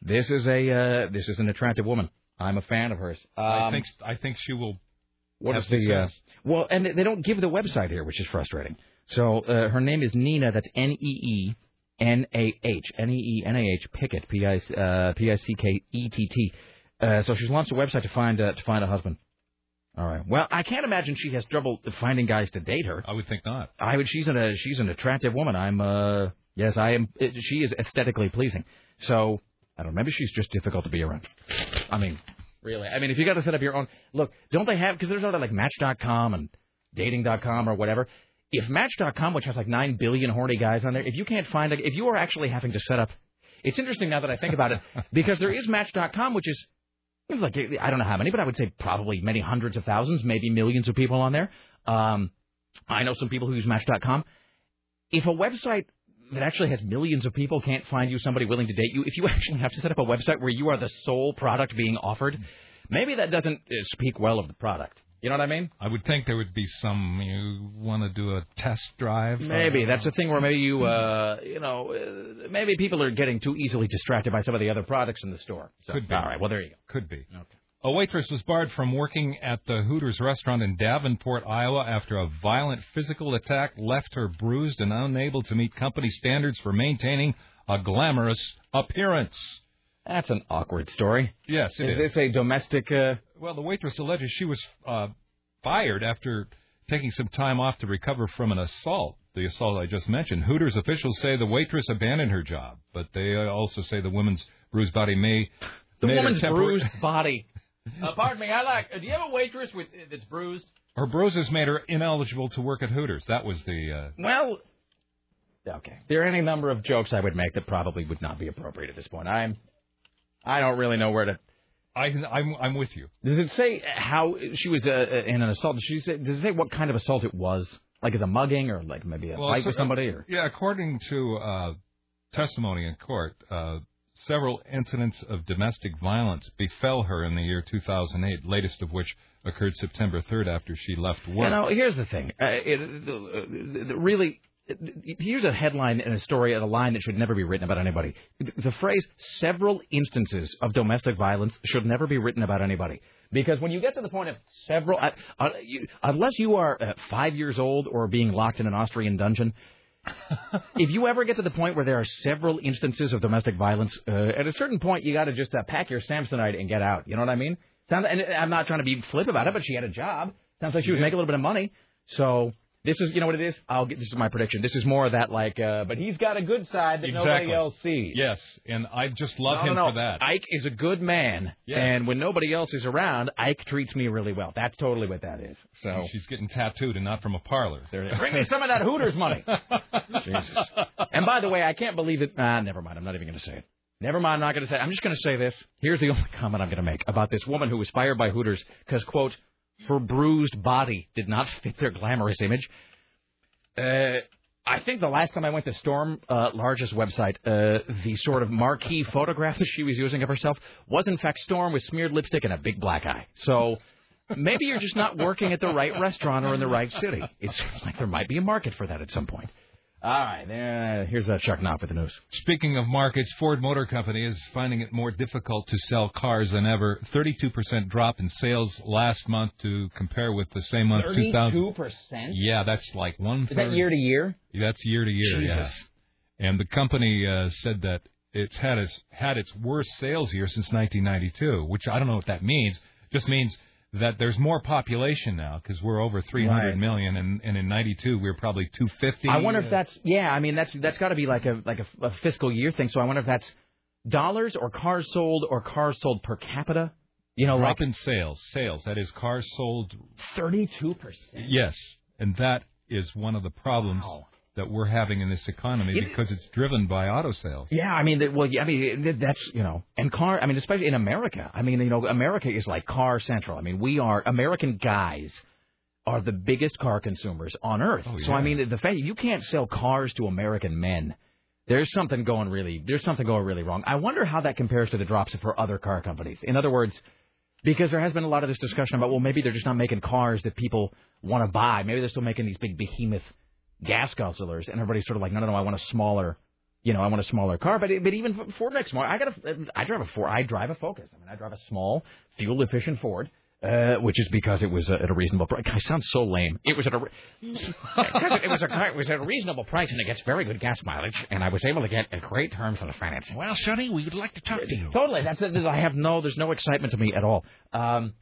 This is a uh, this is an attractive woman. I'm a fan of hers. I Um, think I think she will. What is the uh, well? And they don't give the website here, which is frustrating. So uh, her name is Neenah. That's N E E N A H N E E N A H Pickett P I uh, P I C K E T T. Uh, so she's launched a website to find uh, to find a husband. All right. Well, I can't imagine she has trouble finding guys to date her. I would think not. I would. She's an uh, she's an attractive woman. I'm. uh Yes, I am. It, she is aesthetically pleasing. So I don't know. Maybe she's just difficult to be around. I mean, really. I mean, if you got to set up your own. Look, don't they have? Because there's other like Match.com and Dating.com or whatever. If Match.com, which has like nine billion horny guys on there, if you can't find, a, if you are actually having to set up, it's interesting now that I think about it because there is Match.com, which is it's like I don't know how many, but I would say probably many hundreds of thousands, maybe millions of people on there. Um, I know some people who use Match.com. If a website that actually has millions of people can't find you somebody willing to date you, if you [LAUGHS] actually have to set up a website where you are the sole product being offered, maybe that doesn't uh, speak well of the product. You know what I mean? I would think there would be some. You want to do a test drive? Maybe that's a thing where maybe you, [LAUGHS] uh, you know, uh, maybe people are getting too easily distracted by some of the other products in the store. So, Could be. All right. Well, there you go. Could be. A waitress was barred from working at the Hooters restaurant in Davenport, Iowa, after a violent physical attack left her bruised and unable to meet company standards for maintaining a glamorous appearance. That's an awkward story. Yes, it is. is. this a domestic? Uh... Well, the waitress alleges she was uh, fired after taking some time off to recover from an assault. The assault I just mentioned. Hooters officials say the waitress abandoned her job, but they uh, also say the woman's bruised body may The woman's tempor- bruised body. [LAUGHS] Uh, pardon me. I like. Uh, do you have a waitress with that's bruised? Her bruises made her ineligible to work at Hooters. That was the. Uh, Well, okay. There are any number of jokes I would make that probably would not be appropriate at this point. I'm. I don't really know where to. I, I'm, I'm with you. Does it say how she was uh, uh, in an assault? Does, she say, does it say what kind of assault it was? Like is a mugging or like maybe a fight so- with somebody? Or Yeah, according to uh, testimony in court, uh, several incidents of domestic violence befell her in the year 2008, latest of which occurred September 3rd after she left work. You know, here's the thing. Uh, it, uh, the- really, here's a headline in a story and a line that should never be written about anybody. The phrase "several instances of domestic violence" should never be written about anybody. Because when you get to the point of several, uh, uh, you, unless you are uh, five years old or being locked in an Austrian dungeon, if you ever get to the point where there are several instances of domestic violence, uh, at a certain point you got to just uh, pack your Samsonite and get out. You know what I mean? Sounds, and I'm not trying to be flip about it, but she had a job. Sounds like she was making a little bit of money. So this is, you know what it is? I'll get. This is my prediction. This is more of that like, uh, but he's got a good side that Exactly. nobody else sees. Yes, and I just love No, him no, no. for that. Ike is a good man, Yes. and when nobody else is around, Ike treats me really well. That's totally what that is. So She's getting tattooed and not from a parlor. Bring me some of that Hooters money. [LAUGHS] Jesus. And by the way, I can't believe it. Ah, never mind. I'm not even going to say it. Never mind. I'm not going to say it. I'm just going to say this. Here's the [LAUGHS] only comment I'm going to make about this woman who was fired by Hooters because, quote, her bruised body did not [LAUGHS] fit their glamorous image. Uh, I think the last time I went to Storm uh, Large's website, uh, the sort of marquee photograph that she was using of herself was in fact Storm with smeared lipstick and a big black eye. So maybe you're just not working at the right restaurant or in the right city. It seems like there might be a market for that at some point. All right, uh, here's uh, Chuck Knopf with the news. Speaking of markets, Ford Motor Company is finding it more difficult to sell cars than ever. 32% drop in sales last month to compare with the same month 2000. percent. Yeah, that's like one Is that year to year? That's year to year. Yeah. Jesus. And the company uh, said that it's had its had its worst sales year since 1992, which I don't know what that means. Just means that there's more population now because we're over 300 Right. million, and, and in 92 we were probably 250. I wonder if that's yeah. I mean, that's that's got to be like a like a, a fiscal year thing. So I wonder if that's dollars or cars sold or cars sold per capita. You know, drop like in sales. Sales that is cars sold. thirty-two percent. Yes, and that is one of the problems that we're having in this economy It- because it's driven by auto sales. Yeah, I mean, well, yeah, I mean, that's you know, and car. I mean, especially in America. I mean, you know, America is like car central. I mean, we are American guys are the biggest car consumers on earth. Oh, So I mean, the fact you can't sell cars to American men, there's something going really, there's something going really wrong. I wonder how that compares to the drops for other car companies. In other words, because there has been a lot of this discussion about, well, maybe they're just not making cars that people want to buy. Maybe they're still making these big behemoth gas guzzlers, and everybody's sort of like, no, no, no, I want a smaller, you know, I want a smaller car. But but even Ford makes more. I got a, I drive a Ford. I drive a Focus. I mean, I drive a small, fuel efficient Ford. Uh, which is because it was uh, at a reasonable price. I sound so lame. It was at a re- it was a it was at a reasonable price, and it gets very good gas mileage. And I was able to get uh, great terms on the financing. Well, Sonny, we would like to talk to you. Totally. That's it. I have no. There's no excitement to me at all. Um,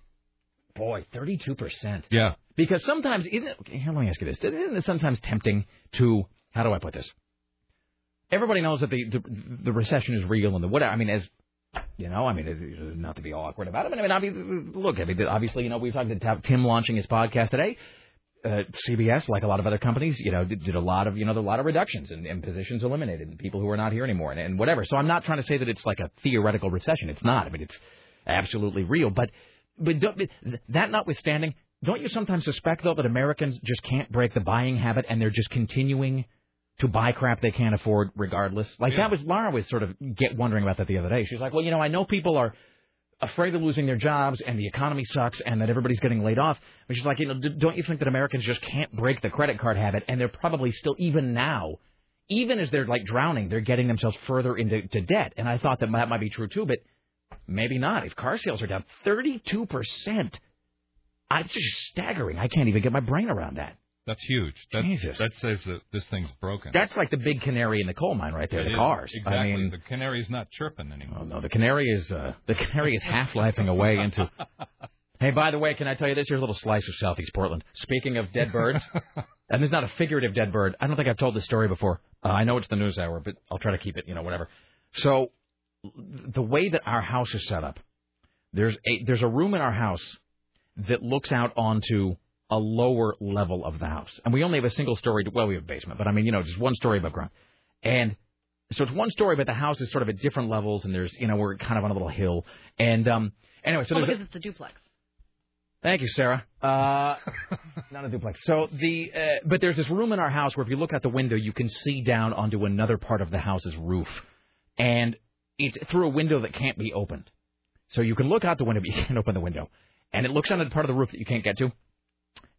boy, thirty-two percent. Yeah. Because sometimes, isn't okay, let me ask you this: Isn't it sometimes tempting to? How do I put this? Everybody knows that the the, the recession is real and the what. I mean, as you know, I mean, not to be awkward about it. But I mean, look, I mean, obviously, you know, we've talked to Tim launching his podcast today. Uh, CBS, like a lot of other companies, you know, did, did a lot of, you know, a lot of reductions and, and positions eliminated and people who are not here anymore and, and whatever. So I'm not trying to say that it's like a theoretical recession. It's not. I mean, it's absolutely real. But, but don't, that notwithstanding, don't you sometimes suspect though that Americans just can't break the buying habit and they're just continuing to buy crap they can't afford regardless? Like that was Laura was sort of get wondering about that the other day. She's like, well, you know, I know people are afraid of losing their jobs and the economy sucks and that everybody's getting laid off. But she's like, you know, d- don't you think that Americans just can't break the credit card habit and they're probably still even now, even as they're like drowning, they're getting themselves further into to debt. And I thought that that might be true too, but maybe not. If car sales are down 32 percent, it's just staggering. I can't even get my brain around that. That's huge. That, Jesus. that says that this thing's broken. That's like the big canary in the coal mine right there, It the is. cars. Exactly. I mean, the canary's not chirping anymore. Oh, no, the canary is uh, the canary is half lifing away into. [LAUGHS] Hey, by the way, can I tell you this? Here's a little slice of Southeast Portland. Speaking of dead birds, [LAUGHS] and it's not a figurative dead bird. I don't think I've told this story before. Uh, I know it's the news hour, but I'll try to keep it, you know, whatever. So, the way that our house is set up, there's a there's a room in our house that looks out onto a lower level of the house, and we only have a single story. Well, we have a basement, but I mean, you know, just one story above ground, and so it's one story, but the house is sort of at different levels, and there's, you know, we're kind of on a little hill. And um, anyway, so oh, there's a- because it's a duplex. Thank you, Sarah. Uh, [LAUGHS] not a duplex. So the, uh, but there's this room in our house where if you look out the window, you can see down onto another part of the house's roof, and it's through a window that can't be opened. So you can look out the window, but you can't open the window, and it looks on a part of the roof that you can't get to.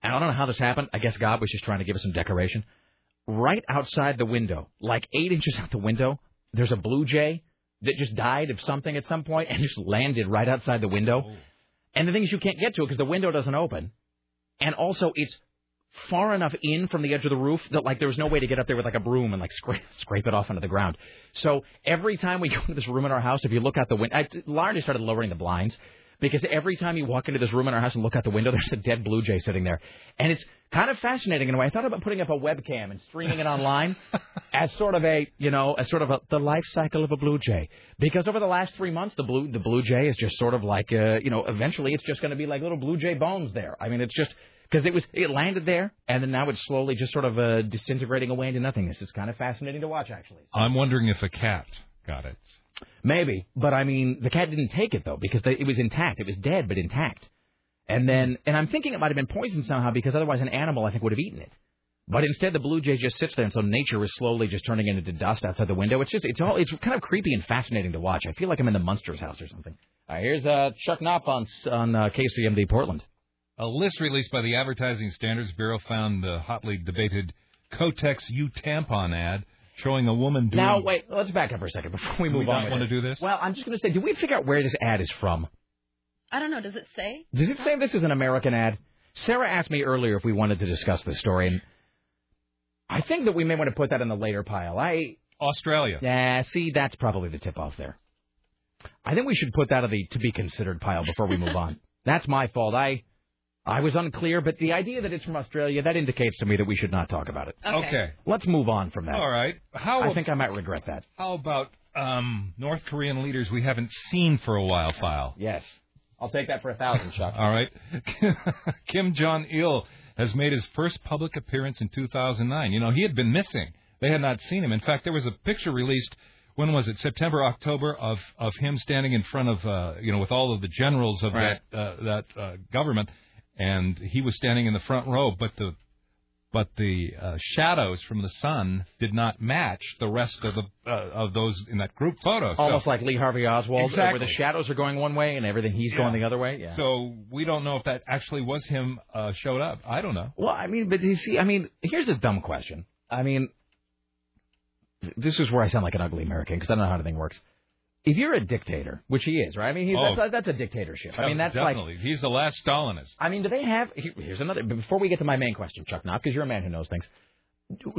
And I don't know how this happened. I guess God was just trying to give us some decoration. Right outside the window, like eight inches out the window, there's a blue jay that just died of something at some point and just landed right outside the window. Oh. And the thing is, you can't get to it because the window doesn't open. And also, it's far enough in from the edge of the roof that like there was no way to get up there with like a broom and like scrape [LAUGHS] scrape it off onto the ground. So every time we go into this room in our house, if you look out the window, Lauren just started lowering the blinds because every time you walk into this room in our house and look out the window, [LAUGHS] there's a dead blue jay sitting there, and it's kind of fascinating in a way. I thought about putting up a webcam and streaming it online [LAUGHS] as sort of a you know as sort of a, the life cycle of a blue jay because over the last three months the blue the blue jay is just sort of like uh, you know eventually it's just going to be like little blue jay bones there. I mean it's just because it was it landed there and then now it's slowly just sort of uh, disintegrating away into nothingness. It's kind of fascinating to watch actually. I'm wondering if a cat got it. Maybe, but I mean, the cat didn't take it though because they, it was intact. It was dead but intact. And then, and I'm thinking it might have been poisoned somehow because otherwise an animal I think would have eaten it. But instead, the blue jay just sits there, and so nature is slowly just turning it into dust outside the window. It's just, it's all, it's kind of creepy and fascinating to watch. I feel like I'm in the Munsters house or something. All right, here's uh, Chuck Knopf on on uh, KCMD Portland. A list released by the Advertising Standards Bureau found the hotly debated Kotex U tampon ad showing a woman doing. Now, wait, let's back up for a second before we Do move we on. not with wanna do this? Well, I'm just going to say, did we figure out where this ad is from? I don't know. Does it say? Does it say this is an American ad? Sarah asked me earlier if we wanted to discuss this story, and I think that we may want to put that in the later pile. I Australia. Yeah, see, that's probably the tip off there. I think we should put that in the to be considered pile before we move on. [LAUGHS] That's my fault. I I was unclear, but the idea that it's from Australia that indicates to me that we should not talk about it. Okay. Okay. Let's move on from that. All right. How I think I might regret that. How about um, North Korean leaders we haven't seen for a while? File. Yes. I'll take that for a thousand, Chuck. All right. [LAUGHS] Kim Jong Il has made his first public appearance in 2009. You know, he had been missing. They had not seen him. In fact, there was a picture released. When was it? September, October of of him standing in front of uh, you know with all of the generals of Right. that uh, that uh, government, and he was standing in the front row, but the but the uh, shadows from the sun did not match the rest of the uh, of those in that group photo. So- Almost like Lee Harvey Oswald, Exactly. where the shadows are going one way and everything he's going the other way. Yeah. So we don't know if that actually was him uh, showed up. I don't know. Well, I mean, but you see, I mean, here's a dumb question. I mean, th- this is where I sound like an ugly American because I don't know how anything works. If you're a dictator, which he is, right? I mean, he's, Oh. that's, that's a dictatorship. I mean, that's like definitely. He's the last Stalinist. I mean, do they have? Here's another. Before we get to my main question, Chuck, not because you're a man who knows things.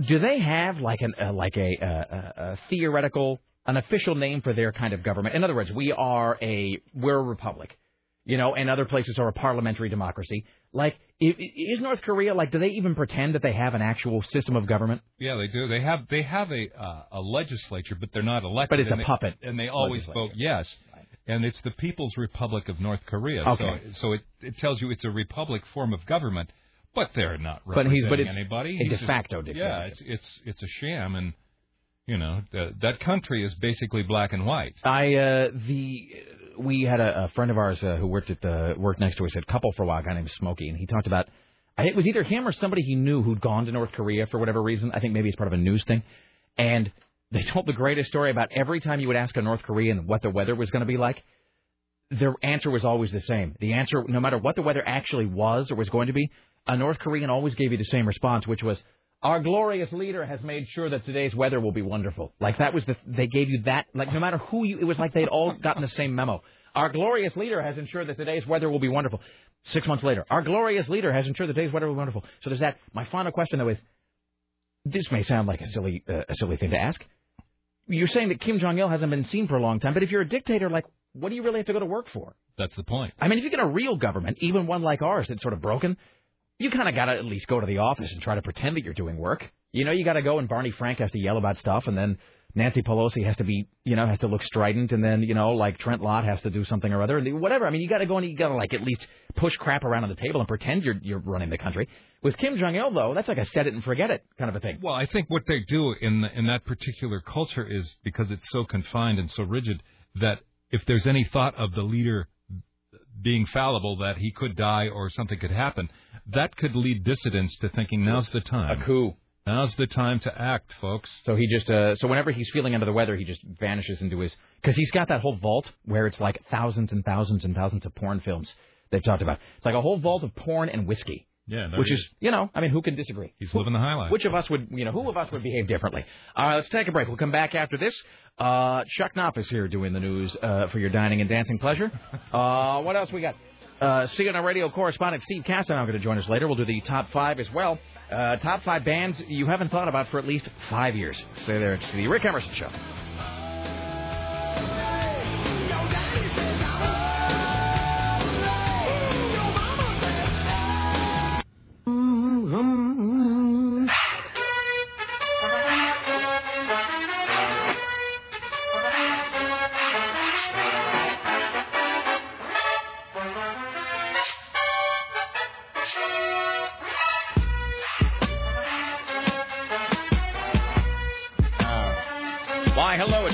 Do- they have like an uh, like a, uh, a, a theoretical, an official name for their kind of government? In other words, we are a we're a republic, you know, and other places are a parliamentary democracy. Like, is North Korea like? Do they even pretend that they have an actual system of government? Yeah, they do. They have they have a uh, a legislature, but they're not elected. But it's a they- puppet and they always vote yes. And it's the People's Republic of North Korea. Okay. So, so it it tells you it's a republic form of government, but they're not representing But he's- but it's anybody. a He's de just- facto Yeah, it's it's it's a sham, and you know the, that country is basically black and white. I uh the we had a, a friend of ours uh, who worked at the worked next to us at Couple for a while, a guy named Smokey, and he talked about I think it was either him or somebody he knew who'd gone to North Korea for whatever reason. I think maybe it's part of a news thing, and they told the greatest story about every time you would ask a North Korean what the weather was going to be like. Their answer was always the same. The answer, no matter what the weather actually was or was going to be, a North Korean always gave you the same response, which was, "Our glorious leader has made sure that today's weather will be wonderful." Like that was the they gave you that like no matter who you, it was like they'd all gotten the same memo. Our glorious leader has ensured that today's weather will be wonderful. Six months later, our glorious leader has ensured that today's weather will be wonderful. So there's that. My final question though is, this may sound like a silly uh, a silly thing to ask. You're saying that Kim Jong Il hasn't been seen for a long time, but if you're a dictator, like, what do you really have to go to work for? That's the point. I mean, if you get a real government, even one like ours that's sort of broken, you kind of got to at least go to the office and try to pretend that you're doing work. You know, you got to go and Barney Frank has to yell about stuff, and then Nancy Pelosi has to be, you know, has to look strident, and then, you know, like Trent Lott has to do something or other, and whatever. I mean, you got to go and you got to like at least push crap around on the table and pretend you're you're running the country. With Kim Jong Il, though, that's like a set it and forget it kind of a thing. Well, I think what they do in the, in that particular culture is because it's so confined and so rigid that if there's any thought of the leader being fallible, that he could die or something could happen, that could lead dissidents to thinking now's the time. A coup. Now's the time to act, folks. So he just uh, so whenever he's feeling under the weather, he just vanishes into his because he's got that whole vault where it's like thousands and thousands and thousands of porn films they've talked about. It's like a whole vault of porn and whiskey. Yeah, there which is you know I mean who can disagree? He's living the high life. Which of us would you know who of us would behave differently? All right, let's take a break. We'll come back after this. Uh, Chuck Knopf is here doing the news uh, for your dining and dancing pleasure. [LAUGHS] Uh, what else we got? Uh, CNN radio correspondent Steve Kastenbaum going to join us later. We'll do the top five as well. Uh, top five bands you haven't thought about for at least five years. Stay there. It's the Rick Emerson Show.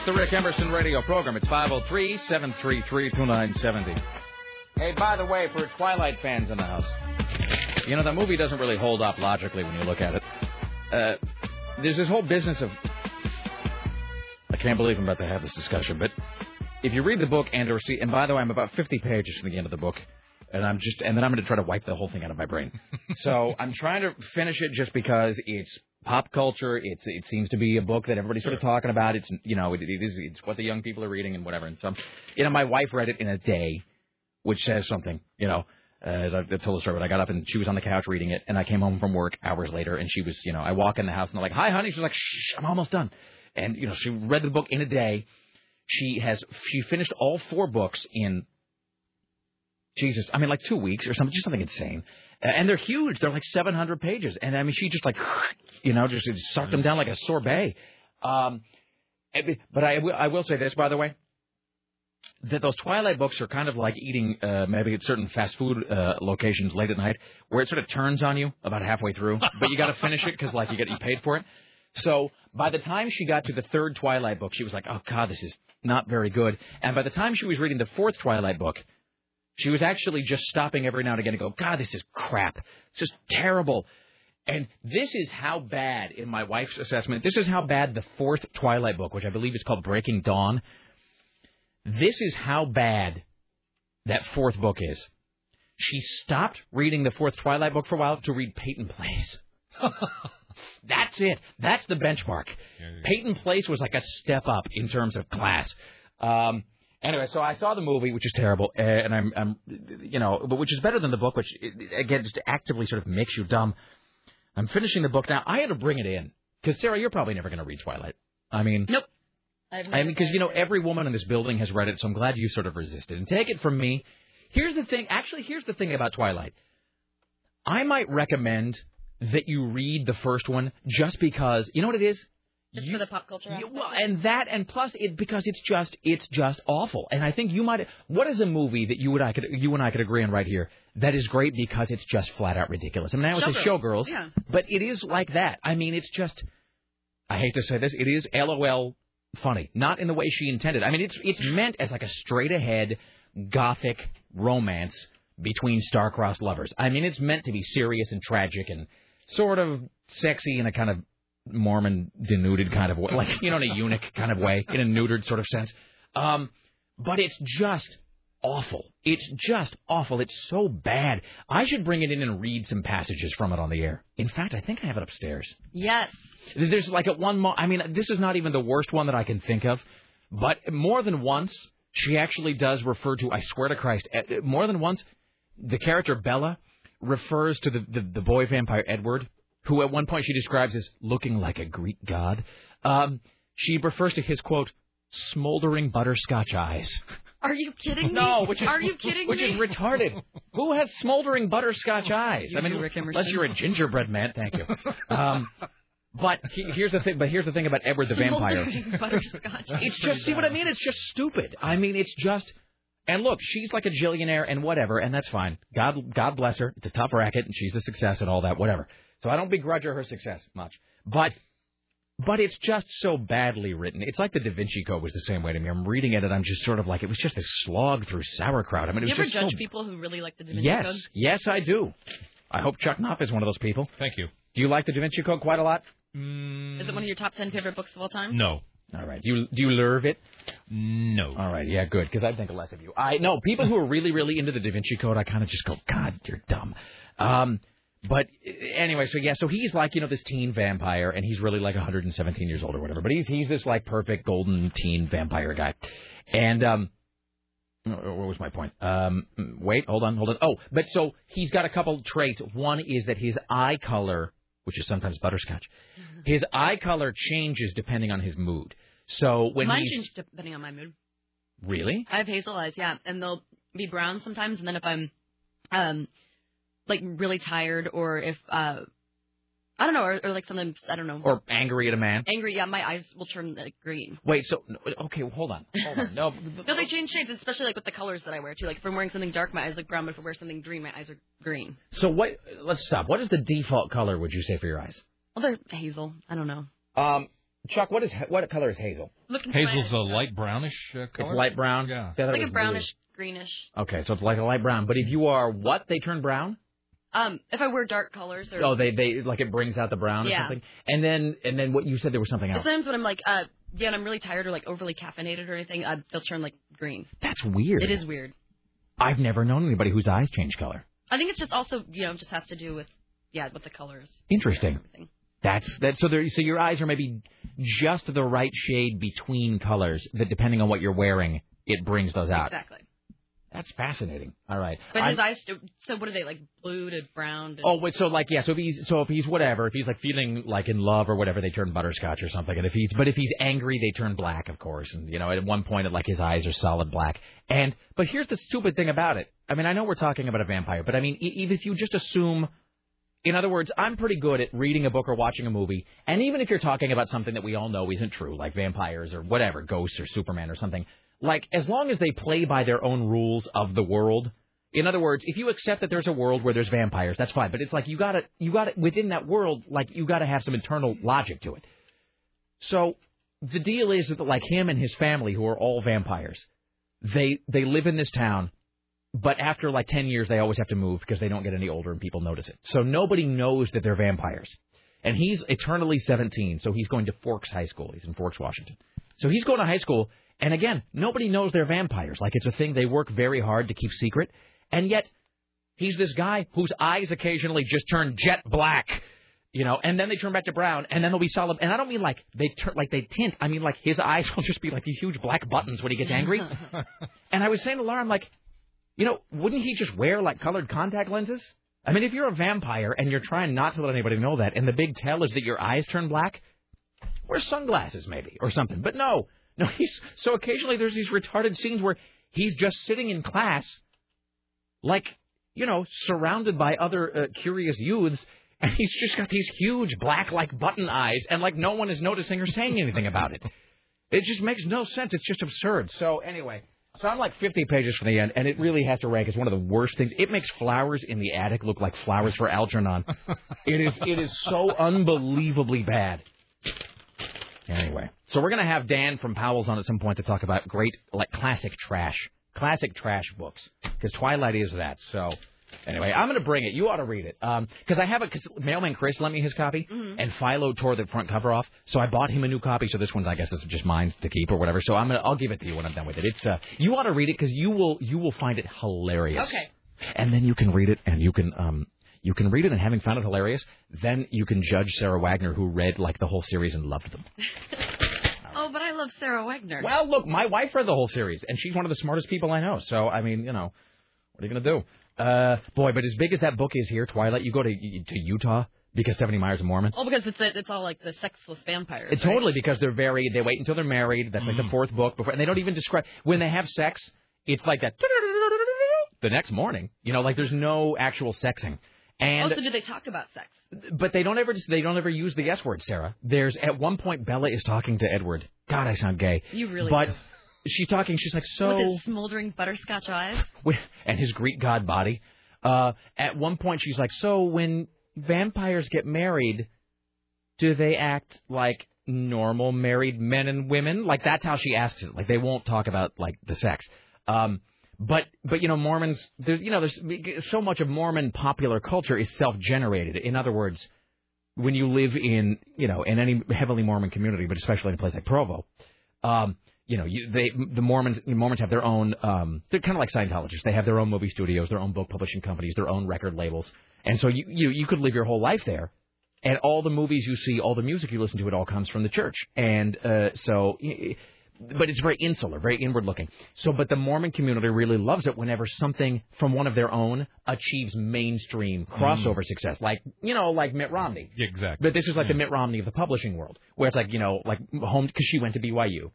The Rick Emerson radio program. It's 503 733 2970. Hey, by the way, for Twilight fans in the house, you know, the movie doesn't really hold up logically when you look at it. Uh, there's this whole business of. I can't believe I'm about to have this discussion, but if you read the book and or see, and by the way, I'm about 50 pages from the end of the book, and I'm just, and then I'm going to try to wipe the whole thing out of my brain. [LAUGHS] so I'm trying to finish it just because it's pop culture. It's it seems to be a book that everybody's sort of talking about. It's you know it, it is it's what the young people are reading and whatever. And so, you know, my wife read it in a day, which says something. You know, uh, as I've told the story, but I got up and she was on the couch reading it, and I came home from work hours later, and she was, you know, I walk in the house and I'm like, "Hi, honey." She's like, "Shh, I'm almost done," and you know, she read the book in a day. She has she finished all four books in Jesus, I mean, like two weeks or something, just something insane. And they're huge. They're like 700 pages. And I mean, she just like, you know, just sucked them down like a sorbet. Um, but I I will say this, by the way, that those Twilight books are kind of like eating uh, maybe at certain fast food uh, locations late at night, where it sort of turns on you about halfway through, but you got to [LAUGHS] finish it because like you get you paid for it. So by the time she got to the third Twilight book, she was like, "Oh God, this is not very good." And by the time she was reading the fourth Twilight book, She was actually just stopping every now and again to go, God, this is crap. This is terrible. And this is how bad, in my wife's assessment, this is how bad the fourth Twilight book, which I believe is called Breaking Dawn, this is how bad that fourth book is. She stopped reading the fourth Twilight book for a while to read Peyton Place. [LAUGHS] That's it. That's the benchmark. Peyton Place was like a step up in terms of class. Um, anyway, so I saw the movie, which is terrible, uh, and I'm, I'm, you know, but which is better than the book, which again just actively sort of makes you dumb. I'm finishing the book now. I had to bring it in because Sarah, you're probably never going to read Twilight. I mean, nope. I mean, because you know every woman in this building has read it, so I'm glad you sort of resisted. And take it from me, here's the thing. Actually, here's the thing about Twilight. I might recommend that you read the first one just because you know what it is. Just for the pop culture. aspect. Well, and that, and plus, it because it's just it's just awful. And I think you might. What is a movie that you and I could you and I could agree on right here that is great because it's just flat out ridiculous? I mean, I would say Showgirls. Showgirls, Yeah. but it is like that. I mean, it's just. I hate to say this, it is LOL funny, not in the way she intended. I mean, it's it's meant as like a straight ahead gothic romance between star-crossed lovers. I mean, it's meant to be serious and tragic and sort of sexy in a kind of Mormon denuded kind of way, like you know, in a eunuch kind of way, in a neutered sort of sense. Um, but it's just awful. It's just awful. It's so bad. I should bring it in and read some passages from it on the air. In fact, I think I have it upstairs. Yes. There's like at one mo- I mean, this is not even the worst one that I can think of, but more than once she actually does refer to. I swear to Christ, more than once, the character Bella refers to the the, the boy vampire Edward, who at one point she describes as looking like a Greek god. Um, she refers to his quote smoldering butterscotch eyes. Are you kidding me? [LAUGHS] No, which is Are you kidding which me? is retarded. Who has smoldering butterscotch eyes? You I mean, Rick unless you're a gingerbread man. Thank you. [LAUGHS] Um, but he, here's the thing. But here's the thing about Edward the vampire. Smoldering [LAUGHS] butterscotch. It's just see what I mean. It's just stupid. I mean, it's just. And look, she's like a gillionaire and whatever, and that's fine. God, God bless her. It's a tough racket, and she's a success and all that, whatever. So I don't begrudge her her success much. But, but it's just so badly written. It's like the Da Vinci Code was the same way to me. I'm reading it, and I'm just sort of like it was just a slog through sauerkraut. I mean, it you was ever just judge so people who really like the Da Vinci Yes, Code? yes, yes, I do. I hope Chuck Knopf is one of those people. Thank you. Do you like the Da Vinci Code quite a lot? Is it one of your top ten favorite books of all time? No. All right. Do you do you love it? No. All right. Yeah, good. Because I think less of you. I know people who are really really into the Da Vinci Code. I kind of just go, God, you're dumb. Um, but uh, anyway, so yeah, so he's like you know this teen vampire, and he's really like 117 years old or whatever. But he's he's this like perfect golden teen vampire guy, and um. What was my point? Um, wait, hold on, hold on. Oh, but so he's got a couple traits. One is that his eye color, which is sometimes butterscotch, [LAUGHS] his eye color changes depending on his mood. So when Mine he's change depending on my mood. really, I have hazel eyes, yeah, and they'll be brown sometimes, and then if I'm, um, like really tired, or if uh, I don't know, or, or like sometimes I don't know, or angry at a man. angry, yeah, my eyes will turn like green. Wait, so okay, well, hold on, hold on. No, [LAUGHS] No, they change shades, especially like with the colors that I wear too. Like if I'm wearing something dark, my eyes look brown, but if I wear something green, my eyes are green. so what? Let's stop. What is the default color? Would you say for your eyes? Well, they're hazel. I don't know. Um, Chuck, what is what color is hazel? Looking Hazel's a light brownish uh, color. It's light brown. Yeah. See, I thought it like a was brownish, greenish. Okay, so it's like a light brown. But if you are what, they turn brown. Um, if I wear dark colors or Oh, they they like it brings out the brown or Yeah. something. And then and then what you said there was something else. sometimes when I'm like uh yeah, and I'm really tired or like overly caffeinated or anything, uh, they'll turn like green. That's weird. It is weird. I've never known anybody whose eyes change color. I think it's just also you know just has to do with yeah with the colors. Interesting. That's that. So there. So your eyes are maybe just the right shade between colors. That depending on what you're wearing, it brings those out. Exactly. That's fascinating. All right. But his eyes. So what are they like? Blue to brown. To... Oh, wait, so like yeah, so if he's so if he's whatever, if he's like feeling like in love or whatever, they turn butterscotch or something. And if he's but if he's angry, they turn black, of course. And you know, at one point, like his eyes are solid black. And but here's the stupid thing about it. I mean, I know we're talking about a vampire, but I mean, even if you just assume. In other words, I'm pretty good at reading a book or watching a movie, and even if you're talking about something that we all know isn't true, like vampires or whatever, ghosts or Superman or something, like as long as they play by their own rules of the world, in other words, if you accept that there's a world where there's vampires, that's fine. But it's like you got to you got to within that world, like you got to have some internal logic to it. So the deal is that like him and his family, who are all vampires, they they live in this town. but after like 10 years, they always have to move because they don't get any older and people notice it. So nobody knows that they're vampires. And he's eternally 17, so he's going to Forks High School. He's in Forks, Washington. So he's going to high school, and again, nobody knows they're vampires. Like it's a thing they work very hard to keep secret. And yet, he's this guy whose eyes occasionally just turn jet black. You know, and then they turn back to brown, and then they'll be solid. And I don't mean like they turn like they tint. I mean like his [LAUGHS] eyes will just be like these huge black buttons when he gets angry. [LAUGHS] and I was saying to Laura, I'm like, you know, wouldn't he just wear like colored contact lenses? I mean, if you're a vampire and you're trying not to let anybody know that, and the big tell is that your eyes turn black, wear sunglasses maybe or something. But no, [LAUGHS] no, he's so occasionally there's these retarded scenes where he's just sitting in class, like you know, surrounded by other uh, curious youths. And he's just got these huge black like button eyes, and like no one is noticing or saying anything about it. It just makes no sense. It's just absurd. So anyway, so I'm like 50 pages from the end, and it really has to rank as one of the worst things. It makes flowers in the attic look like flowers for Algernon. it is it is so unbelievably bad. Anyway, so we're gonna have Dan from Powell's on at some point to talk about great like classic trash, classic trash books, because Twilight is that. So. Anyway, I'm going to bring it. You ought to read it. Because I have a, cause Mailman Chris lent me his copy, and Philo tore the front cover off, so I bought him a new copy. So this one, I guess, is just mine to keep or whatever. So I'm gonna, I'll give it to you when I'm done with it. It's, uh, you ought to read it because you will, you will find it hilarious. Okay. And then you can read it, and you can, um, you can read it, and having found it hilarious, then you can judge Sarah Wagner, who read like the whole series and loved them. [LAUGHS] Oh, but I love Sarah Wagner. Well, look, my wife read the whole series, and she's one of the smartest people I know. So, I mean, you know, what are you going to do? Uh, boy, but as big as that book is here, Twilight, you go to to Utah because Stephenie Meyer's a Mormon. Oh, because it's it's all like the sexless vampires. It's right? totally because they're very. They wait until they're married. That's like the fourth book before, and they don't even describe when they have sex. It's like that. [LAUGHS] The next morning, you know, like there's no actual sexing, and also, do they talk about sex? but they don't ever they don't ever use the S word, Sarah. There's at one point Bella is talking to Edward. God, I sound gay. You really But do. she's talking. She's like, so With his smoldering butterscotch eyes. [LAUGHS] and his Greek god body. Uh, at one point, she's like, "So when vampires get married, do they act like normal married men and women? Like that's how she asks it. Like they won't talk about like the sex. Um, but but you know Mormons, there's you know there's so much of Mormon popular culture is self-generated. In other words, when you live in you know in any heavily Mormon community, but especially in a place like Provo, um, you know, you, they the Mormons Mormons have their own. Um, they're kind of like Scientologists. They have their own movie studios, their own book publishing companies, their own record labels, and so you you you could live your whole life there, and all the movies you see, all the music you listen to, it all comes from the church, and uh, so. But it's very insular, very inward looking. So, but the Mormon community really loves it whenever something from one of their own achieves mainstream mm. crossover success, like you know, like Mitt Romney. Exactly. But this is like the mm. Mitt Romney of the publishing world, where it's like you know, like home because she went to BYU.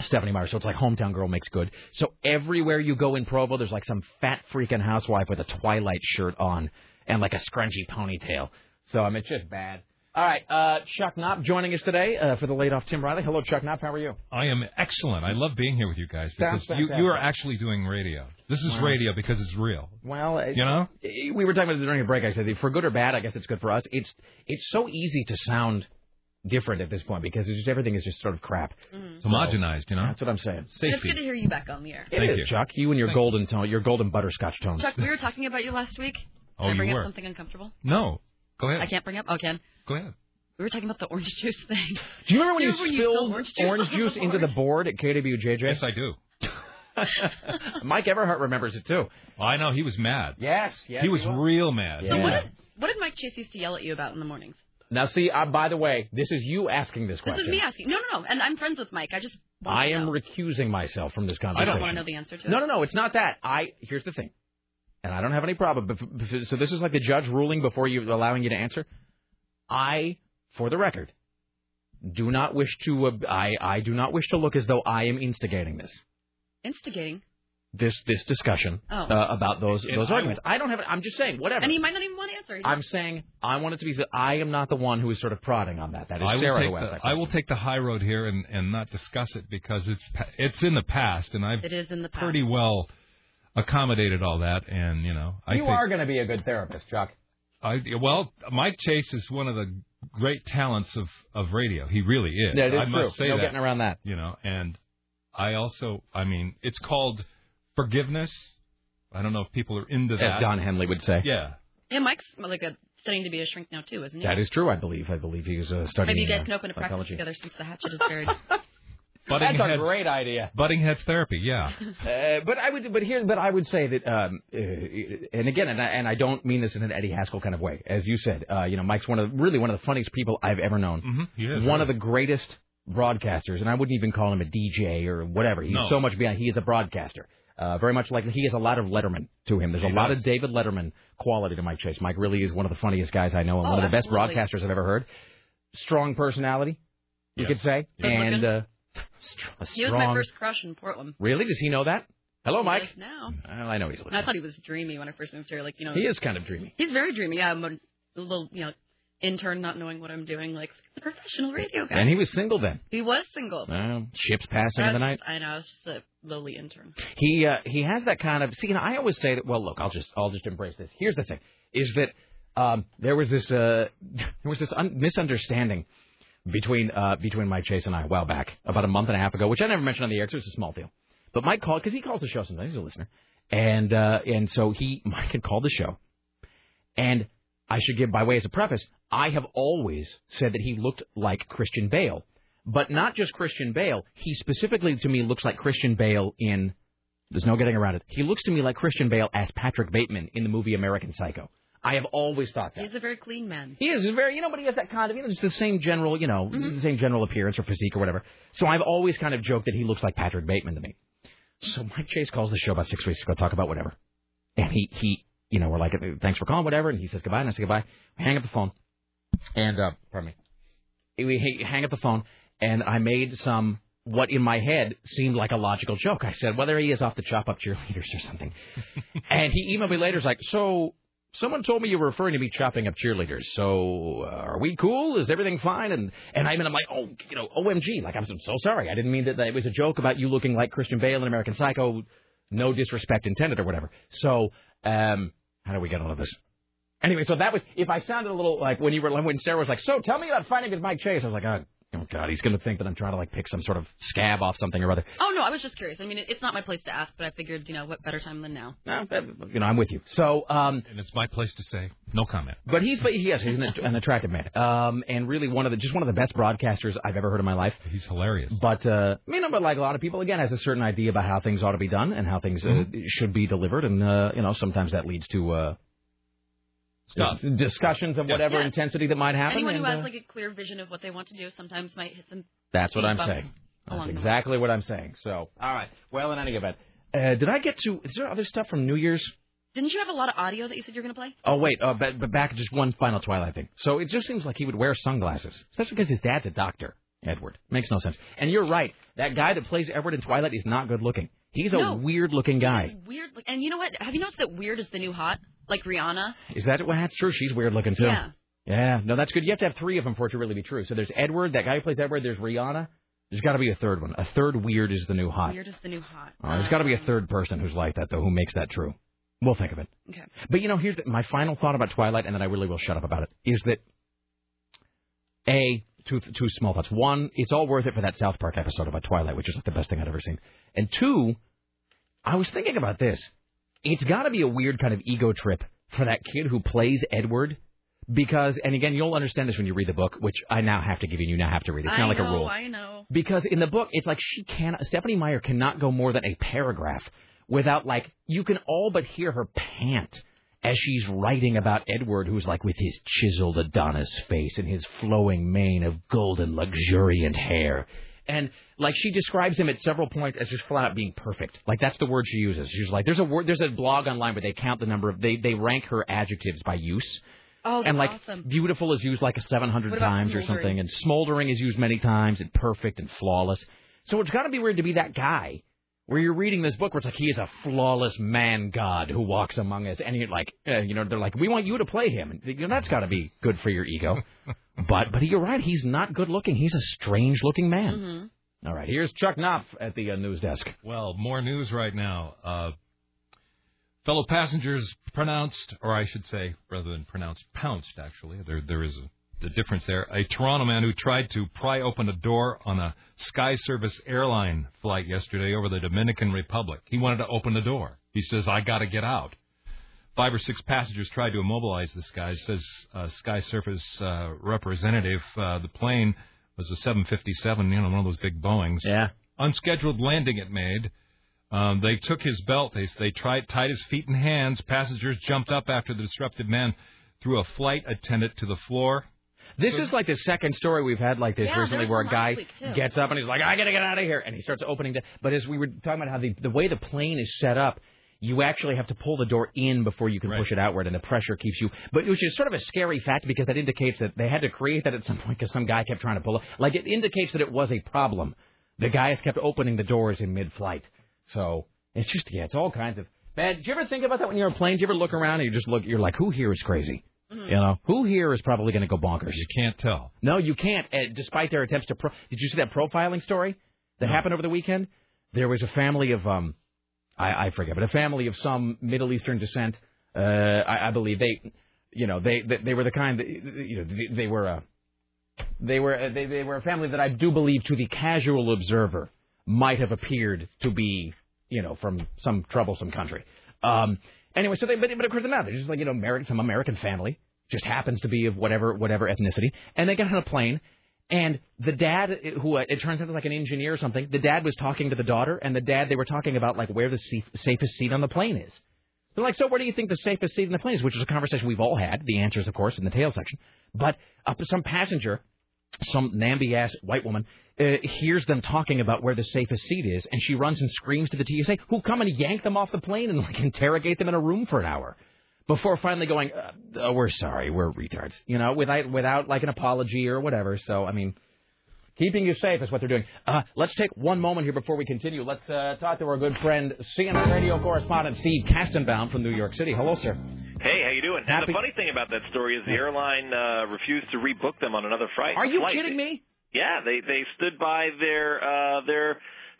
Stephenie Meyer, so it's like hometown girl makes good. So everywhere you go in Provo, there's like some fat freaking housewife with a Twilight shirt on and like a scrunchy ponytail. So I mean, it's just bad. All right, uh, Chuck Knopf joining us today uh, for the late off Tim Riley. Hello, Chuck Knopf. How are you? I am excellent. I love being here with you guys Sounds because you, fantastic. you are actually doing radio. This is Wow. radio because it's real. Well, You know? we were talking about it during a break. I said for good or bad, I guess it's good for us. It's it's so easy to sound different at this point because it's just everything is just sort of crap. Mm-hmm. So- Homogenized, you know. That's what I'm saying. Safety. It's good to hear you back on the air. Thank you, Chuck. You and your golden tone, your golden butterscotch tones. Chuck, we were [LAUGHS] talking about you last week. Oh, Can I you bring were. up something uncomfortable? No. Go ahead. I can't bring up. Oh, Ken. Go ahead. We were talking about the orange [LAUGHS] juice thing. Do you remember when you Remember when you spilled spilled orange orange juice juice, the into the board at KWJJ? Yes, I do. [LAUGHS] Mike Everhart remembers it too. I know he was mad. Yes, yes, he was he real mad. Yeah. So what did what did Mike Chase used to yell at you about in the mornings? Now, see, uh, by the way, this is you asking this question. This is me asking. No, no, no. And I'm friends with Mike. I just want I to am know. recusing myself from this conversation. I don't want to know the answer to No, it. no, no. It's not that. I here's the thing, and I don't have any problem. But, but- so this is like the judge ruling before you allowing you to answer. I, for the record, do not wish to. Uh, I I do not wish to look as though I am instigating this Instigating. this this discussion Oh. uh, about those And those I arguments. I don't have. I'm just saying whatever. And he might not even want to answer. I'm saying I want it to be. that I am not the one who is sort of prodding on that. That is I will, Sarah take who asked the, that I will take the high road here and, and not discuss it because it's it's in the past and I've It is in the past. pretty well accommodated all that and you know I you think are going to be a good therapist, Chuck. I well Mike Chase is one of the great talents of of radio. He really is. Yeah, it is I must true. say No that. getting around that. You know, and I also I mean it's called forgiveness I don't know if people are into As that. Don Henley would say. Yeah. Yeah, Mike's like a studying to be a shrink now too, isn't he? That is true, I believe. I believe he was uh, studying. Maybe you guys uh, can open a practice together since the hatchet is buried. [LAUGHS] Budding That's a great idea. Butting head therapy, yeah. [LAUGHS] Uh, but I would, but here, but I would say that, um, uh, and again, and I, and I don't mean this in an Eddie Haskell kind of way, as you said. Uh, you know, Mike's one of the, really one of the funniest people I've ever known. Mm-hmm. Is, one really. of the greatest broadcasters, and I wouldn't even call him a DJ or whatever. He's No. so much beyond. He is a broadcaster. Uh, very much like he has a lot of Letterman to him. There's a He lot of David Letterman quality to Mike Chase. Mike really is one of the funniest guys I know and Oh, one of the best broadcasters I've ever heard. Strong personality, you Yes. could say, Good and looking. uh, str- a he was my first crush in Portland. Really? Does he know that? Hello, He Mike. Now. Well, I know he's I thought he was dreamy when I first moved here. Like you know, He is kind of dreamy. He's very dreamy. Yeah, I'm a little you know intern, not knowing what I'm doing, like professional radio guy. And he was single then. He was single. Well, ships passing in the night. I know. I was just a lowly intern. He uh, he has that kind of. See, and I always say that. Well, look, I'll just I'll just embrace this. Here's the thing: is that um, there was this uh, [LAUGHS] there was this un- misunderstanding between uh, between Mike Chase and I a while back, about a month and a half ago, which I never mentioned on the air. 'cause It's a small deal. But Mike called because he calls the show sometimes. He's a listener, and uh, and so he [LAUGHS] Mike had called the show, and I should give by way as a preface, I have always said that he looked like Christian Bale, but not just Christian Bale. He specifically to me looks like Christian Bale in. There's no getting around it. He looks to me like Christian Bale as Patrick Bateman in the movie American Psycho. I have always thought that. He's a very clean man. He is he's very, you know, but he has that kind of, you know, just the same general, you know, the same general appearance or physique or whatever. So I've always kind of joked that he looks like Patrick Bateman to me. So Mike Chase calls the show about six weeks ago, talk about whatever, and he he, you know, we're like, thanks for calling, whatever, and he says goodbye, and I say goodbye. We hang up the phone, and uh, pardon me, we hang up the phone, and I made some what in my head seemed like a logical joke. I said, whether he is off to chop up cheerleaders or something, [LAUGHS] and he emailed me later, he's like, so someone told me you were referring to me chopping up cheerleaders. So uh, are we cool? Is everything fine? And and I mean, I'm like, oh, you know, OMG, like I'm so so sorry. I didn't mean that. that it was a joke about you looking like Christian Bale in American Psycho. No disrespect intended or whatever. So um, how do we get out of this? Anyway, so that was if I sounded a little like when you were when Sarah was like, so tell me about fighting with Mike Chase. I was like, oh, oh God, he's gonna think that I'm trying to like pick some sort of scab off something or other. Oh no, I was just curious. I mean, it, it's not my place to ask, but I figured, you know, what better time than now? No, you know, I'm with you. So um, And it's my place to say no comment. But he's but yes, he's an, an attractive man, um, and really one of the just one of the best broadcasters I've ever heard in my life. He's hilarious. But uh, you know, but like a lot of people, again, has a certain idea about how things ought to be done and how things uh, should be delivered, and uh, you know, sometimes that leads to uh, Stuff. discussions of whatever Yeah. intensity that might happen. Anyone who and, has uh, like a clear vision of what they want to do sometimes might hit some. that's what I'm saying. That's along the way. exactly what I'm saying. So, all right. Well, in any event, uh, did I get to? Is there other stuff from New Year's? Didn't you have a lot of audio that you said you were going to play? Oh wait, uh, but, but back just one final Twilight thing. So it just seems like he would wear sunglasses, especially because his dad's a doctor. Edward makes no sense. And you're right. That guy that plays Edward in Twilight is not good looking. He's a weird looking guy. Weird. And you know what? Have you noticed that weird is the new hot? Like Rihanna. Is that well? That's true. She's weird looking too. Yeah. Yeah. No, that's good. You have to have three of them for it to really be true. So there's Edward, that guy who plays Edward. There's Rihanna. There's got to be a third one. A third weird is the new hot. Weird is the new hot. Uh, there's got to be a third person who's like that though, who makes that true. We'll think of it. Okay. But you know, here's the, my final thought about Twilight, and then I really will shut up about it. Is that a two two small thoughts. One, it's all worth it for that South Park episode about Twilight, which is like the best thing I've ever seen. And two, I was thinking about this. It's got to be a weird kind of ego trip for that kid who plays Edward. Because, and again, you'll understand this when you read the book, which I now have to give you, and you now have to read. It. It's I not like know, a rule. I know. Because in the book, it's like she cannot, Stephenie Meyer cannot go more than a paragraph without, like, you can all but hear her pant as she's writing about Edward, who's like with his chiseled Adonis face and his flowing mane of golden, luxuriant hair. And, like, she describes him at several points as just flat out being perfect. Like, that's the word she uses. She's like, there's a word, there's a blog online where they count the number of, they, they rank her adjectives by use. Oh, and like awesome. beautiful is used like a 700 What about times or something, and smoldering is used many times, and perfect and flawless. So it's got to be weird to be that guy where you're reading this book where it's like he is a flawless man god who walks among us, and you're like, uh, you know, they're like, we want you to play him, and you know, that's got to be good for your ego. [LAUGHS] but but you're right, he's not good looking. He's a strange looking man. Mm-hmm. All right, here's Chuck Knopf at the uh, news desk. Well, more news right now. Uh, fellow passengers pronounced, or I should say, rather than pronounced, pounced, actually. There, there is a, a difference there. A Toronto man who tried to pry open a door on a Skyservice airline flight yesterday over the Dominican Republic. He wanted to open the door. He says, I got to get out. Five or six passengers tried to immobilize this guy. Says uh, Skyservice uh, representative. Uh, the plane was a 757, you know, one of those big Boeings. Yeah. Unscheduled landing it made. Um, they took his belt. They they tried tied his feet and hands. Passengers jumped up after the disruptive man threw a flight attendant to the floor. This is like the second story we've had like this Yeah, recently, there's where a one guy last week, too. gets up and he's like, "I gotta get out of here," and he starts opening. The, but as we were talking about how the the way the plane is set up, you actually have to pull the door in before you can push it outward, and the pressure keeps you. But which is sort of a scary fact because that indicates that they had to create that at some point because some guy kept trying to pull it. Like it indicates that it was a problem. The guys kept opening the doors in mid-flight, so it's just yeah, it's all kinds of bad. Do you ever think about that when you're on planes? Do you ever look around and you just look? You're like, who here is crazy? Mhm. You know, who here is probably going to go bonkers? You can't tell. No, you can't. Uh, despite their attempts to, pro- did you see that profiling story that happened over the weekend? There was a family of, um, I, I forget, but a family of some Middle Eastern descent. Uh, I, I believe they, you know, they, they they were the kind that, you know, they, they were a, they were uh, they, they were a family that I do believe to the casual observer might have appeared to be, you know, from some troublesome country. Um, anyway, so they, but, but of course they're not. They're just like you know, American, some American family just happens to be of whatever whatever ethnicity, and they get on a plane. And the dad, who uh, it turns out is like an engineer or something, the dad was talking to the daughter, and the dad they were talking about like where the safe, safest seat on the plane is. They're like, so where do you think the safest seat in the plane is? Which is a conversation we've all had. The answer is, of course, in the tail section. But uh, some passenger, some namby ass white woman, uh, hears them talking about where the safest seat is, and she runs and screams to the TSA, who come and yank them off the plane and like [LAUGHS] interrogate them in a room for an hour. Before finally going, uh, oh, we're sorry, we're retards, you know, without without like an apology or whatever. So I mean, keeping you safe is what they're doing. Uh, let's take one moment here before we continue. Let's uh, talk to our good friend, CNN radio correspondent Steve Kastenbaum from New York City. Hello, sir. Hey, how you doing? And the funny thing about that story is the airline uh, refused to rebook them on another flight. Are you flight. kidding me? Yeah, they they stood by their uh, their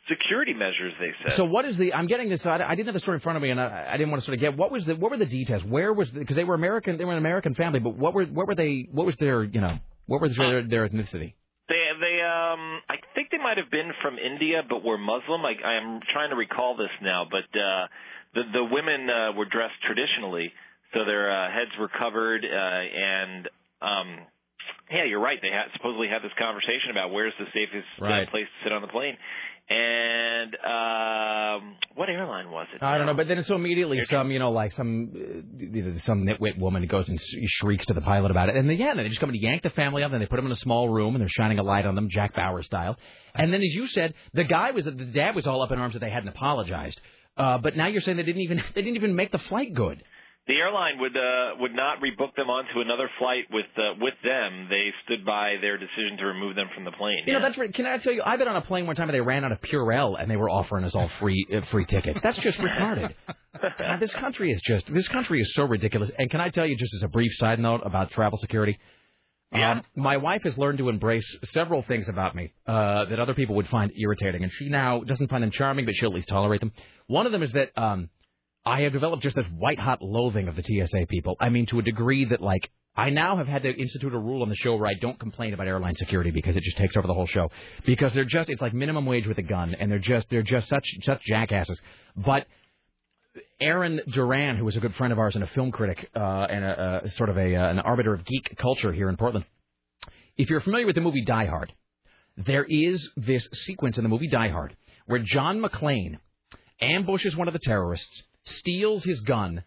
security measures. They said. So what is the? I'm getting this. I, I didn't have the story in front of me, and I, I didn't want to sort of get what was the what were the details? Where was because they were American? They were an American family, but what were what were they? What was their you know what was their their ethnicity? They they um I think they might have been from India, but were Muslim. I I am trying to recall this now, but uh, the the women uh, were dressed traditionally, so their uh, heads were covered, uh, and um, yeah, you're right. They had, supposedly had this conversation about where's the safest uh, Right. place to sit on the plane, and um, what airline was it? I don't know, but then so immediately some you know like some uh, some nitwit woman goes and sh- shrieks to the pilot about it, and then yeah, then they just come and yank the family up, and they put them in a small room, and they're shining a light on them, Jack Bauer style. And then as you said, the guy was the dad was all up in arms that they hadn't apologized. Uh, but now you're saying they didn't even [LAUGHS] they didn't even make the flight good. The airline would uh, would not rebook them onto another flight with uh, with them. They stood by their decision to remove them from the plane. You know, that's re- can I tell you? I've been on a plane one time and they ran out of Purell and they were offering us all free uh, free tickets. That's just retarded. [LAUGHS] God, this country is just this country is so ridiculous. And can I tell you, just as a brief side note about travel security? Um, my wife has learned to embrace several things about me uh, that other people would find irritating, and she now doesn't find them charming, but she'll at least tolerate them. One of them is that um, I have developed just this white hot loathing of the TSA people. I mean, to a degree that like I now have had to institute a rule on the show where I don't complain about airline security because it just takes over the whole show. Because they're just it's like minimum wage with a gun, and they're just they're just such such jackasses. But Aaron Duran, who was a good friend of ours and a film critic uh, and a, a sort of a uh, an arbiter of geek culture here in Portland. If you're familiar with the movie Die Hard, there is this sequence in the movie Die Hard where John McClane ambushes one of the terrorists, steals his gun,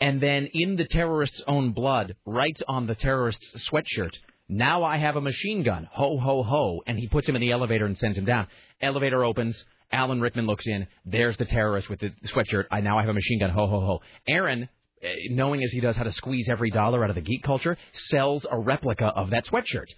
and then in the terrorist's own blood writes on the terrorist's sweatshirt, "Now I have a machine gun." Ho ho ho! And he puts him in the elevator and sends him down. Elevator opens. Alan Rickman looks in. There's the terrorist with the sweatshirt. I now have a machine gun. Ho ho ho! Aaron, eh, knowing as he does how to squeeze every dollar out of the geek culture, sells a replica of that sweatshirt.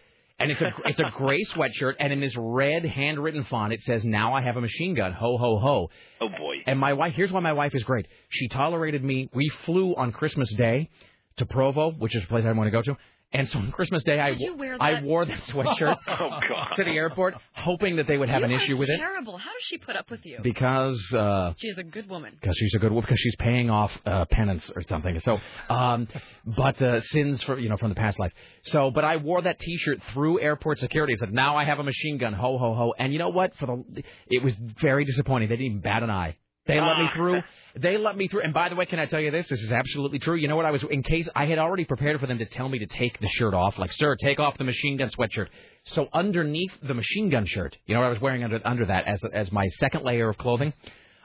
And it's a it's a gray sweatshirt, and in this red handwritten font, it says, "Now I have a machine gun." Ho ho ho! Oh boy! And my wife, here's why my wife is great. She tolerated me. We flew on Christmas Day to Provo, which is a place I want to go to. And so on Christmas Day, I, wear I wore that sweatshirt [LAUGHS] Oh God! to the airport, hoping that they would have you an issue with it Terrible. How does she put up with you? because uh, She is a good woman. because she's a good woman. because she's paying off uh, penance or something. So, um, but uh, sins for you know from the past life. So, but I wore that T-shirt through airport security. It said, "Now I have a machine gun." Ho ho ho! And you know what? For the it was very disappointing. They didn't even bat an eye. They let me Ah. through. They let me through. And by the way, can I tell you this? This is absolutely true. You know what? I was in case I had already prepared for them to tell me to take the shirt off. Like, sir, take off the machine gun sweatshirt. So underneath the machine gun shirt, you know what I was wearing under under that as as my second layer of clothing?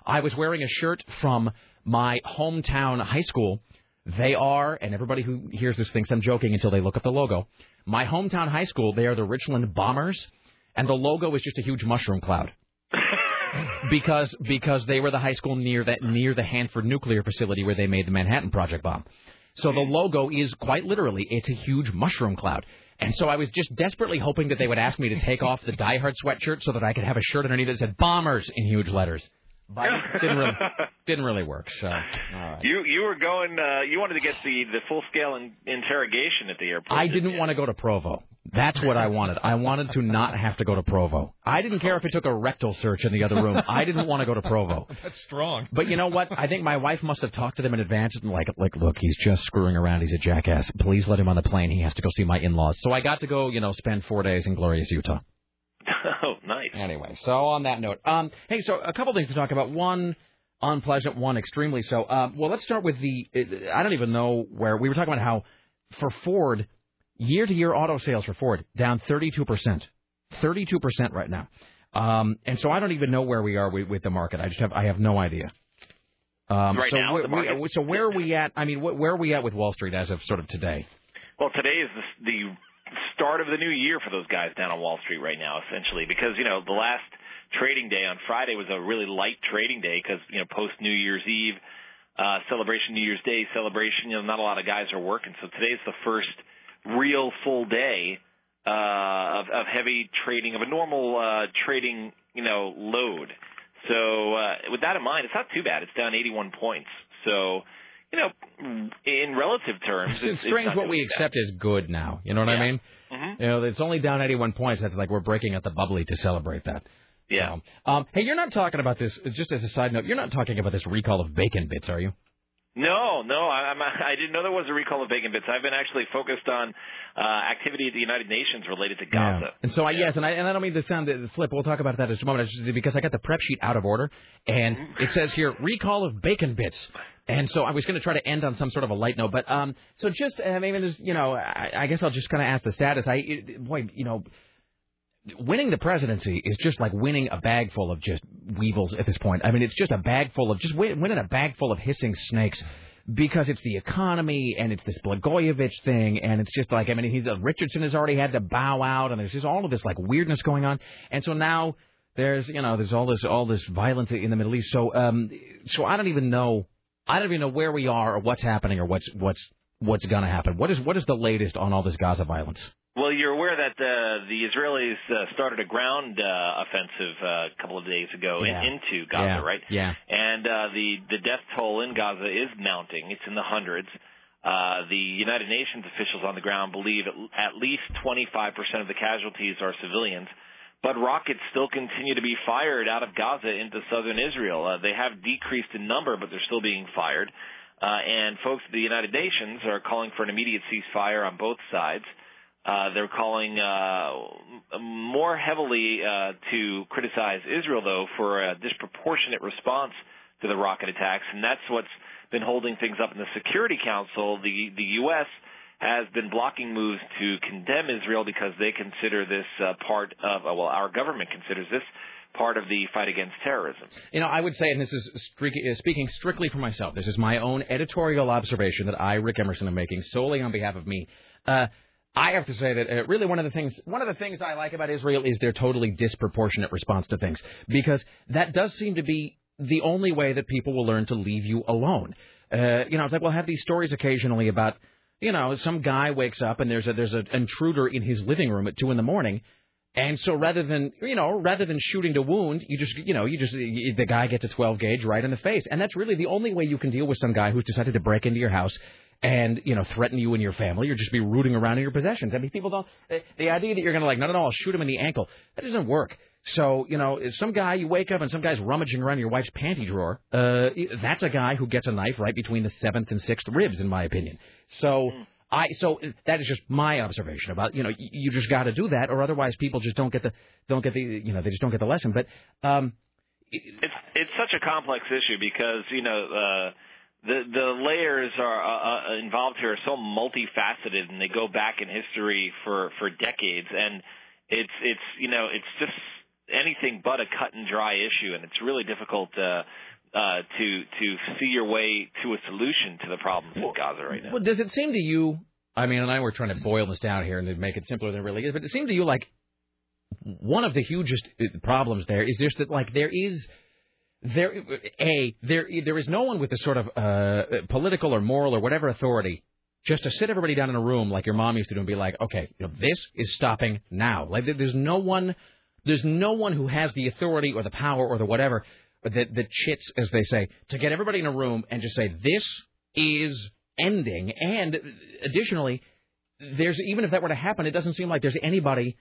I was wearing a shirt from my hometown high school. They are, and everybody who hears this thinks I'm joking until they look up the logo. My hometown high school, they are the Richland Bombers, and the logo is just a huge mushroom cloud. Because because they were the high school near that near the Hanford nuclear facility where they made the Manhattan Project bomb. So the logo is quite literally it's a huge mushroom cloud. And so I was just desperately hoping that they would ask me to take off the Die Hard sweatshirt so that I could have a shirt underneath that said "Bombers" in huge letters. But it didn't really [LAUGHS] didn't really work. So right. You you were going. Uh, you wanted to get the the full scale in, interrogation at the airport. I didn't want to go to Provo. That's what I wanted. I wanted to not have to go to Provo. I didn't care if it took a rectal search in the other room. I didn't want to go to Provo. [LAUGHS] That's strong. But you know what? I think my wife must have talked to them in advance and like, like, look, he's just screwing around. He's a jackass. Please let him on the plane. He has to go see my in-laws. So I got to go, you know, spend four days in glorious Utah. [LAUGHS] oh, nice. Anyway, so on that note, um, hey, so a couple things to talk about. One unpleasant, one extremely so. Um, well, let's start with the. I don't even know where we were talking about how for Ford, year-to-year auto sales for Ford down 32 percent, 32 percent right now. Um, and so I don't even know where we are with, with the market. I just have I have no idea. Um, Right so now, where, the market- we, so where are we at? I mean, wh- where are we at with Wall Street as of sort of today? Well, today is the, the start of the new year for those guys down on Wall Street right now, essentially, because you know the last trading day on Friday was a really light trading day because you know post New Year's Eve uh, celebration, New Year's Day celebration. You know, not a lot of guys are working, so today's the first real full day uh, of, of heavy trading of a normal uh, trading you know load. So uh, with that in mind, it's not too bad. It's down 81 points. So you know, in relative terms, It's, it's, strange not what we accept as good now. You know what I Yeah. mean? Mhm. You know, it's only down 81 points. That's like we're breaking out the bubbly to celebrate that. Yeah. Um, hey, you're not talking about this. Just as a side note, you're not talking about this recall of bacon bits, are you? No, no, I, I'm, [LAUGHS] I didn't know there was a recall of bacon bits. I've been actually focused on uh, activity at the United Nations related to Gaza. And so I yes, and I and I don't mean to sound the flip. We'll talk about that in just a moment. Because I got the prep sheet out of order, and it says here recall of bacon bits. And so I was going to try to end on some sort of a light note, but um, so just uh, maybe there's you know I, I guess I'll just kind of ask the status. I boy you know. Winning the presidency is just like winning a bag full of just weevils at this point. I mean, it's just a bag full of just win- winning a bag full of hissing snakes because it's the economy and it's this Blagojevich thing and it's just like I mean he's uh, Richardson has already had to bow out and there's just all of this like weirdness going on. And so now there's you know there's all this all this violence in the Middle East. So um so I don't even know I don't even know where we are or what's happening or what's what's what's gonna happen. What is what is the latest on all this Gaza violence Well, you're aware that uh, the Israelis uh, started a ground uh, offensive uh, a couple of days ago in, into Gaza, yeah, right? yeah And uh, the the death toll in Gaza is mounting. It's in the hundreds. Uh, the United Nations officials on the ground believe at, at least 25% of the casualties are civilians. But rockets still continue to be fired out of Gaza into southern Israel. Uh, they have decreased in number, but they're still being fired. Uh, and folks at the United Nations are calling for an immediate ceasefire on both sides. Uh, they're calling uh, more heavily uh, to criticize Israel, though, for a disproportionate response to the rocket attacks, and that's what's been holding things up in the Security Council. The the U.S. has been blocking moves to condemn Israel because they consider this uh, part of well, our government considers this part of the fight against terrorism. You know, I would say, and this is speaking strictly for myself, this is my own editorial observation that I, Rick Emerson, am making solely on behalf of me. Uh, I have to say that uh, really one of the things one of the things I like about Israel is their totally disproportionate response to things because that does seem to be the only way that people will learn to leave you alone. Uh, you know, it's like we'll have these stories occasionally about you know some guy wakes up and there's a there's an intruder in his living room at two in the morning and so rather than you know rather than shooting to wound, you just you know you just you, the guy gets a 12 gauge right in the face, and that's really the only way you can deal with some guy who's decided to break into your house and you know threaten you and your family, or just be rooting around in your possessions. I mean, people don't the, the idea that you're going to like no no no I'll shoot him in the ankle that doesn't work. So you know some guy you wake up and some guy's rummaging around your wife's panty drawer. Uh, that's a guy who gets a knife right between the seventh and sixth ribs, in my opinion. So. I so that is just my observation about you know you, you just got to do that or otherwise people just don't get the don't get the you know they just don't get the lesson. But um, it's it's such a complex issue because you know uh, the the layers are uh, uh, involved here are so multifaceted and they go back in history for for decades and it's it's you know it's just anything but a cut and dry issue and it's really difficult uh, uh, to to see your way to a solution to the problems in Gaza right now. Well, does it seem to you? I mean, and I were trying to boil this down here and to make it simpler than it really is, but it seemed to you like one of the hugest uh, problems there is just that like there is there a there there is no one with the sort of uh, political or moral or whatever authority just to sit everybody down in a room like your mom used to do and be like, okay, you know, this is stopping now. Like there's no one there's no one who has the authority or the power or the whatever the the chits as they say to get everybody in a room and just say this is ending and additionally there's even if that were to happen it doesn't seem like there's anybody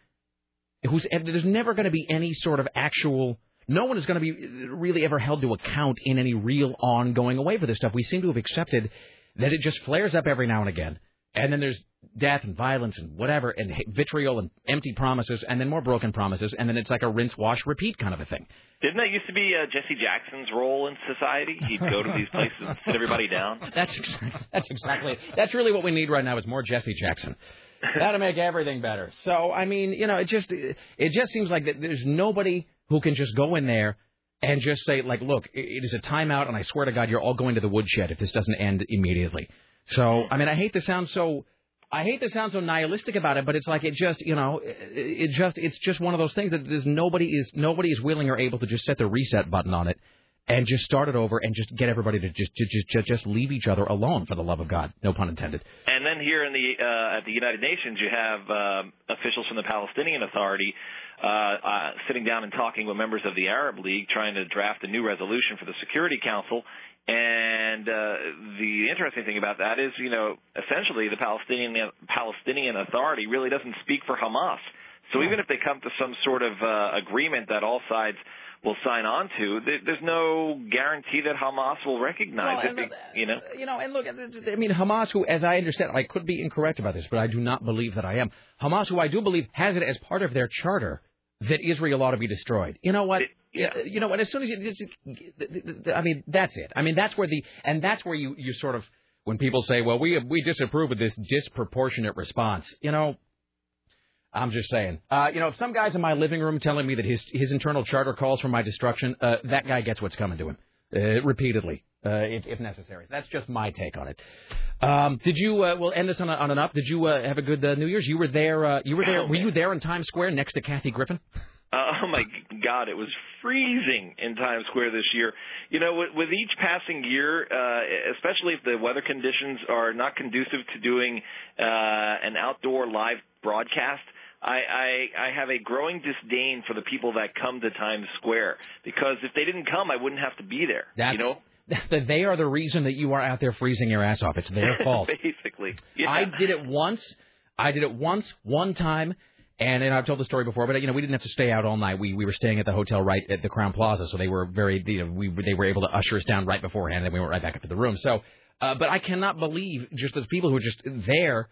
who's there's never going to be any sort of actual no one is going to be really ever held to account in any real ongoing way for this stuff. We seem to have accepted that it just flares up every now and again, and then there's death and violence and whatever, and vitriol and empty promises, and then more broken promises, and then it's like a rinse, wash, repeat kind of a thing. Didn't that used to be uh, Jesse Jackson's role in society? He'd go to these places and sit everybody down. [LAUGHS] That's exactly, that's exactly that's really what we need right now is more Jesse Jackson. [LAUGHS] That'll make everything better. So I mean, you know, it just it just seems like that there's nobody who can just go in there and just say like, look, it is a timeout, and I swear to God, you're all going to the woodshed if this doesn't end immediately. So I mean, I hate to sound so. I hate to sound so nihilistic about it, but it's like it just, you know, it, just, it's just one of those things that there's nobody is nobody is willing or able to just set the reset button on it and just start it over and just get everybody to just, just, just, just leave each other alone for the love of God, no pun intended. And then here in the uh, at the United Nations, you have um officials from the Palestinian Authority uh, uh, sitting down and talking with members of the Arab League, trying to draft a new resolution for the Security Council. And uh, the interesting thing about that is, you know, essentially the Palestinian Palestinian Authority really doesn't speak for Hamas. So even if they come to some sort of uh, agreement that all sides will sign on to, there, there's no guarantee that Hamas will recognize Well, it. and, you know. Uh, you know, and look, uh, I mean, Hamas, who, as I understand, I could be incorrect about this, but I do not believe that I am. Hamas, who I do believe has it as part of their charter that Israel ought to be destroyed. You know what? Yeah, uh, You know what? As soon as you, just- I mean, that's it. I mean, that's where the, and that's where you, you sort of, when people say, well, we we disapprove of this disproportionate response. You know, I'm just saying. Uh, you know, if some guy's in my living room telling me that his his internal charter calls for my destruction, uh, that guy gets what's coming to him uh, repeatedly, uh, if, if necessary. That's just my take on it. Um, did you? Uh, we'll end this on, a, on an up. Did you uh, have a good New Year's? You were there. You were there. Were you there in Times Square next to Kathy Griffin? Oh my God! It was freezing in Times Square this year. You know, with, with each passing year, uh, especially if the weather conditions are not conducive to doing uh, an outdoor live broadcast, I, I I have a growing disdain for the people that come to Times Square because if they didn't come, I wouldn't have to be there. That's, you know, [LAUGHS] that they are the reason that you are out there freezing your ass off. It's their [LAUGHS] fault. basically. Yeah. I did it once. I did it once, one time, and, and I've told the story before. But you know, we didn't have to stay out all night. We we were staying at the hotel right at the Crowne Plaza, so they were very you know we they were able to usher us down right beforehand, and we went right back up to the room. So, uh, but I cannot believe just the people who are just there.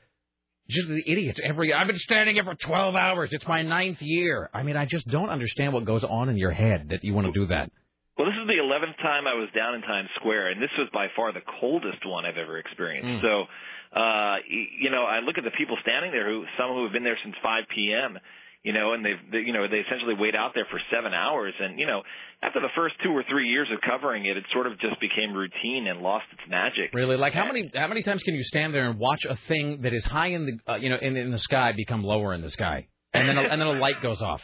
Just the idiots. Every I've been standing here for 12 hours. It's my ninth year. I mean, I just don't understand what goes on in your head that you want to do that. Well, this is the eleventh time I was down in Times Square, and this was by far the coldest one I've ever experienced. Mm. So, uh, you know, I look at the people standing there, who some who have been there since 5 p.m. You know, and they've, they, you know, they essentially wait out there for seven hours, and you know, after the first two or three years of covering it, it sort of just became routine and lost its magic. Really, like how many how many times can you stand there and watch a thing that is high in the uh, you know in in the sky become lower in the sky, and then a, and then a light goes off.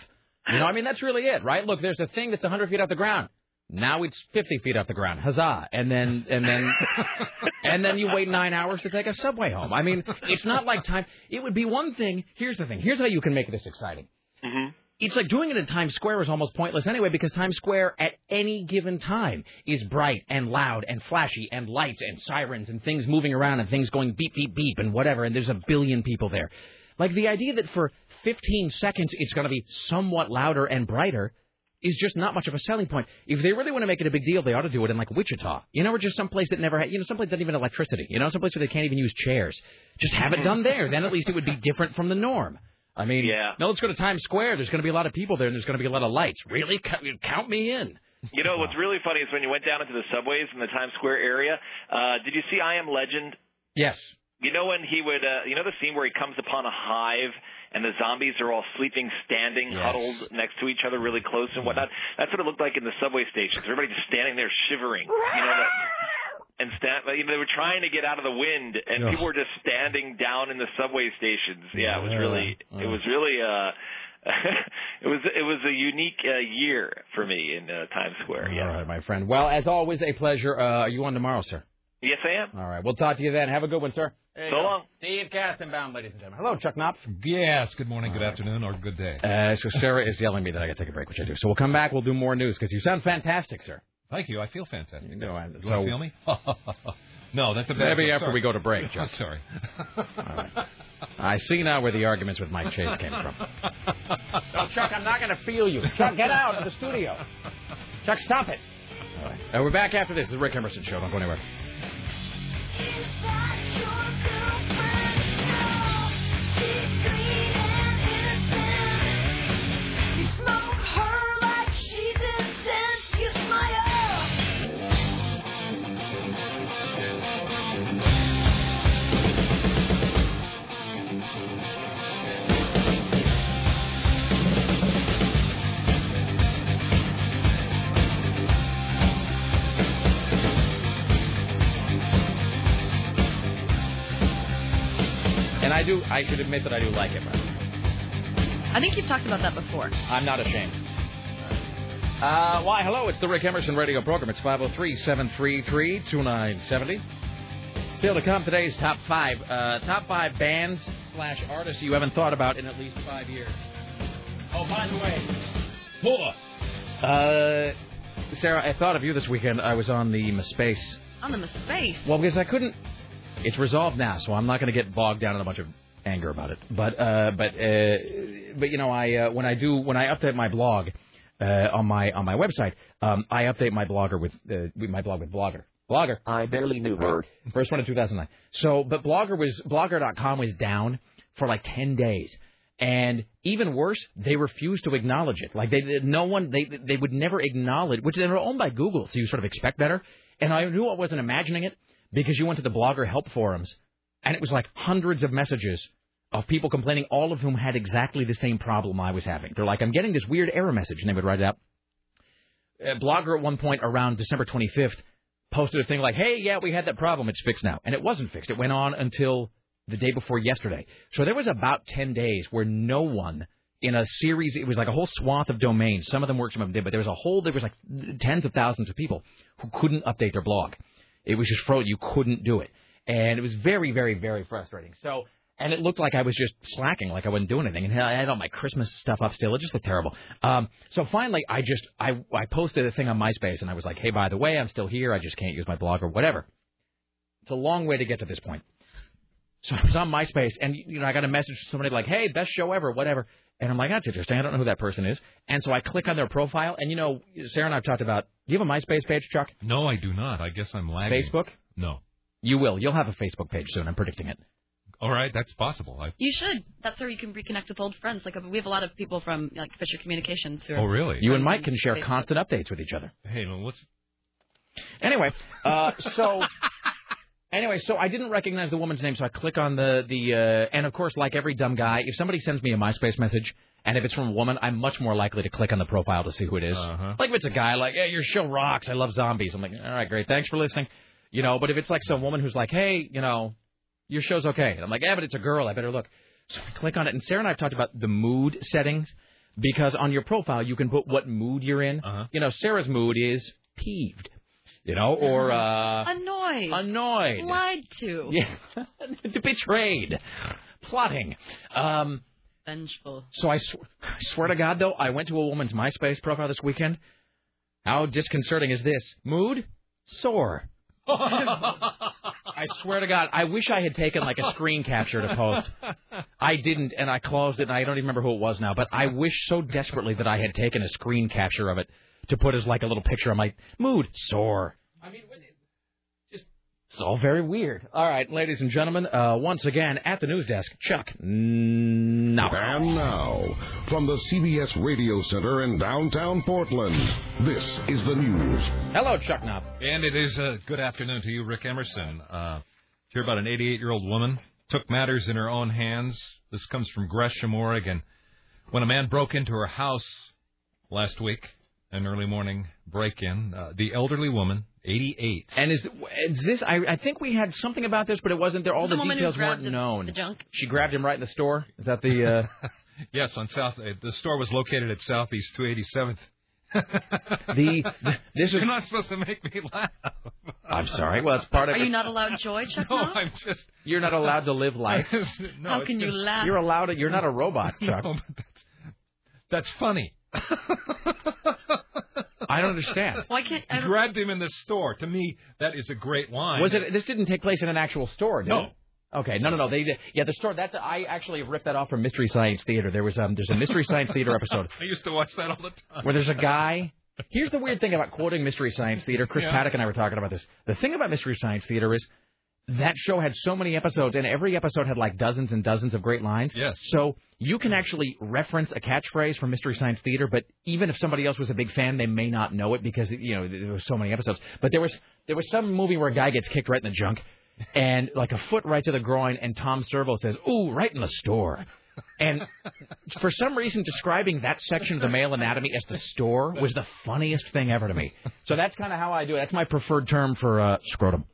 You know, I mean that's really it, right? Look, there's a thing that's 100 feet off the ground. Now it's 50 feet off the ground. Huzzah! And then and then [LAUGHS] and then you wait nine hours to take a subway home. I mean, it's not like time. It would be one thing. Here's the thing. Here's how you can make this exciting. Mm-hmm. It's like doing it in Times Square is almost pointless anyway because Times Square at any given time is bright and loud and flashy and lights and sirens and things moving around and things going beep beep beep and whatever and there's a billion people there. Like the idea that for 15 seconds it's going to be somewhat louder and brighter is just not much of a selling point. If they really want to make it a big deal, they ought to do it in like Wichita, you know, or just someplace that never had, you know, someplace that doesn't even have electricity, you know, someplace where they can't even use chairs. Just have it done there. Then at least it would be different from the norm. I mean, Yeah. no, let's go to Times Square. There's going to be a lot of people there, and there's going to be a lot of lights. Really, count, count me in. You know what's really funny is when you went down into the subways in the Times Square area. Uh, did you see I Am Legend? Yes. You know when he would, uh, you know the scene where he comes upon a hive and the zombies are all sleeping, standing, Yes. huddled next to each other, really close and whatnot. That's what it looked like in the subway stations. Everybody just standing there shivering. You know that. And stand, you know, they were trying to get out of the wind, and Ugh. people were just standing down in the subway stations. Yeah, it was really, Yeah. it was really, uh, [LAUGHS] it was, it was a unique uh, year for me in uh, Times Square. Yeah. All right, my friend. Well, as always, a pleasure. Uh, are you on tomorrow, sir? Yes, I am. All right. We'll talk to you then. Have a good one, sir. So long. Steve Kastenbaum, ladies and gentlemen. Hello, Chuck Knopf. Yes. Good morning, good afternoon, or good day. Uh, so Sarah is yelling at me that I got to take a break, which I do. So we'll come back. We'll do more news because you sound fantastic, sir. Thank you. I feel fantastic. You know, and You so want to feel me? [LAUGHS] no, that's a bad maybe after Sorry. we go to break, I'm Chuck. [LAUGHS] sorry. I see now where the arguments with Mike Chase came from. [LAUGHS] No, Chuck, I'm not going to feel you. Chuck, get out of the studio. Chuck, stop it. All right. Uh, we're back after this. This is the Rick Emerson Show. Don't go anywhere. And I do. I should admit that I do like it. But I think you've talked about that before. I'm not ashamed. Uh, why, hello, it's the Rick Emerson radio program. It's 503 733 2970. Still to come, today's top five. Uh, top five bands slash artists you haven't thought about in at least five years. Oh, by the way, more. Uh, Sarah, I thought of you this weekend. I was on the space. On the space. Well, because I couldn't. It's resolved now, so I'm not going to get bogged down in a bunch of anger about it. But uh, but uh, but you know, I uh, when I do when I update my blog uh, on my on my website, um, I update my blogger with uh, with my blog with Blogger. Blogger. I barely knew her. First one in 2009. So, but Blogger was Blogger.com was down for like 10 days. And even worse, they refused to acknowledge it. Like they, they- no one, they, they would never acknowledge, which they were owned by Google, so you sort of expect better. And I knew I wasn't imagining it because you went to the Blogger help forums, and it was like hundreds of messages of people complaining, all of whom had exactly the same problem I was having. They're like, I'm getting this weird error message, and they would write it out. Uh, Blogger at one point around December 25th posted a thing like, "Hey, yeah, we had that problem. It's fixed now," and it wasn't fixed. It went on until the day before yesterday. So there was about 10 days where no one in a series. It was like a whole swath of domains. Some of them worked, some of them did, but there was a whole. There was like tens of thousands of people who couldn't update their blog. It was just frozen. You couldn't do it, and it was very, very, very frustrating. So. And it looked like I was just slacking, like I wasn't doing anything. And I had all my Christmas stuff up still. It just looked terrible. Um, so finally, I just I I posted a thing on MySpace, and I was like, "Hey, by the way, I'm still here. I just can't use my blog or whatever." It's a long way to get to this point. So I was on MySpace, and you know, I got a message from somebody like, "Hey, best show ever, whatever." And I'm like, "That's interesting. I don't know who that person is." And so I click on their profile, and you know, Sarah and I've talked about. Do you have a MySpace page, Chuck? No, I do not. I guess I'm lagging. Facebook? No. You will. You'll have a Facebook page soon. I'm predicting it. All right, that's possible. I, You should. That's where you can reconnect with old friends. Like we have a lot of people from like Fisher Communications. Who are oh, really? You and Mike can share Facebook. constant updates with each other. Hey, well, what's Anyway, uh, so [LAUGHS] anyway, so I didn't recognize the woman's name, so I click on the the uh, and of course, like every dumb guy, if somebody sends me a MySpace message and if it's from a woman, I'm much more likely to click on the profile to see who it is. Uh-huh. Like if it's a guy, like, "Hey, your show rocks. I love zombies." I'm like, "All right, great. Thanks for listening." You know, but if it's like some woman who's like, "Hey, you know, your show's okay," and I'm like, "Yeah, but it's a girl. I better look." So I click on it, and Sarah and I have talked about the mood settings because on your profile you can put what mood you're in. Uh-huh. You know, Sarah's mood is peeved, you know, or uh, Annoyed. annoyed, Lied to. [LAUGHS] yeah, [LAUGHS] betrayed, plotting. Um, Vengeful. so I, sw- I swear to God, though, I went to a woman's MySpace profile this weekend. How disconcerting is this? Mood sore. [LAUGHS] I swear to God, I wish I had taken like a screen capture to post. I didn't, and I closed it, and I don't even remember who it was now. But I wish so desperately that I had taken a screen capture of it to put as like a little picture of my mood sore. I mean, when just It's all very weird. All right, ladies and gentlemen, uh, once again at the news desk, Chuck. Now. And now, from the CBS Radio Center in downtown Portland, this is the news. Hello, Chuck Knopf. And it is a good afternoon to you, Rick Emerson. Uh, hear about an 88-year-old woman took matters in her own hands. This comes from Gresham, Oregon. When a man broke into her house last week, an early morning break-in, uh, the elderly woman, 88. And is, is this? I, I think we had something about this, but it wasn't there. All The the, woman details grabbed weren't the- known. the junk? She grabbed him right in the store. Is that the? Uh, [LAUGHS] Yes, on South. Uh, the store was located at Southeast 287th. [LAUGHS] the, this [LAUGHS] is. You're not supposed to make me laugh. I'm sorry. Well, it's part of Are it. you not allowed joy, Chuck? No, Knopf? I'm just. You're not allowed to live life. no, How it's can you just- laugh? You're allowed. To, you're not a robot, Chuck. No, but that's, that's funny. [LAUGHS] I don't understand. Why can't I grabbed him in the store. To me, that is a great line. Was it? This didn't take place in an actual store, did No. it? Okay, no, no, no. They, yeah, the store. That's I actually ripped that off from Mystery Science Theater. There was um, there's a Mystery Science Theater episode [LAUGHS] I used to watch that all the time. where there's a guy. Here's the weird thing about quoting Mystery Science Theater. Chris Yeah. Paddock and I were talking about this. The thing about Mystery Science Theater is that show had so many episodes, and every episode had like dozens and dozens of great lines. Yes. So you can actually reference a catchphrase from Mystery Science Theater, but even if somebody else was a big fan, they may not know it because you know there were so many episodes. But there was there was some movie where a guy gets kicked right in the junk, and like a foot right to the groin, and Tom Servo says, "Ooh, right in the store." And for some reason, describing that section of the male anatomy as the store was the funniest thing ever to me. So that's kind of how I do it. That's my preferred term for uh, scrotum.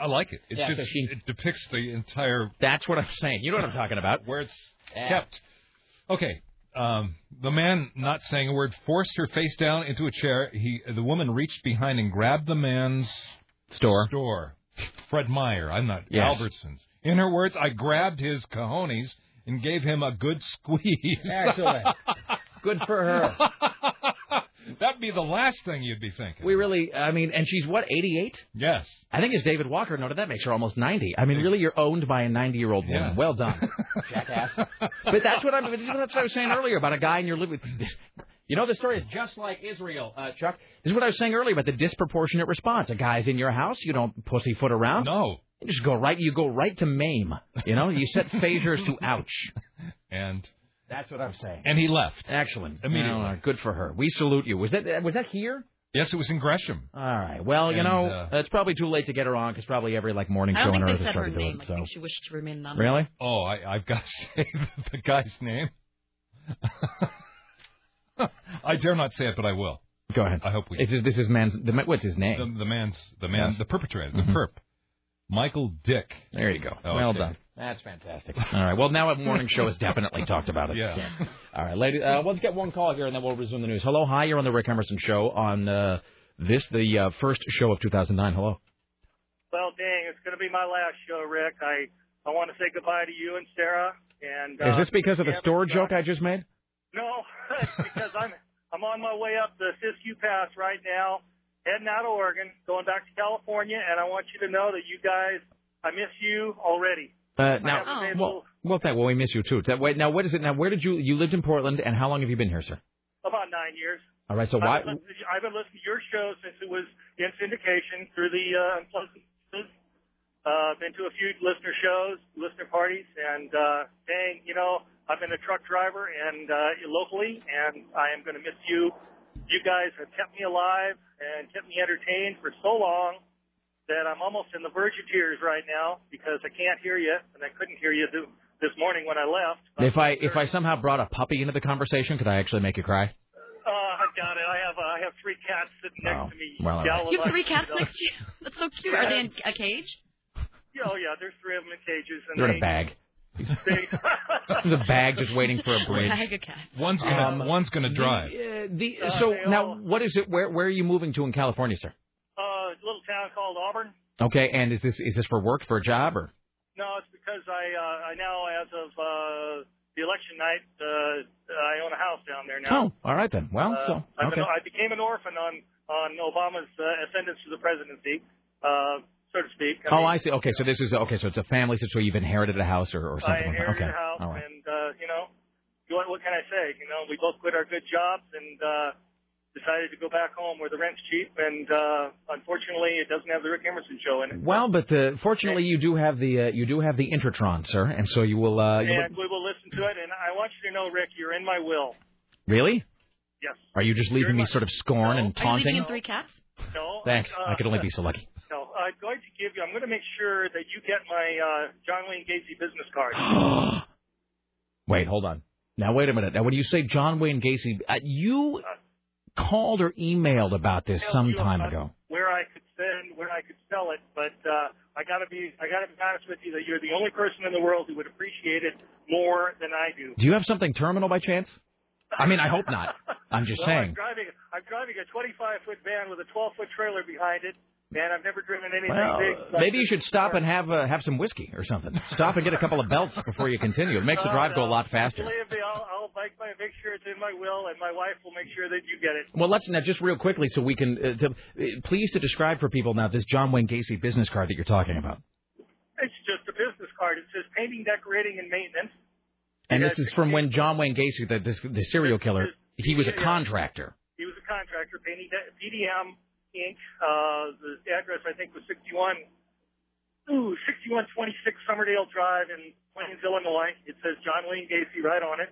I like it. It Yeah, just she- it depicts the entire That's what I'm saying. You know what I'm talking about. where it's Yeah. kept. Okay. Um, the man, not saying a word, forced her face down into a chair. He, the woman reached behind and grabbed the man's Store. store. Fred Meyer. I'm not Yes. Albertsons. In her words, I grabbed his cojones and gave him a good squeeze. Excellent. Good for her. [LAUGHS] That'd be the last thing you'd be thinking. We really, I mean, and she's what, 88? yes. I think as David Walker noted, that makes her almost 90. I mean, really, you're owned by a 90 year old woman. Yeah. Well done, [LAUGHS] jackass. But that's what I'm. This is what I was saying earlier about a guy in your living. You know, the story is just like Israel, uh, Chuck. This is what I was saying earlier about the disproportionate response. A guy's in your house, you don't pussyfoot around. No. You just go right. You go right to maim. You know, you set [LAUGHS] phasers to ouch. And That's what I'm saying. and he left. Excellent. Immediately. Well, uh, good for her. We salute you. Was that was that here? Yes, it was in Gresham. All right. Well, you And, know, uh, it's probably too late to get her on because probably every like morning show on earth they is said her starting to do it. I So think she wished to remain anonymous. really, Oh, I, I've got to [LAUGHS] say the guy's name. [LAUGHS] I dare not say it, but I will. go ahead. I hope we. Is this, this is man's. The, what's his name? the, the man's the man, Yes. the perpetrator, the perp, Michael Dick. There you go. Oh, well okay. done. That's fantastic. All right. Well, now a morning show has definitely talked about it. Yeah. So. All right, ladies. Uh, let's get one call here, and then we'll resume the news. Hello, hi. You're on the Rick Emerson Show on uh, this, the uh, first show of 2009. Hello. Well, dang, it's going to be my last show, Rick. I I want to say goodbye to you and Sarah. And Is uh, this because of the store joke I just made? No, [LAUGHS] because I'm I'm on my way up the Siskiyou Pass right now, heading out of Oregon, going back to California, and I want you to know that you guys, I miss you already. Uh, now, haven't well, well, thank. Well, we miss you too. Now, what is it? Now, where did you you lived in Portland, and how long have you been here, sir? about nine years. All right. So why? I've been, I've been listening to your show since it was in syndication through the uh, Unpleasant. Uh, been to a few listener shows, listener parties, and uh, dang, you know, I've been a truck driver and uh, locally, and I am going to miss you. You guys have kept me alive and kept me entertained for so long that I'm almost in the verge of tears right now because I can't hear you, and I couldn't hear you this morning when I left. If I if I somehow brought a puppy into the conversation, could I actually make you cry? Uh, I got it. I have uh, I have three cats sitting next Oh, to me. well, all right. yelling You have three cats you know, next to you. That's so cute. Are they in a cage? Yeah, oh yeah, there's three of them in cages, and They're in a bag. They, the bag just waiting for a bridge. Bag of cats. One's gonna Um, one's gonna drive. The, uh, the Uh, so now all- what is it? Where where are you moving to in California, sir? uh, a little town called Auburn. Okay, and is this is this for work for a job or? No, it's because I uh, I now, as of uh, the election night, uh, I own a house down there now. Oh, all right then. Well, Uh, so I've okay. been, I became an orphan on on Obama's uh, ascendance to the presidency, uh, so to speak. Oh, mean, I see. Okay, so this is okay. So it's a family situation. You've inherited a house or, or I something. like that. inherited okay. a house, All right. and uh, you know, what, what can I say? You know, we both quit our good jobs, and uh, decided to go back home where the rent's cheap, and uh, unfortunately, it doesn't have the Rick Emerson show in it. Well, but uh, fortunately, you do have the uh, you do have the Intertron, sir, and so you will. Uh, you will we will listen to it. And I want you to know, Rick, you're in my will. really? Yes. Are you just leaving me sort of scorn and taunting? Are you leaving taunting? in three cats? No. Thanks. uh, I could only be so lucky. No, I'm going to give you. I'm going to make sure that you get my uh, John Wayne Gacy business card. [GASPS] Wait, hold on. Now wait a minute. Now when you say John Wayne Gacy, uh, you uh, called or emailed about this some time ago. where I could send, where I could sell it, but uh, I gotta be, I gotta be honest with you that you're the only person in the world who would appreciate it more than I do. Do you have something terminal by chance? I mean, I hope not. I'm just [LAUGHS] well, I'm saying. driving, I'm driving a 25 foot van with a 12 foot trailer behind it, and I've never driven anything Well, big. like maybe you should stop and have uh, have some whiskey or something. Stop and get a couple of belts before you continue. It makes the drive go a lot faster. Believe me, I'll, I'll make, my, make sure it's in my will, and my wife will make sure that you get it. Well, let's now just real quickly so we can uh, to, uh, please to describe for people now this John Wayne Gacy business card that you're talking about. It's just a business card. It says painting, decorating, and maintenance. And this is from when John Wayne Gacy, the this, the serial killer, he was a contractor. He was a contractor, painting PDM Inc. Uh, the address I think was 61, ooh, 6126 Summerdale Drive in Plains, Illinois. It says John Wayne Gacy right on it.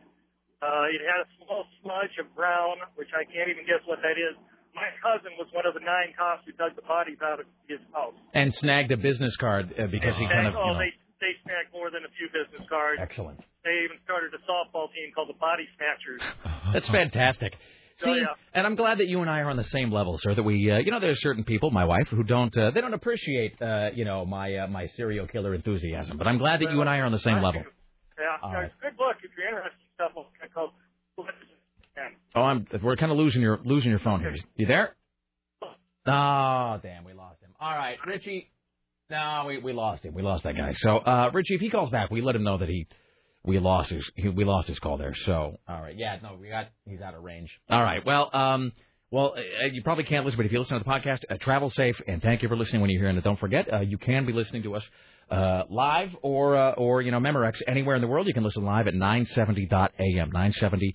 Uh, it had a small smudge of brown, which I can't even guess what that is. My cousin was one of the nine cops who dug the bodies out of his house. And snagged a business card uh, because he kind of, oh, you know. they they snagged more than a few business cards. Excellent. They even started a softball team called the Body Snatchers. [LAUGHS] That's fantastic. See, Oh, yeah. and I'm glad that you and I are on the same level, sir. That we, uh, you know, there's certain people, my wife, who don't, uh, they don't appreciate, uh, you know, my uh, my serial killer enthusiasm. But I'm glad that you and I are on the same level. Yeah, All right. good book if you're interested in stuff called. Oh, I'm. We're kind of losing your losing your phone here. You there? Oh, damn, we lost him. All right, Richie. No, we we lost him. We lost that guy. So, uh, Richie, if he calls back, we let him know that he we lost his we lost his call there. So, all right, yeah, no, we got he's out of range. All right, well, um. Well, uh, you probably can't listen, but if you listen to the podcast, uh, travel safe, and thank you for listening when you're here. And don't forget, uh, you can be listening to us uh, live or uh, or you know Memorex anywhere in the world. You can listen live at 970.am, 970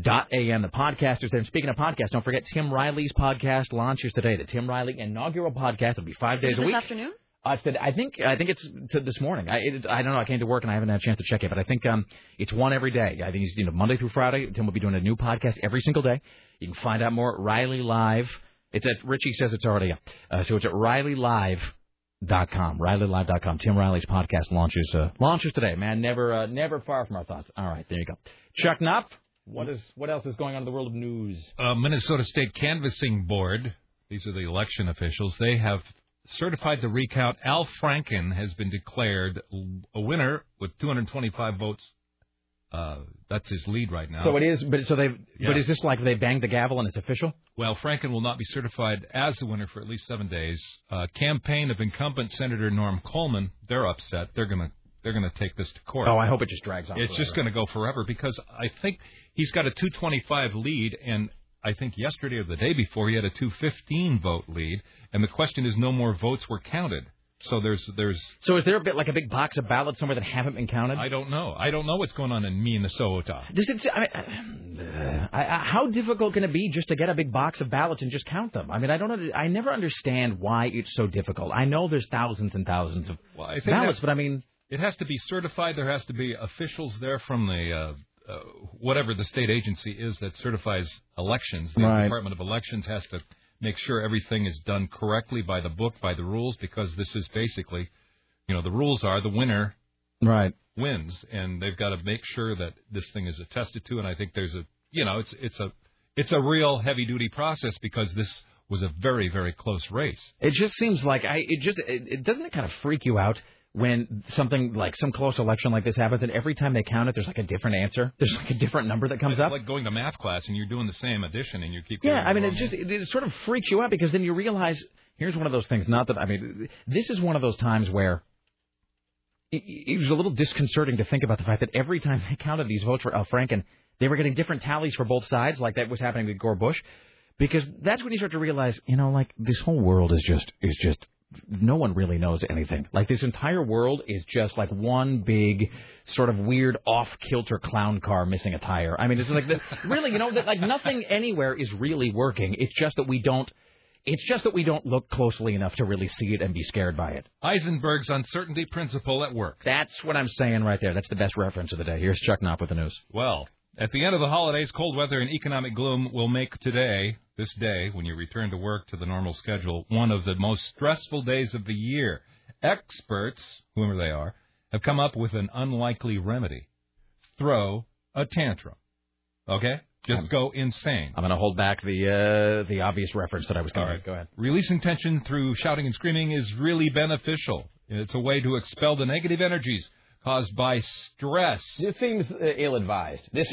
dot am. The podcast is there. And speaking of podcasts, don't forget Tim Riley's podcast launches today. The Tim Riley inaugural podcast. It'll be five days a this week. afternoon? It's the- I think I think it's this morning. I it, I don't know. I came to work and I haven't had a chance to check it, but I think um it's one every day. I think it's you know Monday through Friday. Tim will be doing a new podcast every single day. You can find out more at Riley Live. It's at Richie says it's already up. Uh, so it's at RileyLive.com. RileyLive.com. Tim Riley's podcast launches uh, launches today. Man, never uh, never far from our thoughts. All right, there you go. Chuck Knopf. What is what else is going on in the world of news? uh, Minnesota State Canvassing Board, these are the election officials, they have certified the recount. Al Franken has been declared a winner with 225 votes. Uh, that's his lead right now. So it is, but so they, Yeah. but is this like they banged the gavel and it's official? Well, Franken will not be certified as the winner for at least seven days. Uh, campaign of incumbent Senator Norm Coleman, they're upset. They're gonna they're gonna take this to court. Oh, I hope it just drags on. It's just going to go forever because I think he's got a 225 lead, and I think yesterday or the day before he had a 215 vote lead, and the question is no more votes were counted. So there's there's So is there a bit like a big box of ballots somewhere that haven't been counted? I don't know I don't know what's going on in Minnesota. Does it? I mean, uh, I, I, how difficult can it be just to get a big box of ballots and just count them? I mean, I don't. I never understand why it's so difficult. I know there's thousands and thousands of Well, ballots, but I mean, It has to be certified. There has to be officials there from the uh, uh, whatever the state agency is that certifies elections. The Right. Department of Elections has to make sure everything is done correctly by the book, by the rules, because this is basically, you know, the rules are the winner right. wins, and they've got to make sure that this thing is attested to. And I think there's a, you know, it's it's a it's a real heavy duty process because this was a very very close race. It just seems like I. It just. It, it doesn't it kind of freak you out when something like some close election like this happens, and every time they count it, there's like a different answer. There's like a different number that comes it's up. like going to math class and you're doing the same addition and you keep Yeah, I mean, it's just it, it sort of freaks you out because then you realize here's one of those things. Not that I mean, this is one of those times where it, it was a little disconcerting to think about the fact that every time they counted these votes for Al Franken, they were getting different tallies for both sides, like that was happening with Gore Bush, because that's when you start to realize, you know, like this whole world is just is just no one really knows anything. Like this entire world is just like one big sort of weird off kilter clown car missing a tire. I mean, it's like the, [LAUGHS] really, you know, that like nothing anywhere is really working. It's just that we don't. It's just that we don't look closely enough to really see it and be scared by it. Heisenberg's uncertainty principle at work. That's what I'm saying right there. That's the best reference of the day. Here's Chuck Knopf with the news. Well, at the end of the holidays, cold weather and economic gloom will make today, this day, when you return to work to the normal schedule, one of the most stressful days of the year. Experts, whoever they are, have come up with an unlikely remedy. Throw a tantrum. Okay? Just go insane. I'm going to hold back the uh, the obvious reference that I was going to. Go ahead. Releasing tension through shouting and screaming is really beneficial. It's a way to expel the negative energies caused by stress. This seems uh, ill-advised. This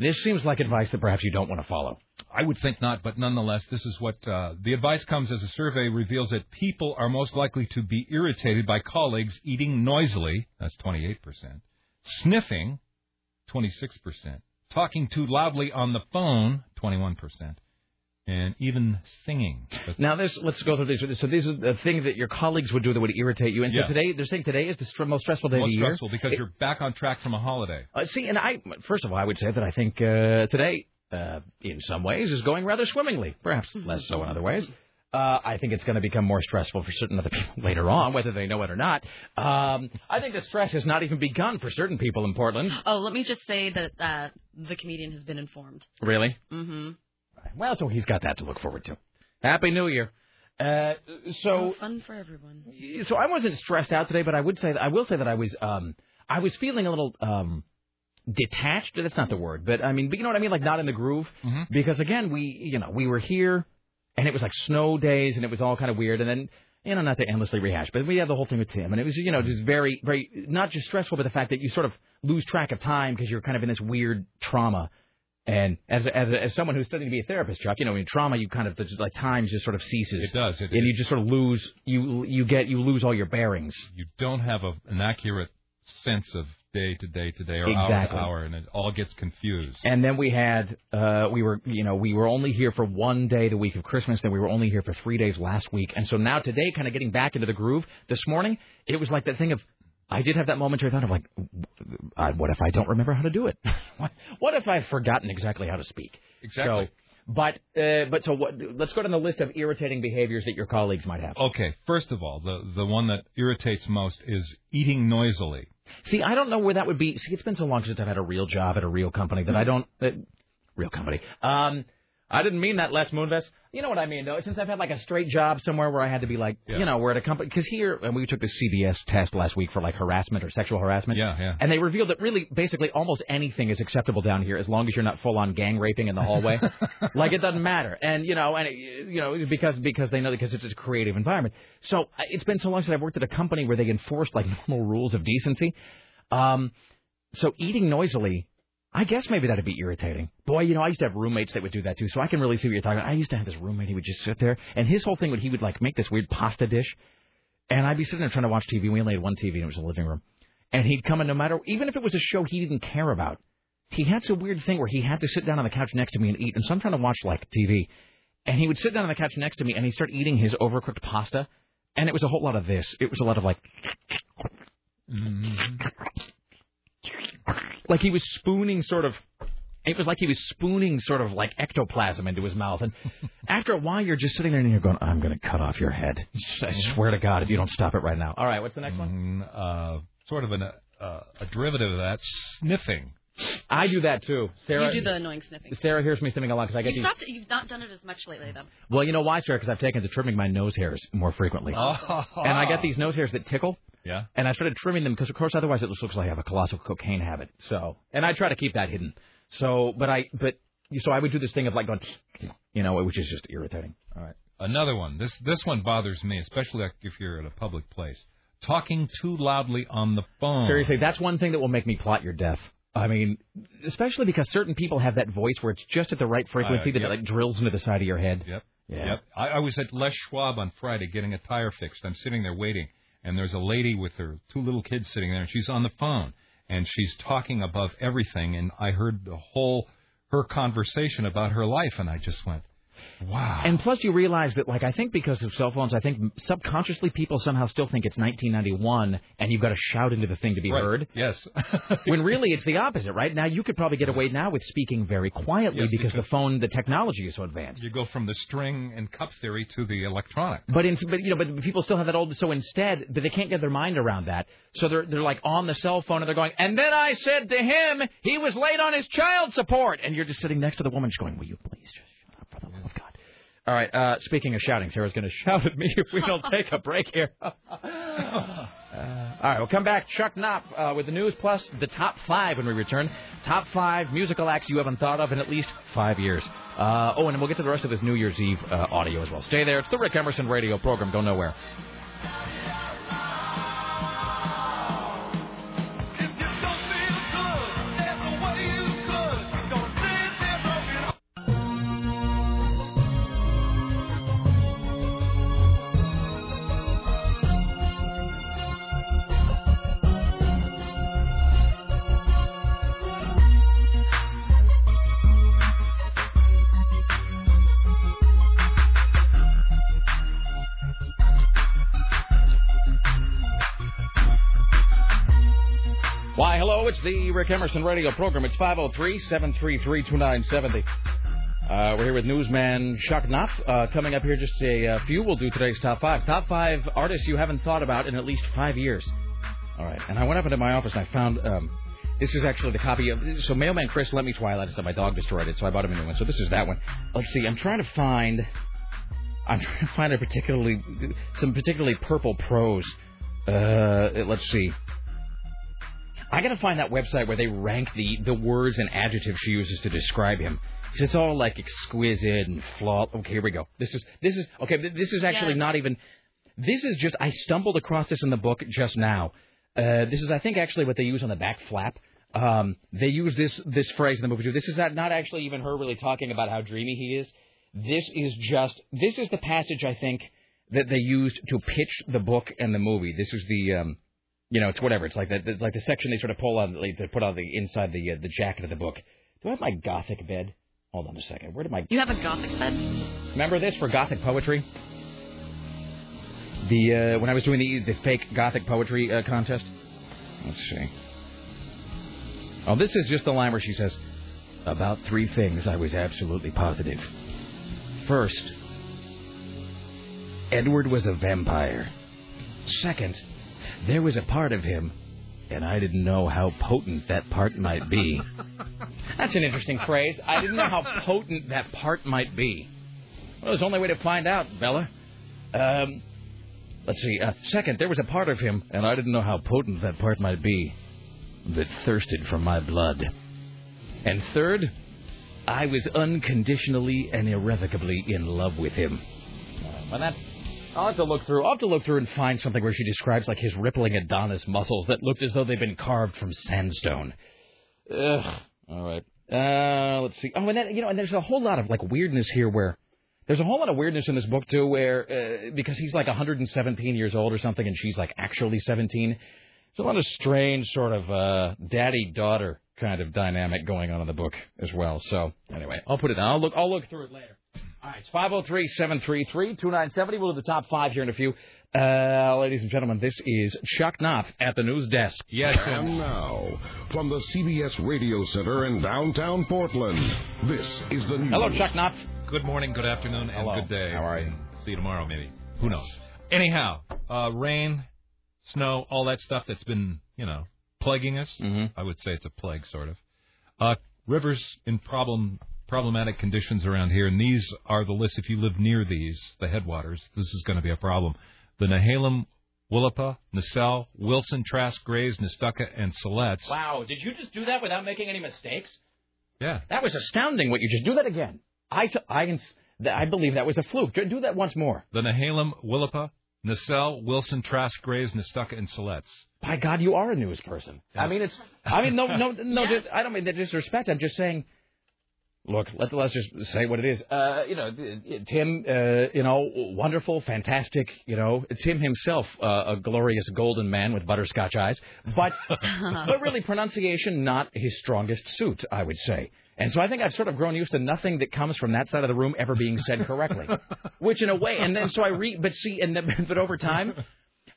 this seems like advice that perhaps you don't want to follow. I would think not, but nonetheless, this is what uh, the advice comes as a survey reveals that people are most likely to be irritated by colleagues eating noisily, that's 28%, sniffing, 26%, talking too loudly on the phone, 21%, and even singing. Now, this let's go through these. So these are the things that your colleagues would do that would irritate you. And so today, they're saying today is the str- most stressful day Most of the year. stressful because It- you're back on track from a holiday. Uh, see, and I first of all, I would say that I think uh, today, uh, in some ways, is going rather swimmingly. Perhaps less so in other ways. Uh, I think it's going to become more stressful for certain other people [LAUGHS] later on, whether they know it or not. Um, I think the stress has not even begun for certain people in Portland. Oh, let me just say that uh, the comedian has been informed. Really? Mm-hmm. Well, so he's got that to look forward to. Happy New Year. Uh, so fun for everyone. so I wasn't stressed out today, but I would say that I will say that I was um I was feeling a little um detached. That's not the word, but I mean, but you know what I mean, like not in the groove. Because again, we you know we were here, and it was like snow days, and it was all kind of weird, and then. You know, not to endlessly rehash, but we had the whole thing with Tim, and it was, you know, just very, very, not just stressful, but the fact that you sort of lose track of time because you're kind of in this weird trauma. And as, as as someone who's studying to be a therapist, Chuck, you know, in trauma, you kind of just, like time just sort of ceases. It does. It- and you just sort of lose you you get you lose all your bearings. You don't have a, an accurate sense of day to day to day or hour to hour, and it all gets confused. And then we had uh we were you know we were only here for one day the week of Christmas, then we were only here for three days last week, and so now today, kind of getting back into the groove. This morning, it was like that thing of. I did have that momentary thought of like, uh, what if I don't remember how to do it? [LAUGHS] what, what if I've forgotten exactly how to speak? Exactly. So, but uh, but so what? Let's go down the list of irritating behaviors that your colleagues might have. Okay, first of all, the the one that irritates most is eating noisily. See, I don't know where that would be. See, it's been so long since I've had a real job at a real company that I don't. Uh, real company. Um, I didn't mean that, Les Moonves. You know what I mean, though. Since I've had like a straight job somewhere where I had to be like, you know, we're at a company. Because here, and we took the CBS test last week for like harassment or sexual harassment. Yeah, yeah. And they revealed that really, basically, almost anything is acceptable down here as long as you're not full on gang raping in the hallway. [LAUGHS] like it doesn't matter. And you know, and it, you know, because because they know because it's a creative environment. So it's been so long since I've worked at a company where they enforced like normal rules of decency. Um, so eating noisily, I guess maybe that'd be irritating. Boy, you know, I used to have roommates that would do that too, so I can really see what you're talking about. I used to have this roommate, he would just sit there, and his whole thing would, he would like make this weird pasta dish, and I'd be sitting there trying to watch TV. We only had one TV, and it was in the living room. And he'd come in no matter, even if it was a show he didn't care about, he had some weird thing where he had to sit down on the couch next to me and eat. And so I'm trying to watch like TV, and he would sit down on the couch next to me and he'd start eating his overcooked pasta, and it was a whole lot of this. It was a lot of like, mm-hmm. Like he was spooning sort of. It was like he was spooning sort of like ectoplasm into his mouth, and [LAUGHS] after a while, you're just sitting there and you're going, "I'm going to cut off your head." I swear to God, if you don't stop it right now. All right, what's the next one? Uh, sort of an, uh, a derivative of that, sniffing. I do that too, Sarah. you do the annoying sniffing. Sarah hears me sniffing a lot because I get You've these. stopped. You've not done it as much lately, though. Well, you know why, Sarah? Because I've taken to trimming my nose hairs more frequently. Oh. And I get these nose hairs that tickle. Yeah. And I started trimming them because, of course, otherwise it looks looks like I have a colossal cocaine habit. So, and I try to keep that hidden. So, but I, but so I would do this thing of like going, you know, which is just irritating. All right. Another one. This this one bothers me, especially if you're at a public place. Talking too loudly on the phone. Seriously, that's one thing that will make me plot your death. I mean, especially because certain people have that voice where it's just at the right frequency Uh, that yep. it like drills into the side of your head. Yep. Yeah. Yep. I, I was at Les Schwab on Friday getting a tire fixed. I'm sitting there waiting, and there's a lady with her two little kids sitting there, and she's on the phone, and she's talking above everything, and I heard the whole her conversation about her life, and I just went, Wow. And plus, you realize that, like, I think because of cell phones, I think subconsciously people somehow still think it's 1991, and you've got to shout into the thing to be Right. heard. Yes. [LAUGHS] when really it's the opposite, right? Now you could probably get away now with speaking very quietly Yes, because, because- the phone, the technology is so advanced. You go from the string and cup theory to the electronic. But in, but you know, but people still have that old. So instead, but they can't get their mind around that. So they're they're like on the cell phone and they're going. And then I said to him, he was late on his child support. And you're just sitting next to the woman, just going, "Will you please just All right. Uh, speaking of shouting, Sarah's going [LAUGHS] to shout at me if we don't take a break here. [LAUGHS] Uh, all right, we'll come back. Chuck Knopf uh, with the news plus the top five when we return. Top five musical acts you haven't thought of in at least five years. Uh, oh, and we'll get to the rest of this New Year's Eve uh, audio as well. Stay there. It's the Rick Emerson radio program. Go nowhere. Why, hello, it's the Rick Emerson radio program. It's 503 733 2970. Uh, we're here with newsman Chuck Knopf. Uh, coming up here, just a few. We'll do today's top five. Top five artists you haven't thought about in at least five years. All right. And I went up into my office and I found um, this is actually the copy of. So Mailman Chris lent me Twilight and my dog destroyed it, so I bought him a new one. So this is that one. Let's see. I'm trying to find. I'm trying to find a particularly some particularly purple prose. Uh, let's see. I gotta find that website where they rank the the words and adjectives she uses to describe him. 'Cause it's all like exquisite and flaw. Okay, here we go. This is this is okay. th- This is actually not even. This is just I stumbled across this in the book just now. Uh, this is I think actually what they use on the back flap. Um, they use this this phrase in the movie too. This is not, not actually even her really talking about how dreamy he is. This is just this is the passage I think that they used to pitch the book and the movie. This is the um, you know, it's whatever. It's like the it's like the section they sort of pull on, like, they put on the inside the uh, the jacket of the book. Do I have my gothic bed? Hold on a second. Where did my You have a gothic bed? remember this for gothic poetry? The uh, when I was doing the the fake gothic poetry uh, contest. Let's see. Oh, this is just the line where she says, "About three things I was absolutely positive. First, Edward was a vampire. Second, there was a part of him, and I didn't know how potent that part might be. [LAUGHS] That's an interesting phrase. I didn't know how potent that part might be. Well, there's only way to find out, Bella. Um, let's see. Uh, second, there was a part of him, and I didn't know how potent that part might be, that thirsted for my blood. And third, I was unconditionally and irrevocably in love with him. Uh, and that's I'll have to look through. I'll have to look through and find something where she describes like his rippling Adonis muscles that looked as though they'd been carved from sandstone. Ugh. All right. Uh, let's see. Oh, and then you know, and there's a whole lot of like weirdness here where there's a whole lot of weirdness in this book too, where uh, because he's like 117 years old or something, and she's like actually 17. There's a lot of strange sort of uh, daddy-daughter kind of dynamic going on in the book as well. So anyway, I'll put it down. I'll look. I'll look through it later. All right, it's 503 733 2970. We'll do the top five here in a few. Uh, ladies and gentlemen, this is Chuck Knopf at the news desk. Yes, And now, from the CBS Radio Center in downtown Portland, this is the news. Hello, Chuck Knopf. Good morning, good afternoon, and Hello. good day. How are you? See you tomorrow, maybe. Who knows? Anyhow, uh, rain, snow, all that stuff that's been, you know, plaguing us. Mm-hmm. I would say it's a plague, sort of. Uh, rivers in problem problematic conditions around here, and these are the list. If you live near these, the headwaters, this is going to be a problem. The Nehalem, Willapa, Nassau, Wilson, Trask, Grays, Nestucca, and Siletz. Wow, did you just do that without making any mistakes? Yeah. That was astounding what you just do that again. I, t- I, can s- th- I believe that was a fluke. Do- that once more. The Nehalem, Willapa, Nassau, Wilson, Trask, Grays, Nestucca, and Siletz. By God, you are a news person. I mean, it's. I mean, no, no, [LAUGHS] no. I don't mean that disrespect. I'm just saying. Look, let's let's just say what it is. Uh, you know, Tim, uh, you know, wonderful, fantastic. You know, Tim himself, uh, a glorious golden man with butterscotch eyes, but [LAUGHS] but really pronunciation not his strongest suit, I would say. And so I think I've sort of grown used to nothing that comes from that side of the room ever being said correctly, which in a way, and then so I re, but see, and then, [LAUGHS] but over time.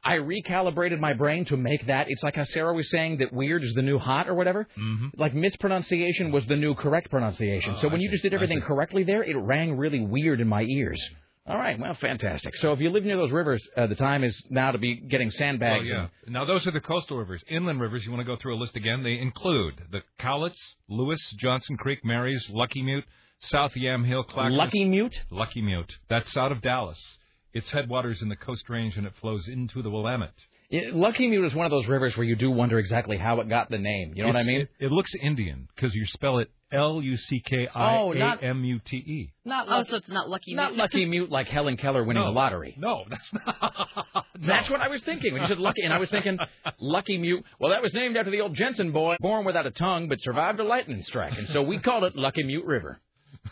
I recalibrated my brain to make that. It's like how Sarah was saying that weird is the new hot or whatever. Mm-hmm. Like mispronunciation was the new correct pronunciation. Oh, so when you just did everything correctly there, it rang really weird in my ears. All right, well, fantastic. So if you live near those rivers, uh, the time is now to be getting Oh, sandbags. yeah. Now, those are the coastal rivers. Inland rivers, you want to go through a list again? They include the Cowlitz, Lewis, Johnson Creek, Marys, Lucky Mute, South Yamhill, Clackamas. Lucky Mute? Lucky Mute. That's out of Dallas. Its headwaters in the Coast Range, and it flows into the Willamette. It- Lucky Mute is one of those rivers where you do wonder exactly how it got the name. You know what I mean? It, it looks Indian because you spell it L U C K I A M U T E. Oh, not- A M U T E. Not oh, so it's not lucky. Not Mute. Lucky Mute like Helen Keller winning No. the lottery. No, that's not. [LAUGHS] That's what I was thinking when you said Lucky, and I was thinking Lucky Mute. Well, that was named after the old Jensen boy, born without a tongue but survived a lightning strike, and so we called it Lucky Mute River.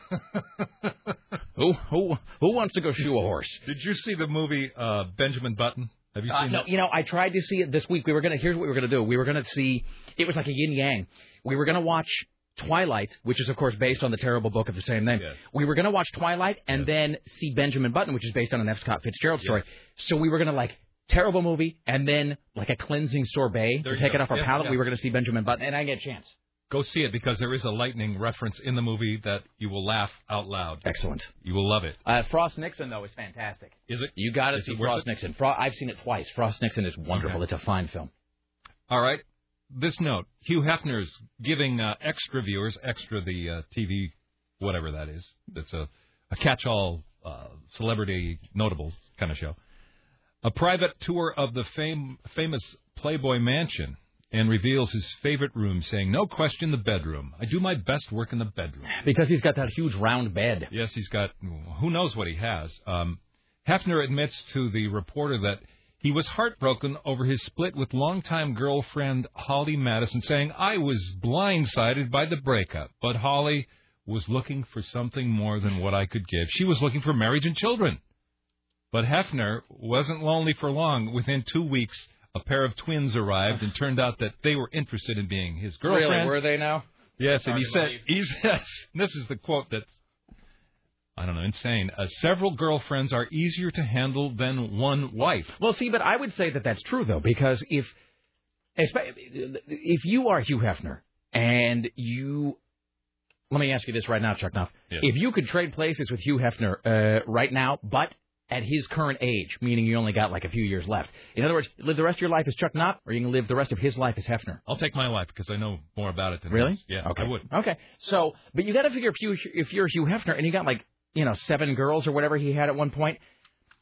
[LAUGHS] who who who wants to go shoe a horse? Did you see the movie uh, Benjamin Button? Have you Uh, seen no, it? you know, I tried to see it this week. We were gonna. Here's what we were gonna do. We were gonna see. It was like a yin yang. We were gonna watch Twilight, which is of course based on the terrible book of the same name. We were gonna watch Twilight and then see Benjamin Button, which is based on an F. Scott Fitzgerald story. So we were gonna like terrible movie and then like a cleansing sorbet There to take go. it off our Yeah, palate. yeah. We were gonna see Benjamin Button, and I didn't get a chance. Go see it because there is a lightning reference in the movie that you will laugh out loud. Excellent. You will love it. Uh, Frost Nixon though is fantastic. Is it? You got to see Frost it? Nixon. Fro- I've seen it twice. Frost Nixon is wonderful. It's a fine film. All right. This note: Hugh Hefner's giving uh, extra viewers, extra the uh, TV, whatever that is. That's a, a catch-all uh, celebrity notables kind of show. A private tour of the fame, famous Playboy Mansion, and reveals his favorite room, saying, "No question, the bedroom. I do my best work in the bedroom." Because he's got that huge round bed. Yes, he's got. Who knows what he has? Um, Hefner admits to the reporter that he was heartbroken over his split with longtime girlfriend Holly Madison, saying, "I was blindsided by the breakup, but Holly was looking for something more than what I could give. She was looking for marriage and children." But Hefner wasn't lonely for long. Within two weeks, a pair of twins arrived, and turned out that they were interested in being his girlfriends. Really, were they now? Yes, and he said, believe. he says, this is the quote that's, I don't know, insane. Uh, several girlfriends are easier to handle than one wife. Well, see, but I would say that that's true though, because if if you are Hugh Hefner and you let me ask you this right now, Chuck Knopf. Yes. If you could trade places with Hugh Hefner uh, right now, but at his current age, meaning you only got like a few years left. In other words, live the rest of your life as Chuck Knopf, or you can live the rest of his life as Hefner. I'll take my life because I know more about it than Really? his. Yeah, Okay. I would. Okay. So, but you got to figure if you if you're Hugh Hefner and you got like you know seven girls or whatever he had at one point,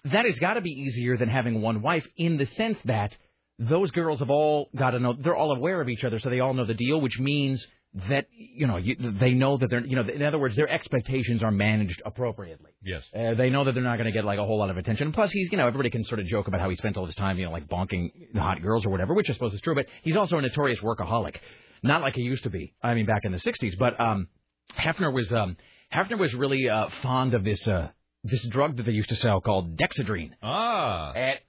that has got to be easier than having one wife in the sense that those girls have all got to know they're all aware of each other, so they all know the deal, which means that you know you, they know that they're you know in other words their expectations are managed appropriately. Yes. Uh, they know that they're not going to get like a whole lot of attention. Plus, he's you know everybody can sort of joke about how he spent all his time you know like bonking the hot girls or whatever, which I suppose is true. But he's also a notorious workaholic, not like he used to be. I mean, back in the '60s. But um, Hefner was um, Hefner was really uh, fond of this uh, this drug that they used to sell called Dexedrine. Ah. At-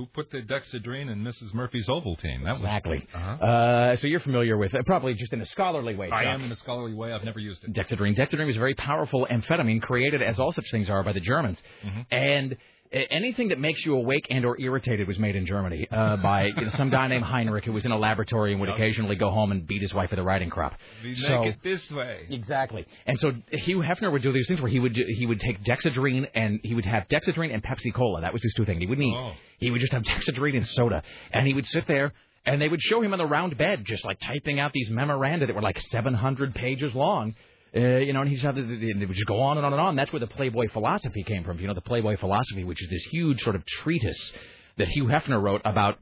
Who put the Dexedrine in Mrs. Murphy's Ovaltine? That Exactly. Was, uh-huh. Uh, so you're familiar with it, probably just in a scholarly way. I am in a scholarly way. I've never used it. Dexedrine. Dexedrine was a very powerful amphetamine created, as all such things are, by the Germans. Mm-hmm. And uh, anything that makes you awake and or irritated was made in Germany uh, by you know, some guy named Heinrich who was in a laboratory and would occasionally go home and beat his wife with a riding crop. We So- make it this way. Exactly. And so Hugh Hefner would do these things where he would he would take Dexedrine and he would have Dexedrine and Pepsi Cola. That was his two things. He wouldn't eat. Oh. He would just have [LAUGHS] Dexedrine and soda, and he would sit there. And they would show him on the round bed, just like typing out these memoranda that were like 700 pages long. Uh, you know, and he just had would just go on and on and on. That's where the Playboy philosophy came from. You know, the Playboy philosophy, which is this huge sort of treatise that Hugh Hefner wrote about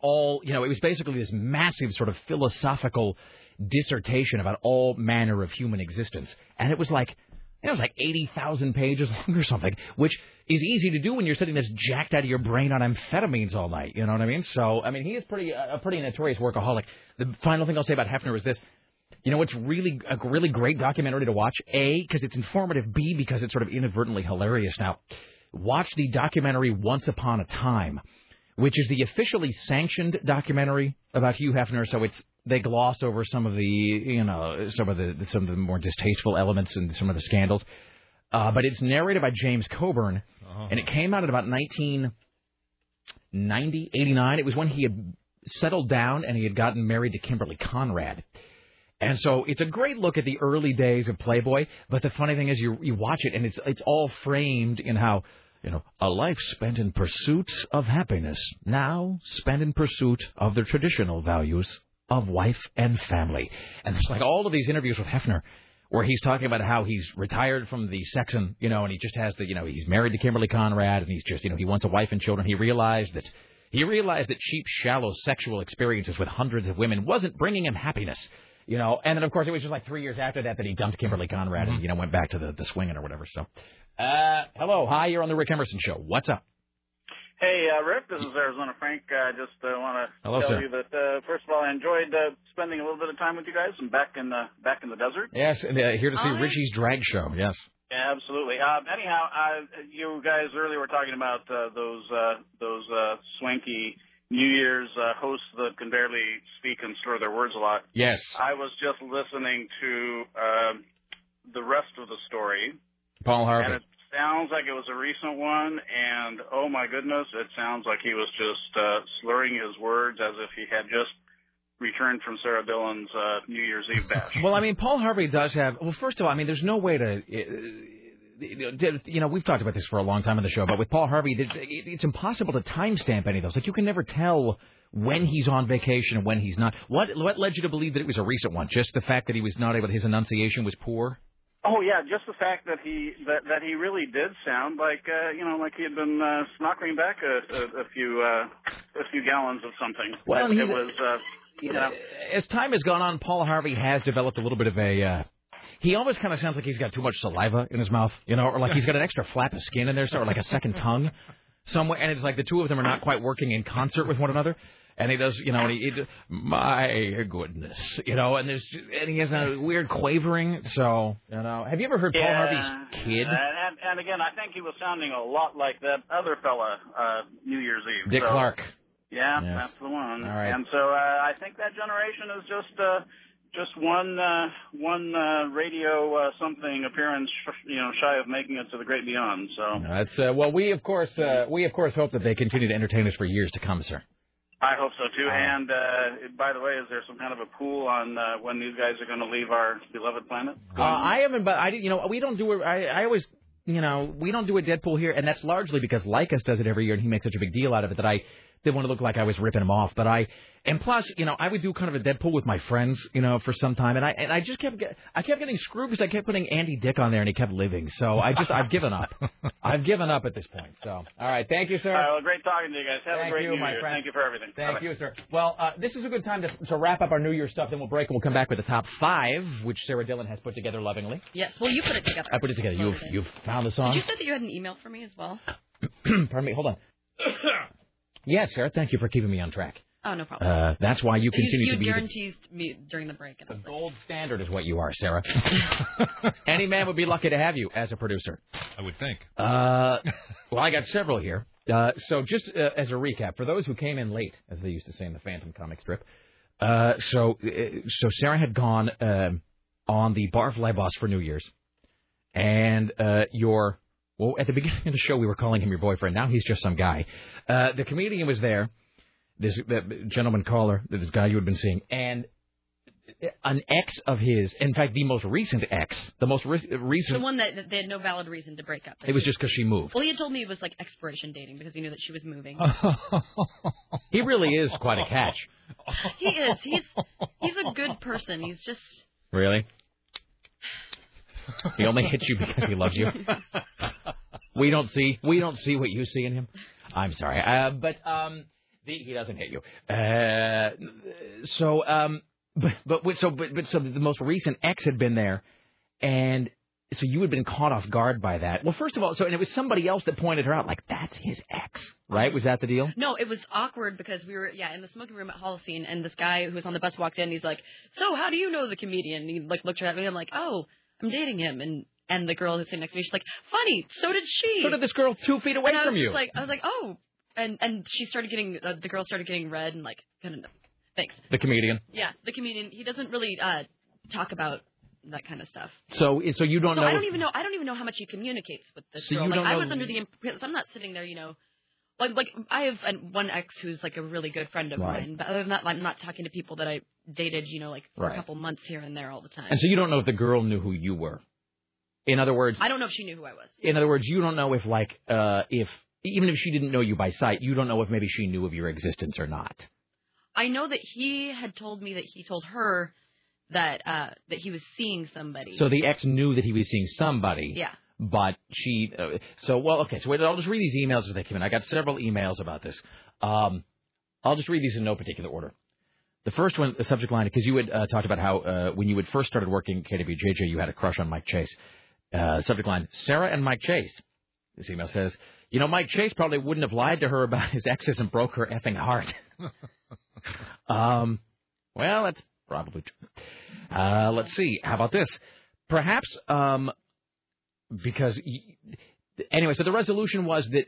all, you know, it was basically this massive sort of philosophical dissertation about all manner of human existence. And it was like, it was like 80,000 pages [LAUGHS] long or something, which is easy to do when you're sitting this jacked out of your brain on amphetamines all night. You know what I mean? So, I mean, he is pretty, a pretty notorious workaholic. The final thing I'll say about Hefner is this. You know, it's really a really great documentary to watch. A, because it's informative. B, because it's sort of inadvertently hilarious. Now, watch the documentary Once Upon a Time, which is the officially sanctioned documentary about Hugh Hefner. So it's they gloss over some of the you know some of the some of the more distasteful elements and some of the scandals. Uh, but it's narrated by James Coburn, and it came out in about 1990, 89. It was when he had settled down and he had gotten married to Kimberly Conrad. And so it's a great look at the early days of Playboy. But the funny thing is, you you watch it and it's it's all framed in how you know a life spent in pursuit of happiness, now spent in pursuit of the traditional values of wife and family. And it's like all of these interviews with Hefner where he's talking about how he's retired from the sex and, you know, and he just has the, you know, he's married to Kimberly Conrad, and he's just, you know, he wants a wife and children. He realized that he realized that cheap, shallow sexual experiences with hundreds of women wasn't bringing him happiness, you know. And then of course it was just like three years after that that he dumped Kimberly Conrad and you know went back to the the swinging or whatever. So, uh, hello, hi, you're on the Rick Emerson show. What's up? Hey, uh, Rick, this is Arizona Frank. I just uh, want to Hello, tell sir. you that uh, first of all, I enjoyed uh, spending a little bit of time with you guys. I'm back in the back in the desert. Yes, and, uh, here to see Richie's drag show. Yes. Yeah, absolutely. Um, anyhow, uh, you guys earlier were talking about uh, those uh, those uh, swanky New Year's uh, hosts that can barely speak and slur their words a lot. Yes. I was just listening to um the rest of the story, Paul Harvey. and it sounds like it was a recent one. And oh my goodness, it sounds like he was just uh, slurring his words as if he had just returned from Sarah Dillon's uh, New Year's Eve bash. Well, I mean, Paul Harvey does have. Well, first of all, I mean, there's no way to. uh, You know, we've talked about this for a long time on the show, but with Paul Harvey, it's, impossible to timestamp any of those. Like, you can never tell when he's on vacation and when he's not. What what led you to believe that it was a recent one? Just the fact that he was not able. His enunciation was poor. Oh yeah, just the fact that he that that he really did sound like uh, you know like he had been uh, snockering back a, a, a few uh, a few gallons of something. Well, it was uh, you know As time has gone on, Paul Harvey has developed a little bit of a. Uh, he almost kind of sounds like he's got too much saliva in his mouth, you know, or like he's got an extra flap of skin in there, so or like a second tongue somewhere, and it's like the two of them are not quite working in concert with one another. And he does, you know, and he, he my goodness, you know, and there's, and he has a weird quavering. So, you know, have you ever heard Paul yeah, Harvey's kid? And, and again, I think he was sounding a lot like that other fella uh, New Year's Eve. Dick so, Clark. Yeah, Yes. that's the one. All right. And so uh, I think that generation is just uh, just one uh, one uh, radio uh, something appearance, you know, shy of making it to the great beyond. So That's uh, well, we of course, uh, we of course hope that they continue to entertain us for years to come, sir. I hope so too. And uh, by the way, is there some kind of a pool on uh, when these guys are going to leave our beloved planet? Uh, I haven't, but I, you know, we don't do it. I, I always, you know, we don't do a Deadpool here, and that's largely because Lycus does it every year, and he makes such a big deal out of it that I didn't want to look like I was ripping him off. But I, and plus, you know, I would do kind of a Deadpool with my friends, you know, for some time, and I, and I just kept, get, I kept getting screwed because I kept putting Andy Dick on there, and he kept living. So I just, I've given up. [LAUGHS] I've given up at this point. So, all right, thank you, sir. All right, well, great talking to you guys. Have Thank a great you, New my Year. friend. Thank you for everything. Thank Bye-bye. you, sir. Well, uh, this is a good time to, to wrap up our New Year stuff. Then we'll break and we'll come back with the top five, which Sarah Dillon has put together lovingly. Yes. Well, you put it together. I put it together. You've you've found the Did song. you said that you had an email for me as well? [CLEARS THROAT] Pardon me. Hold on. [COUGHS] yes, Sarah. Thank you for keeping me on track. Oh, no problem. Uh, that's why you continue you to be the guaranteed me during the break. And I was like, gold standard, is what you are, Sarah. [LAUGHS] Any man would be lucky to have you as a producer. I would think. Uh, well, I got several here. Uh, so just uh, as a recap, for those who came in late, as they used to say in the Phantom comic strip, uh, so uh, so Sarah had gone um, on the Barfly Boss for New Year's, and uh, your well at the beginning of the show we were calling him your boyfriend. Now he's just some guy. Uh, the comedian was there, this gentleman caller, this guy you had been seeing, and an ex of his, in fact, the most recent ex, the most re- recent. the one that, that they had no valid reason to break up. It was just because she moved. Well, he had told me it was like expiration dating because he knew that she was moving. [LAUGHS] He really is quite a catch. he is. He's he's a good person. He's just Really? He only hits you because he loves you. We don't see we don't see what you see in him. I'm sorry, uh, but um, the, he doesn't hit you. Uh, so um, but but so but, but so the most recent ex had been there, and so you had been caught off guard by that. Well, first of all, so and it was somebody else that pointed her out, like that's his ex, right? Was that the deal? No, it was awkward because we were yeah in the smoking room at Holocene, and this guy who was on the bus walked in. He's like, "So how do you know the comedian?" And he like looked at me. And I'm like, "Oh, I'm dating him." And and the girl who's sitting next to me, she's like, "Funny, so did she." So did this girl two feet away and I from was you. Like I was like, "Oh," and and she started getting uh, the girl started getting red and like kind of thanks. the comedian. Yeah, the comedian. He doesn't really uh talk about that kind of stuff. So so you don't so know. I don't even know. I don't even know how much he communicates with this So girl. you like I was under the impression. I'm not sitting there, you know. Like like I have an, one ex who's like a really good friend of Right. mine, but other than that, I'm not talking to people that I dated, you know, like for Right. a couple months here and there all the time. And so you don't know if the girl knew who you were. In other words, I don't know if she knew who I was. in other words, you don't know if like uh if even if she didn't know you by sight, you don't know if maybe she knew of your existence or not. I know that he had told me that he told her that uh that he was seeing somebody. So the ex knew that he was seeing somebody. Yeah. But she, uh, so well, okay. So wait, I'll just read these emails as they come in. I got several emails about this. Um, I'll just read these in no particular order. The first one, the subject line, because you had uh, talked about how uh, when you had first started working KWJJ, you had a crush on Mike Chase. Uh, subject line: Sarah and Mike Chase. This email says, you know, Mike Chase probably wouldn't have lied to her about his exes and broke her effing heart. [LAUGHS] um, well, that's probably true. Uh, let's see. How about this? Perhaps um, because y- anyway, so the resolution was that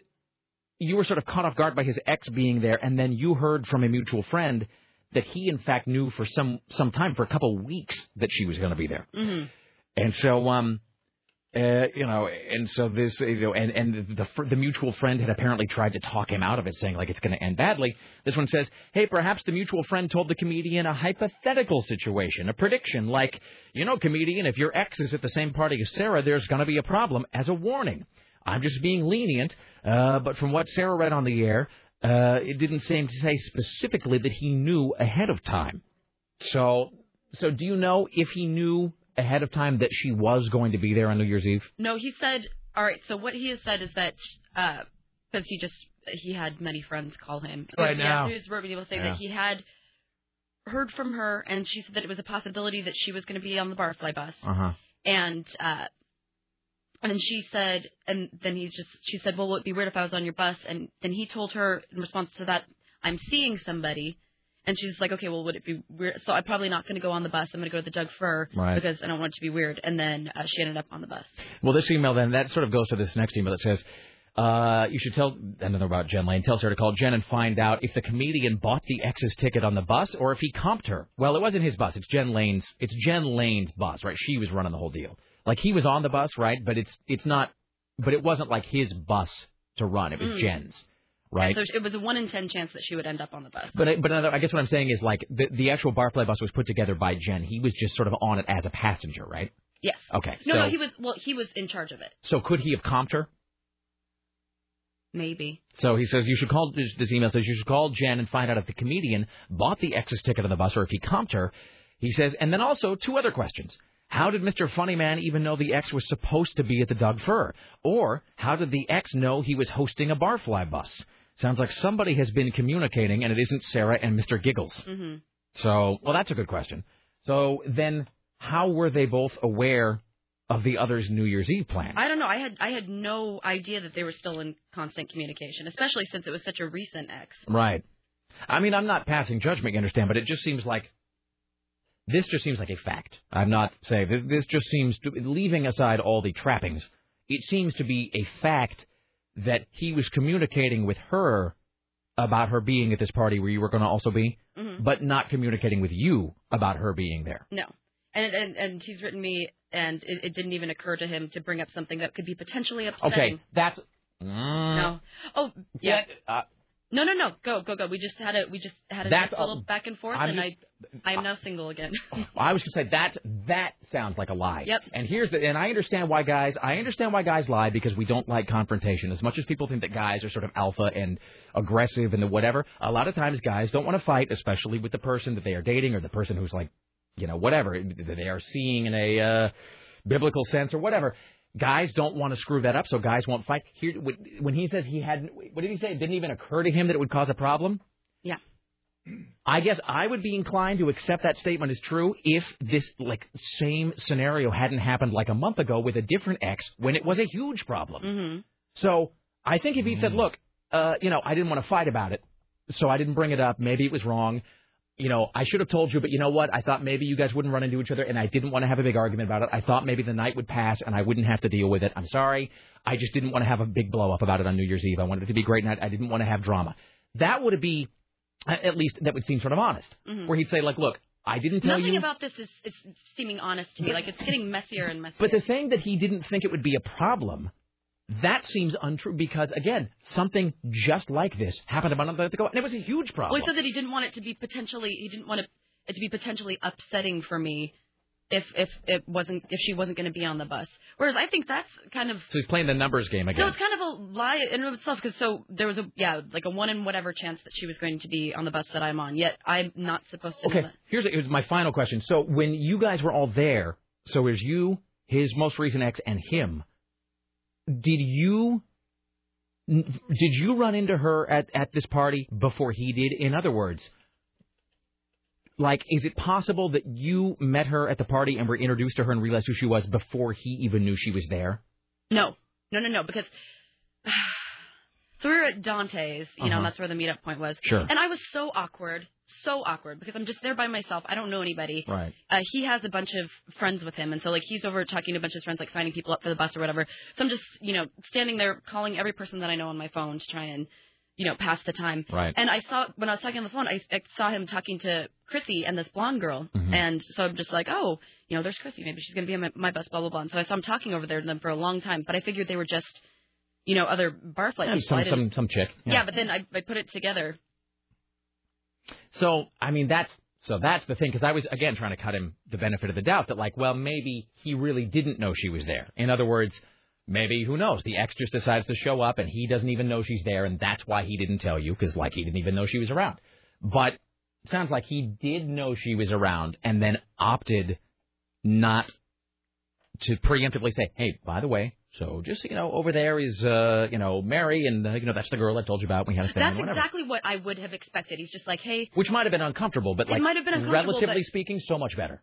you were sort of caught off guard by his ex being there, and then you heard from a mutual friend that he in fact knew for some some time for a couple of weeks that she was going to be there, hmm and so um. Uh, you know, and so this, you know, and and the the mutual friend had apparently tried to talk him out of it, saying like it's going to end badly. This one says, "Hey, perhaps the mutual friend told the comedian a hypothetical situation, a prediction, like, you know, comedian, if your ex is at the same party as Sarah, there's going to be a problem." As a warning, I'm just being lenient, uh, but from what Sarah read on the air, uh, it didn't seem to say specifically that he knew ahead of time. So, so do you know if he knew ahead of time that she was going to be there on New Year's Eve? No, he said. All right. So what he has said is that because he just he had many friends call him. Right yeah, now. He was verbally able say Yeah. that he had heard from her, and she said that it was a possibility that she was going to be on the Barfly bus, Uh huh. and uh, and she said, and then he's just she said, well, would it be weird if I was on your bus? And then he told her in response to that, I'm seeing somebody. And she's like, okay, well, would it be weird? So I'm probably not going to go on the bus. I'm going to go to the Doug Fir Right. because I don't want it to be weird. And then uh, she ended up on the bus. Well, this email then that sort of goes to this next email that says, uh, you should tell another about Jen Lane. Tell her to call Jen and find out if the comedian bought the ex's ticket on the bus or if he comped her. Well, it wasn't his bus. It's Jen Lane's. It's Jen Lane's bus, right? She was running the whole deal. Like he was on the bus, right? But it's it's not. But it wasn't like his bus to run. It was Mm. Jen's, right? So it was a one in ten chance that she would end up on the bus. But I- but I guess what I'm saying is like the the actual barfly bus was put together by Jen. He was just sort of on it as a passenger, right? Yes. Okay. No, so, no, he was well, he was in charge of it. So could he have comped her? Maybe. So he says you should call. This this email says you should call Jen and find out if the comedian bought the ex's ticket on the bus or if he comped her. He says, and then also two other questions. How did Mr. Funnyman even know the ex was supposed to be at the Doug Fir? Or how did the ex know he was hosting a barfly bus? Sounds like somebody has been communicating, and it isn't Sarah and Mr. Giggles. hmm So, well, that's a good question. So then, how were they both aware of the other's New Year's Eve plan? I don't know. I had I had no idea that they were still in constant communication, especially since it was such a recent ex. Right. I mean, I'm not passing judgment, you understand, but it just seems like this just seems like a fact. I'm not saying this. This just seems to, leaving aside all the trappings. It seems to be a fact that he was communicating with her about her being at this party where you were going to also be, Mhm. but not communicating with you about her being there. No. And and and he's written me, and it, it didn't even occur to him to bring up something that could be potentially upsetting. Okay, that's No. Oh, yeah. uh, No, no, no. Go, go, go. We just had a we just had a That's nice a- little back and forth, I'm and just- I I am now single again. [LAUGHS] I was going to say that that sounds like a lie. Yep. And here's the and I understand why guys I understand why guys lie because we don't like confrontation. As much as people think that guys are sort of alpha and aggressive and the whatever, a lot of times guys don't want to fight, especially with the person that they are dating or the person who's like, you know, whatever that they are seeing in a uh, biblical sense or whatever. Guys don't want to screw that up, so guys won't fight. Here, when he says he had, what did he say? It didn't even occur to him that it would cause a problem. Yeah. I guess I would be inclined to accept that statement as true if this like same scenario hadn't happened like a month ago with a different ex when it was a huge problem. Mm-hmm. So I think if he said, "Look, uh, you know, I didn't want to fight about it, so I didn't bring it up. Maybe it was wrong. You know, I should have told you, but you know what? I thought maybe you guys wouldn't run into each other, and I didn't want to have a big argument about it. I thought maybe the night would pass, and I wouldn't have to deal with it. I'm sorry. I just didn't want to have a big blow up about it on New Year's Eve. I wanted it to be a great night. I didn't want to have drama. That would be, at least, that would seem sort of honest. Mhm. Where he'd say, like, look, I didn't tell Nothing you. about this is it's seeming honest to me. Like it's getting messier and messier. But the saying that he didn't think it would be a problem, that seems untrue because, again, something just like this happened about a month ago, and it was a huge problem. Well, he said that he didn't want it to be potentially. He didn't want it, to be potentially upsetting for me if if it wasn't if she wasn't going to be on the bus. Whereas I think that's kind of so he's playing the numbers game again. no, it's kind of a lie in and of itself because so there was a yeah like a one in whatever chance that she was going to be on the bus that I'm on. Yet I'm not supposed to. Okay, here's, here's my final question. So when you guys were all there, so it was you, his most recent ex, and him. Did you did you run into her at at this party before he did? In other words, like, is it possible that you met her at the party and were introduced to her and realized who she was before he even knew she was there? No, no, no, no, because. So we were at Dante's, you know, Uh-huh. and that's where the meetup point was. Sure. And I was so awkward, so awkward because I'm just there by myself. I don't know anybody. Right. Uh, he has a bunch of friends with him, and so like he's over talking to a bunch of his friends, like signing people up for the bus or whatever. So I'm just, you know, standing there calling every person that I know on my phone to try and, you know, pass the time. Right. And I saw when I was talking on the phone, I, I saw him talking to Chrissy and this blonde girl, mm-hmm. and so I'm just like, oh, you know, there's Chrissy. Maybe she's gonna be on my, my bus, blah blah blah. And so I saw him talking over there to them for a long time, but I figured they were just, you know, other barfly Yeah, people. Some some some chick. yeah. but then I, I put it together. So I mean that's so that's the thing because I was again trying to cut him the benefit of the doubt that like well maybe he really didn't know she was there. In other words, maybe who knows the ex just decides to show up and he doesn't even know she's there and that's why he didn't tell you because like he didn't even know she was around. But it sounds like he did know she was around and then opted not to preemptively say, hey, by the way. So just you know, over there is uh, you know Mary, and uh, you know that's the girl I told you about. When we had a thing, That's exactly what I would have expected. He's just like, hey, Which might have been uncomfortable, but It like might have been uncomfortable, relatively but- speaking, so much better.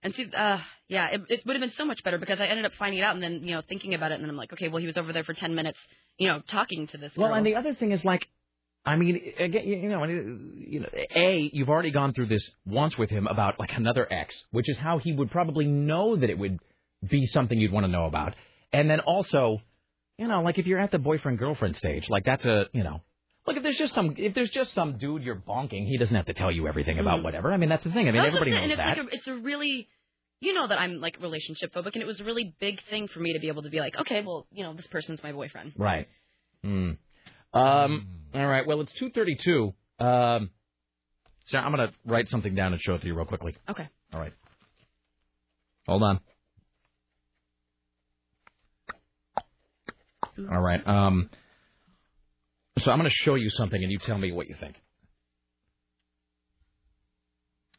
And see, uh, yeah, it, it would have been so much better because I ended up finding it out and then, you know, thinking about it, and then I'm like, okay, well, he was over there for 10 minutes, you know, talking to this girl. Well, and the other thing is like, I mean, again, you you know, you know, a you've already gone through this once with him about like another ex, which is how he would probably know that it would be something you'd want to know about, and then also, you know, like if you're at the boyfriend girlfriend stage, like that's a, you know. Look, if there's just some if there's just some dude you're bonking, he doesn't have to tell you everything about Mhm. whatever. I mean, that's the thing. I mean, That's everybody it, knows and that. it's like a, it's a really, you know, that I'm like relationship phobic, and it was a really big thing for me to be able to be like, okay, well, you know, this person's my boyfriend. Right. Hmm. Um. All right. Well, it's two thirty-two. Um. Sarah, I'm gonna write something down and show it to you real quickly. Okay. All right. Hold on. All right. Um. So I'm gonna show you something, and you tell me what you think.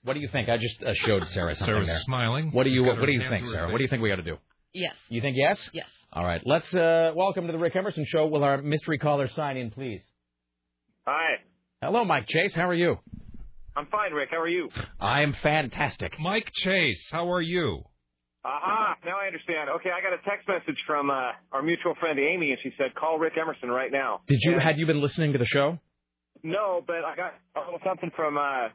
What do you think? I just uh, showed Sarah something Sarah's there. smiling. What do you She's got What do her you hand think, through her Sarah? face. What do you think we got to do? Yes. You think yes? Yes. All right. Let's uh, welcome to the Rick Emerson Show. Will our mystery caller sign in, please? Hi. Hello, Mike Chase. How are you? I'm fine, Rick. How are you? I am fantastic. Mike Chase, how are you? Aha, now I understand. Okay, I got a text message from uh, our mutual friend Amy, and she said, call Rick Emerson right now. Did you And- had you been listening to the show? No, but I got a little something from uh,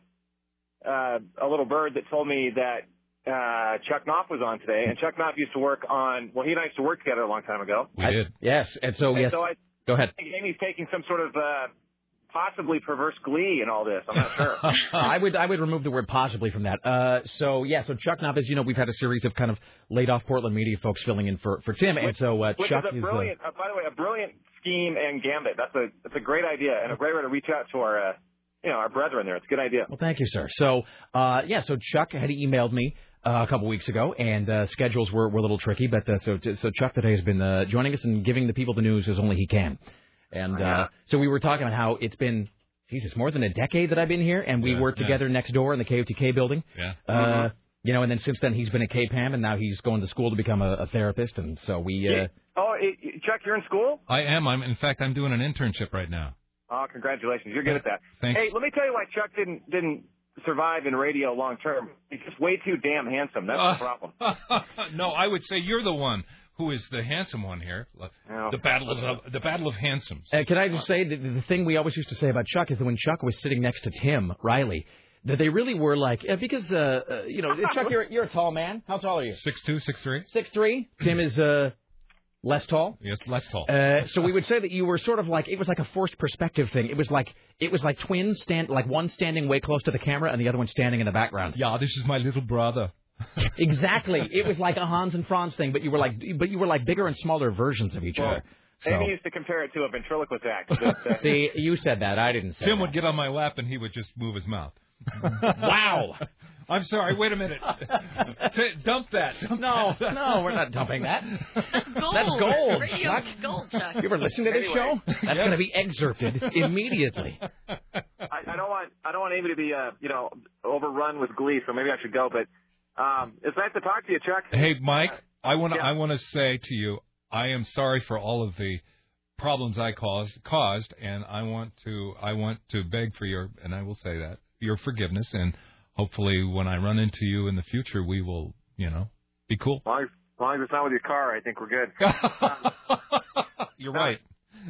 uh, a little bird that told me that uh, Chuck Knopf was on today, and Chuck Knopf used to work on, well, he and I used to work together a long time ago. We did. Yes, and so and yes. so I Go ahead. Amy's taking some sort of uh, possibly perverse glee in all this. I'm not sure. [LAUGHS] I would I would remove the word possibly from that. Uh, so yeah, so Chuck Knopf, as you know, we've had a series of kind of laid off Portland media folks filling in for for Tim, and so uh, Which Chuck is a is. brilliant, uh, by the way, a brilliant scheme and gambit. That's a that's a great idea and a great way to reach out to our, uh, you know, our brethren there. It's a good idea. Well, thank you, sir. So, uh, yeah, so Chuck had emailed me uh, a couple weeks ago, and uh, schedules were, were a little tricky, but uh, so so Chuck today has been uh, joining us and giving the people the news as only he can. And uh, so we were talking about how it's been, Jesus, more than a decade that I've been here, and we Yeah, worked yeah. together next door in the KOTK building. Yeah. Uh, you know, and then since then he's been at KPAM, and now he's going to school to become a, a therapist, and so we. Uh, Oh, it, it- Chuck, you're in school? I am. I'm. In fact, I'm doing an internship right now. Oh, congratulations! You're good at that. Thanks. Hey, let me tell you why Chuck didn't didn't survive in radio long term. He's just way too damn handsome. That's Uh, the [LAUGHS] problem. no, I would say you're the one who is the handsome one here. The battle of the battle of handsomes. Uh, can I just say that the thing we always used to say about Chuck is that when Chuck was sitting next to Tim Riley, that they really were like uh, because uh, uh, you know [LAUGHS] Chuck, you're you're a tall man. How tall are you? Six two, six three. Six three. Tim is uh, less tall. Yes, less tall. Uh, so we would say that you were sort of like it was like a forced perspective thing. It was like it was like twins stand like one standing way close to the camera and the other one standing in the background. Yeah, this is my little brother. Exactly. It was like a Hans and Franz thing, but you were like but you were like bigger and smaller versions of each Well, other. So Amy used to compare it to a ventriloquist act. But, [LAUGHS] uh, see, you said that. I didn't say. Tim that. would get on my lap and he would just move his mouth. [LAUGHS] Wow. I'm sorry. Wait a minute. [LAUGHS] T- dump that. Dump No, that. no, we're not dumping that. Gold. That's gold, Radio Chuck. gold, Chuck. You ever listen to this Anyway. show? That's Yeah. going to be excerpted immediately. I, I don't want I don't want Amy to be uh you know overrun with glee, so maybe I should go. But um, it's nice to talk to you, Chuck. Hey, Mike, uh, I want to Yeah. I want to say to you, I am sorry for all of the problems I caused caused, and I want to I want to beg for your and I will say that your forgiveness, and hopefully when I run into you in the future, we will you know be cool. As long as, as long as it's not with your car, I think we're good. [LAUGHS] Um, You're uh, right.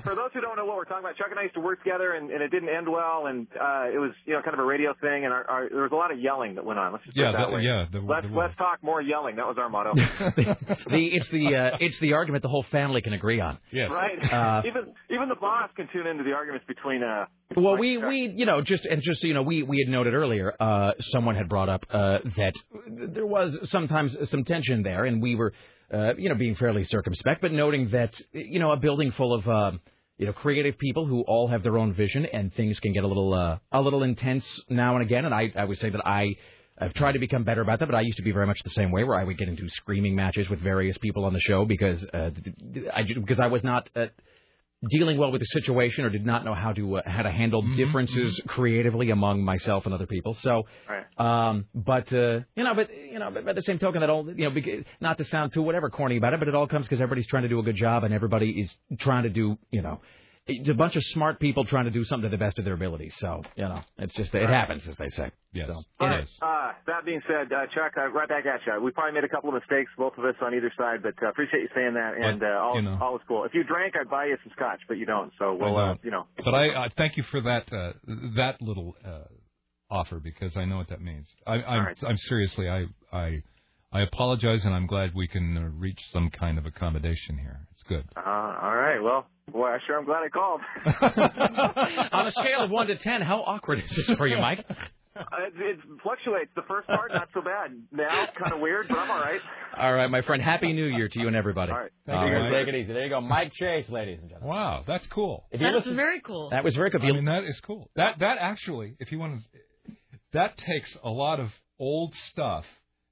For those who don't know what we're talking about, Chuck and I used to work together, and, and it didn't end well, and uh, it was you know kind of a radio thing, and our, our, there was a lot of yelling that went on. Let's just put Yeah, that that- way. yeah, there- let's there was. let's talk more yelling. That was our motto. [LAUGHS] the it's the uh, it's the argument the whole family can agree on. Yes. Right. Uh, even even the boss can tune into the arguments between uh. Well, we we you know just and just you know we we had noted earlier uh, someone had brought up uh, that there was sometimes some tension there, and we were uh, you know being fairly circumspect, but noting that you know a building full of uh, you know creative people who all have their own vision, and things can get a little uh, a little intense now and again. And I I would say that I. I've tried to become better about that, but I used to be very much the same way, where I would get into screaming matches with various people on the show because uh, I because I was not uh, dealing well with the situation or did not know how to uh, how to handle differences creatively among myself and other people. So, um, but uh, you know, but you know, but by the same token, that all you know, not to sound too whatever corny about it, but it all comes because everybody's trying to do a good job and everybody is trying to do you know. It's a bunch of smart people trying to do something to the best of their abilities. So, you know, it's just, it Right. happens, as they say. Yes. So, All right. Uh, that being said, uh, Chuck, uh, right back at you. We probably made a couple of mistakes, both of us on either side, but uh, appreciate you saying that, and uh, all, you know. all is cool. If you drank, I'd buy you some scotch, but you don't, so we'll, uh, you know. But I uh, thank you for that uh, that little uh, offer because I know what that means. I, I'm, right. I'm seriously I I I apologize and I'm glad we can uh, reach some kind of accommodation here. It's good. Uh, all right. Well, boy, I sure am glad I called. [LAUGHS] on a scale of 1 to 10, how awkward is this for you, Mike? Uh, it, it fluctuates. The first part, not so bad. Now, kind of weird, but I'm all right. All right, my friend. Happy New Year to you and everybody. All right. All you, right, take it easy. There you go, Mike Chase, ladies and gentlemen. Wow, that's cool. If you That's listen- very cool. That was very cool. I mean that is cool. That that actually, if you want to, that takes a lot of old stuff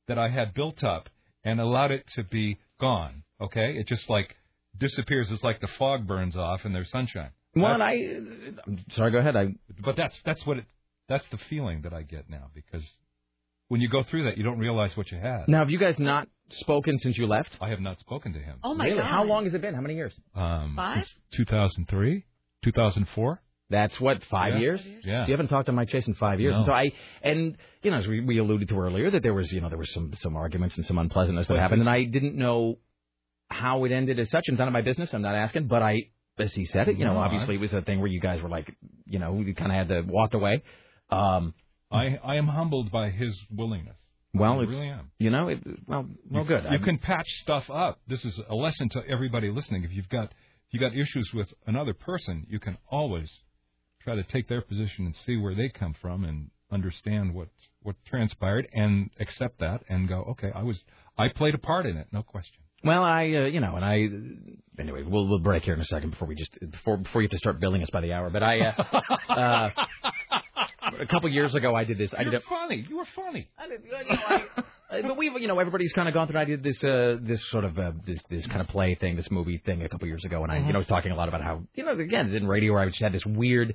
that I had built up and allowed it to be gone. Okay, it just like disappears. It's like the fog burns off and there's sunshine. Well, and I, I'm sorry. Go ahead. I but that's that's what it that's the feeling that I get now because when you go through that, you don't realize what you had. now have you guys not spoken since you left? I have not spoken to him. Oh my really? god. How long has it been? How many years? Um, Five? since 2003, 2004. That's what five Yeah. years. Yeah. You haven't talked to Mike Chase in five years. No. So I and you know as we, we alluded to earlier that there was you know there was some some arguments and some unpleasantness that happened, and I didn't know how it ended as such. And none of my business. I'm not asking, but I as he said it, you know, No, I- obviously it was a thing where you guys were like, you know, you kind of had to walk away. Um, I I am humbled by his willingness. well, I it's, really am. you know, it, well, well, you, good. You I'm- can patch stuff up. This is a lesson to everybody listening. If you've got if you got issues with another person, you can always try to take their position and see where they come from and understand what what transpired and accept that and go, okay, I was I played a part in it, no question. Well, I, uh, you know, and I, anyway, we'll we'll break here in a second before we just before before you have to start billing us by the hour. But I, uh, uh, a couple years ago, I did this. I You're did. A, funny. You were funny. I did, you know, I, but we've, you know, everybody's kind of gone through. I did this, uh, this sort of uh, this this kind of play thing, this movie thing a couple years ago, and I, you know, was talking a lot about how, you know, again, in radio, where I just had this weird.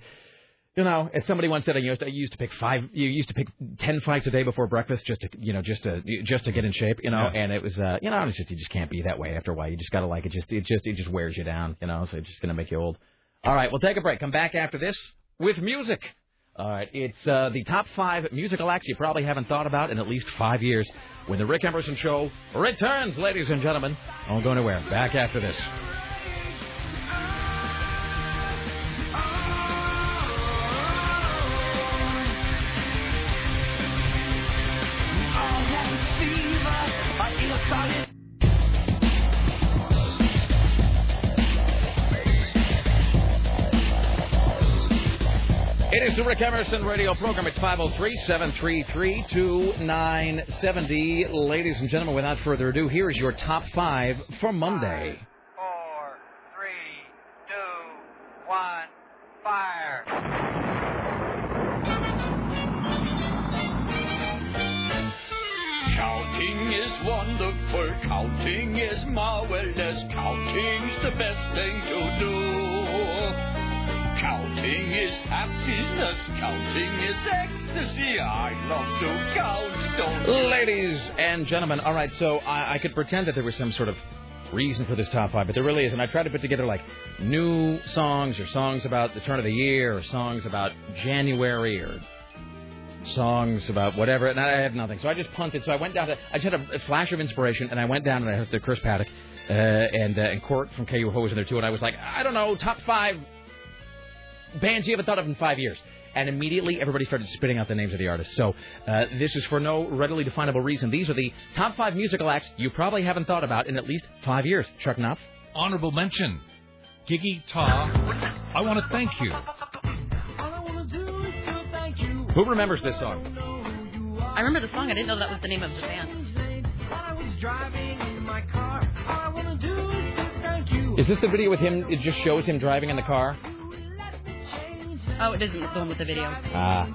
You know, as somebody once said, I used, to, I used to pick five. You used to pick ten fights a day before breakfast, just to, you know, just to just to get in shape. You know, Yeah. and it was, uh, you know, it's just you just can't be that way after a while. You just gotta like it. Just it just it just wears you down. You know, so it's just gonna make you old. All right, we'll take a break. Come back after this with music. All right, it's uh, the top five musical acts you probably haven't thought about in at least five years. When the Rick Emerson Show returns, ladies and gentlemen, don't go anywhere. Back after this. It is the Rick Emerson radio program. It's 503 733 2970. Ladies and gentlemen, without further ado, here is your top five for Monday. One, fire. Counting is wonderful, counting is marvelous, counting's the best thing to do. Counting is happiness, counting is ecstasy. I love to count, Ladies and gentlemen, all right, so I, I could pretend that there was some sort of reason for this top five, but there really isn't. I tried to put together like new songs or songs about the turn of the year or songs about January or songs about whatever, and I had nothing. So I just punted. So I went down to, I just had a, a flash of inspiration, and I went down and I heard the Chris Paddock uh, and, uh, and Court from KUFO was in there too, and I was like, I don't know, top five bands you haven't thought of in five years. And immediately everybody started spitting out the names of the artists. So uh, this is for no readily definable reason. These are the top five musical acts you probably haven't thought about in at least five years. Chuck Knopf. Honorable mention. Geggy Tah. I want to thank you. Who remembers this song? I remember the song. I didn't know that was the name of the band. Is this the video with him? It just shows him driving in the car. Oh, it isn't the one with the video. Ah.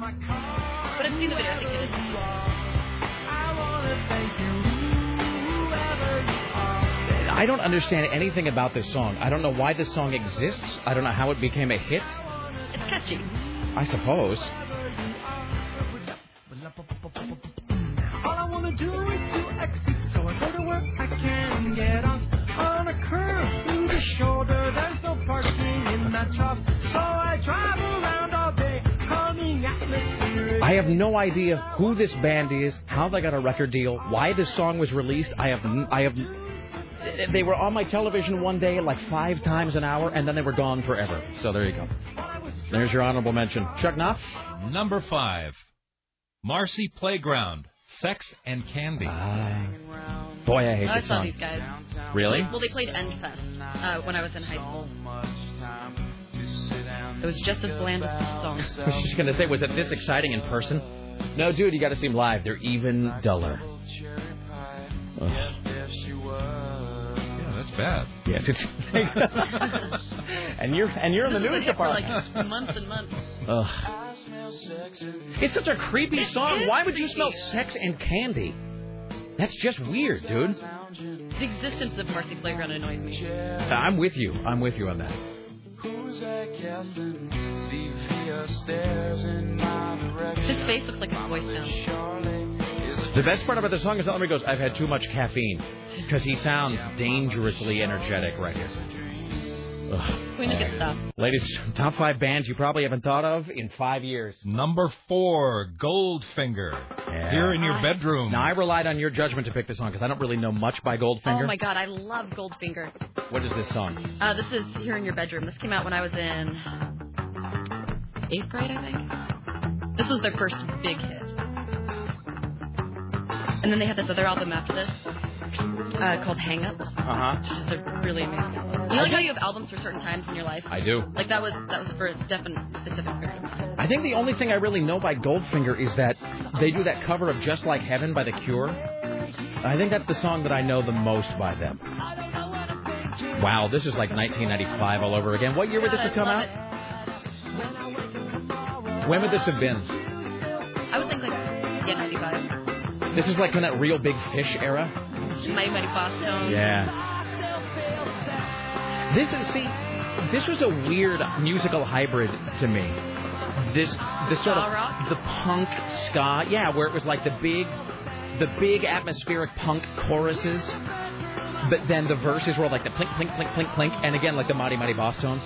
But I've seen the video. I think it is. I don't understand anything about this song. I don't know why this song exists. I don't know how it became a hit. It's catchy. I suppose. All I wanna do is to exit, so I go to work. I can get off on a curve through the shoulder. There's no parking in that trough, so I drive I have no idea who this band is, how they got a record deal, why this song was released. I have, I have. They were on my television one day, like five times an hour, and then they were gone forever. So there you go. There's your honorable mention. Chuck Knopf. Number five. Marcy Playground. Sex and Candy. Boy, I hate I this saw song. these guys. Really? Well, they played Endfest uh, when I was in high school. It was just as bland as the song. [LAUGHS] I was just gonna say, was it this exciting in person? No, dude, you got to see them live. They're even duller. Ugh. Yeah, that's bad. Yes, it's. [LAUGHS] and you're and you're in the This was a news hit for, department. like months and months. Ugh. It's such a creepy song. Why would you smell sex and candy? That's just weird, dude. The existence of Marcy Playground annoys me. I'm with you. I'm with you on that. His face looks like his voice now. The best part about the song is that he goes, "I've had too much caffeine," because he sounds dangerously energetic right here. Ugh. We need to All stop. Ladies, top five bands you probably haven't thought of in five years. Number four, Goldfinger. Here in your bedroom. Now I relied on your judgment to pick this song because I don't really know much by Goldfinger. Oh my god, I love Goldfinger. What is this song? Uh, this is Here in Your Bedroom. This came out when I was in eighth grade, I think. This was their first big hit. And then they had this other album after this uh, called Hang Up, Uh huh. which is a really amazing album. You know like how you have albums for certain times in your life? I do. Like that was that was for a definite specific period of time. I think the only thing I really know by Goldfinger is that they do that cover of Just Like Heaven by The Cure. I think that's the song that I know the most by them. Wow, this is like 1995 all over again. What year would this have come out? When would this have been? I would think like yeah, 95. This is like in that Reel Big Fish era. Mighty Mighty Boss Yeah. This is see, this was a weird musical hybrid to me. This this sort of rock? the punk ska, yeah, where it was like the big, the big atmospheric punk choruses, but then the verses were like the plink plink plink plink plink, and again like the Mighty Mighty Bosstones.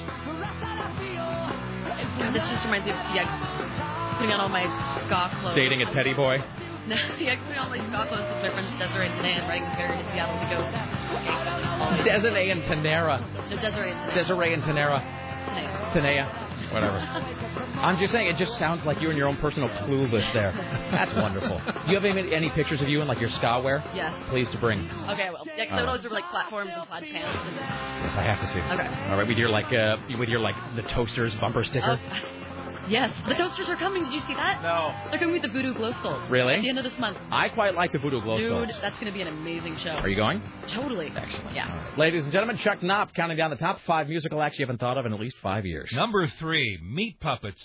This just reminds me of yeah, putting on all my ska clothes. Dating a teddy boy. No, [LAUGHS] yeah, putting on all my ska clothes with my Desiree and Tanae and riding the ferry to Seattle to go. Desiree and Tanera. No, Desiree and Tanae. Desiree and Tanera. Tanae. Tanea. Whatever. [LAUGHS] I'm just saying, it just sounds like you're in your own personal clueless there. That's wonderful. Do you have any, any pictures of you in like your ska wear? Yes. Please to bring. Okay, well, yeah, 'cause I would always wear like platforms and plaid pants. And, Yes, I have to see. Okay. All right, with your like, uh, with your like the toasters bumper sticker. Oh, [LAUGHS] yes, the toasters are coming. Did you see that? No. They're coming with the Voodoo Glow Skulls. Really? At the end of this month. I quite like the Voodoo Glow Dude, Skulls. that's going to be an amazing show. Are you going? Totally. Excellent. Yeah. Ladies and gentlemen, Chuck Knopf counting down the top five musical acts you haven't thought of in at least five years. Number three, Meat Puppets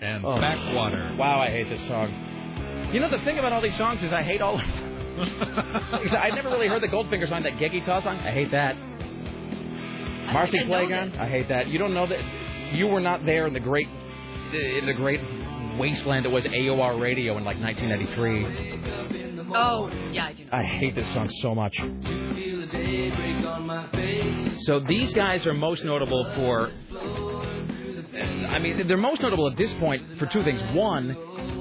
and Oh. Backwater. Wow, I hate this song. You know, the thing about all these songs is I hate all of them. [LAUGHS] Because I never really heard the Goldfinger song, that Geggy Tah song. I hate that. Marcy I know Playground. I hate that. You don't know that. You were not there in the great, in the great wasteland that was AOR radio in like 1993. Oh, yeah, I do. I hate this song so much. So these guys are most notable for. I mean, they're most notable at this point for two things. One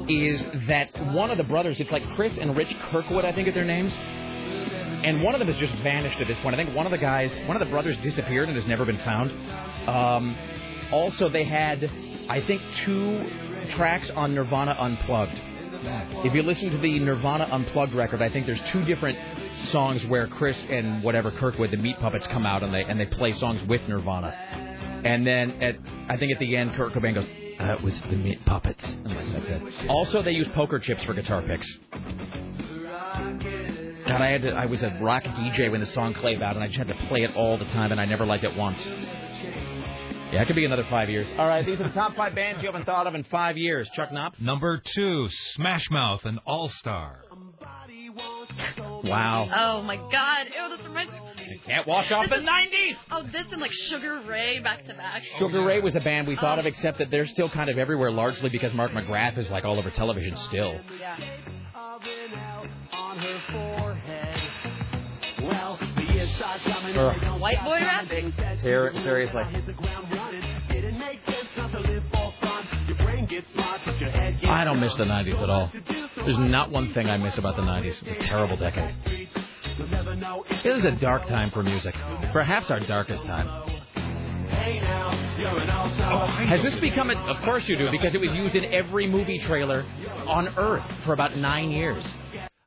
is that one of the brothers, it's like Chris and Rich Kirkwood, I think are their names. And one of them has just vanished at this point. I think one of the guys, one of the brothers disappeared and has never been found. Um, also, they had, I think, two tracks on Nirvana Unplugged. If you listen to the Nirvana Unplugged record, I think there's two different songs where Chris and whatever Kirkwood, the Meat Puppets, come out and they and they play songs with Nirvana. And then at I think at the end, Kurt Cobain goes, "It was the Meat Puppets." Also, they use poker chips for guitar picks. God, I had to, I was a rock DJ when the song played out, and I just had to play it all the time, and I never liked it once. Yeah, it could be another five years. All right, these are the top five bands you haven't thought of in five years. Chuck Knopf. Number two, Smash Mouth and All Star. Wow. Oh my God! Ew, this reminds me. Can't wash off the This is- 90s. Oh, this and like Sugar Ray back to back. Oh, Sugar Ray was a band we thought of, except that they're still kind of everywhere, largely because Mark McGrath is like all over television still. Yeah. Ugh. White boy rapping. Ter- seriously. I don't miss the 90s at all. There's not one thing I miss about the 90s. It's a terrible decade. It was a dark time for music. Perhaps our darkest time. Oh, Has this become a... Of course you do, because it was used in every movie trailer on Earth for about nine years.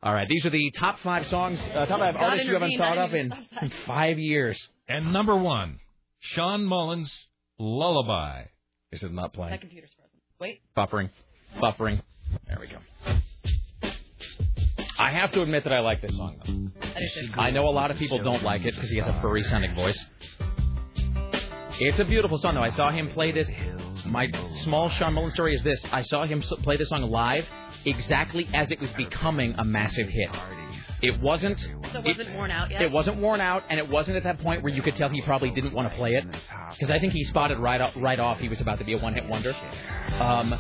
All right, these are the top five songs, uh, top five artists you haven't thought of in in [LAUGHS] five years. And number one, Shawn Mullins' Lullaby. This is not playing. That computer's frozen. Wait. Buffering. Buffering. There we go. I have to admit that I like this song, though. That is just I know a lot of people don't like it because he has a furry sounding voice. It's a beautiful song, though. I saw him play this. My small Shawn Mullen story is this: I saw him play this song live exactly as it was becoming a massive hit. It wasn't. So it wasn't worn out yet. It wasn't worn out, and it wasn't at that point where you could tell he probably didn't want to play it, because I think he spotted right off, right off he was about to be a one-hit wonder. Um,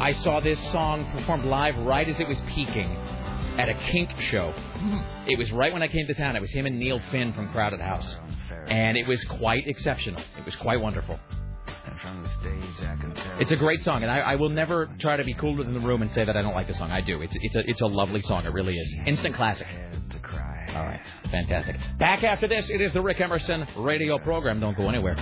I saw this song performed live right as it was peaking at a KINK show. It was right when I came to town. It was him and Neil Finn from Crowded House, and it was quite exceptional. It was quite wonderful. It's a great song, and I, I will never try to be cooler than the room and say that I don't like the song. I do. It's it's a it's a lovely song. It really is. Instant classic. All right, fantastic. Back after this, it is the Rick Emerson radio program. Don't go anywhere.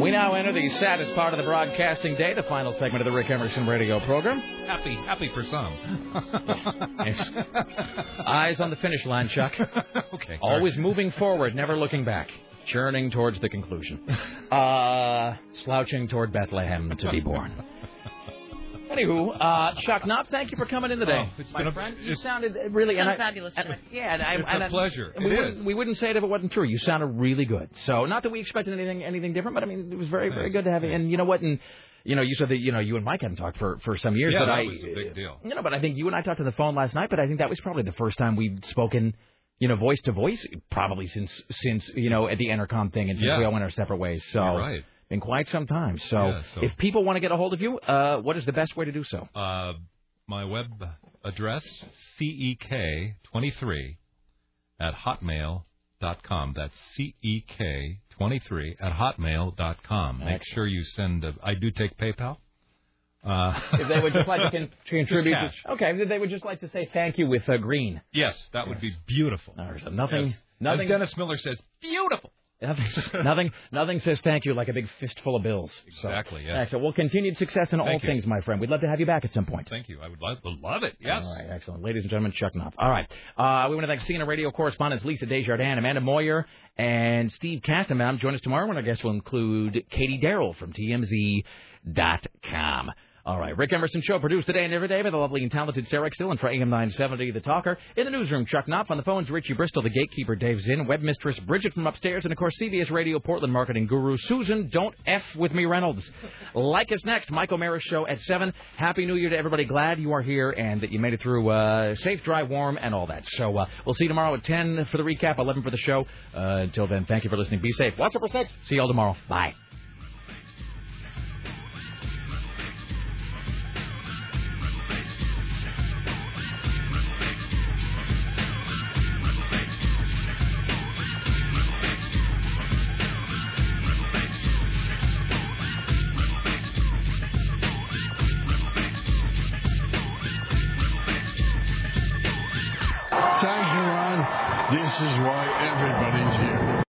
We now enter the saddest part of the broadcasting day, the final segment of the Rick Emerson radio program. Happy, happy for some. [LAUGHS] Yes. Eyes on the finish line, Chuck. [LAUGHS] okay. Always moving forward, never looking back. Churning towards the conclusion. Uh, slouching toward Bethlehem to be born. Anywho, uh, Chuck Knopf, thank you for coming in today. Oh, it's my been a- friend. You sounded really and I- fabulous. and- Troy. yeah, and I, It's and a I- pleasure. We, It wouldn't, is. we wouldn't say it if it wasn't true. You sounded really good. So, not that we expected anything anything different, but I mean, it was very very good to have you. And you know what? And you know, you said that you know you and Mike hadn't talked for for some years, yeah, but that I was a big deal. you know, but I think you and I talked on the phone last night, but I think that was probably the first time we'd spoken, you know, voice to voice, probably since since you know at the intercom thing, and since Yeah. we all went our separate ways. So, You're right. Been quite some time. So, Yeah, so- if people want to get a hold of you, uh, what is the best way to do so? Uh, my web address, CEK23 at hotmail.com. That's C-E-K 23 at hotmail.com. Make sure you send, a, I do take PayPal. Uh, if they would just like to [LAUGHS] con- contribute, cash. okay, if they would just like to say thank you with uh, green. Yes, that would be beautiful. nothing, Yes. nothing. As Dennis Miller says, beautiful. Nothing, [LAUGHS] nothing, nothing says thank you like a big fistful of bills. So, Exactly, yes. Excellent. Well, continued success in all you. things, my friend. We'd love to have you back at some point. Thank you. I would love, love it. Yes. All right, excellent. Ladies and gentlemen, Chuck Knopf. All right. Uh, we want to thank CNN radio correspondents Lisa Desjardins, Amanda Moyer, and Steve Kastenbaum. Join us tomorrow when our guests will include Katie Darrell from TMZ.com. All right, Rick Emerson Show produced today and every day by the lovely and talented Sarah Still and for AM 970 The Talker. In the newsroom, Chuck Knopf. On the phones, Richie Bristol, the gatekeeper, Dave Zinn, web mistress Bridget from upstairs, and of course, CBS Radio Portland marketing guru Susan, don't F with me Reynolds. [LAUGHS] Like us next, Michael Maris show at 7. Happy New Year to everybody. Glad you are here and that you made it through uh, safe, dry, warm, and all that. So uh, we'll see you tomorrow at 10 for the recap, 11 for the show. Uh, until then, thank you for listening. Be safe. Watch your six. See you all tomorrow. Bye. Thank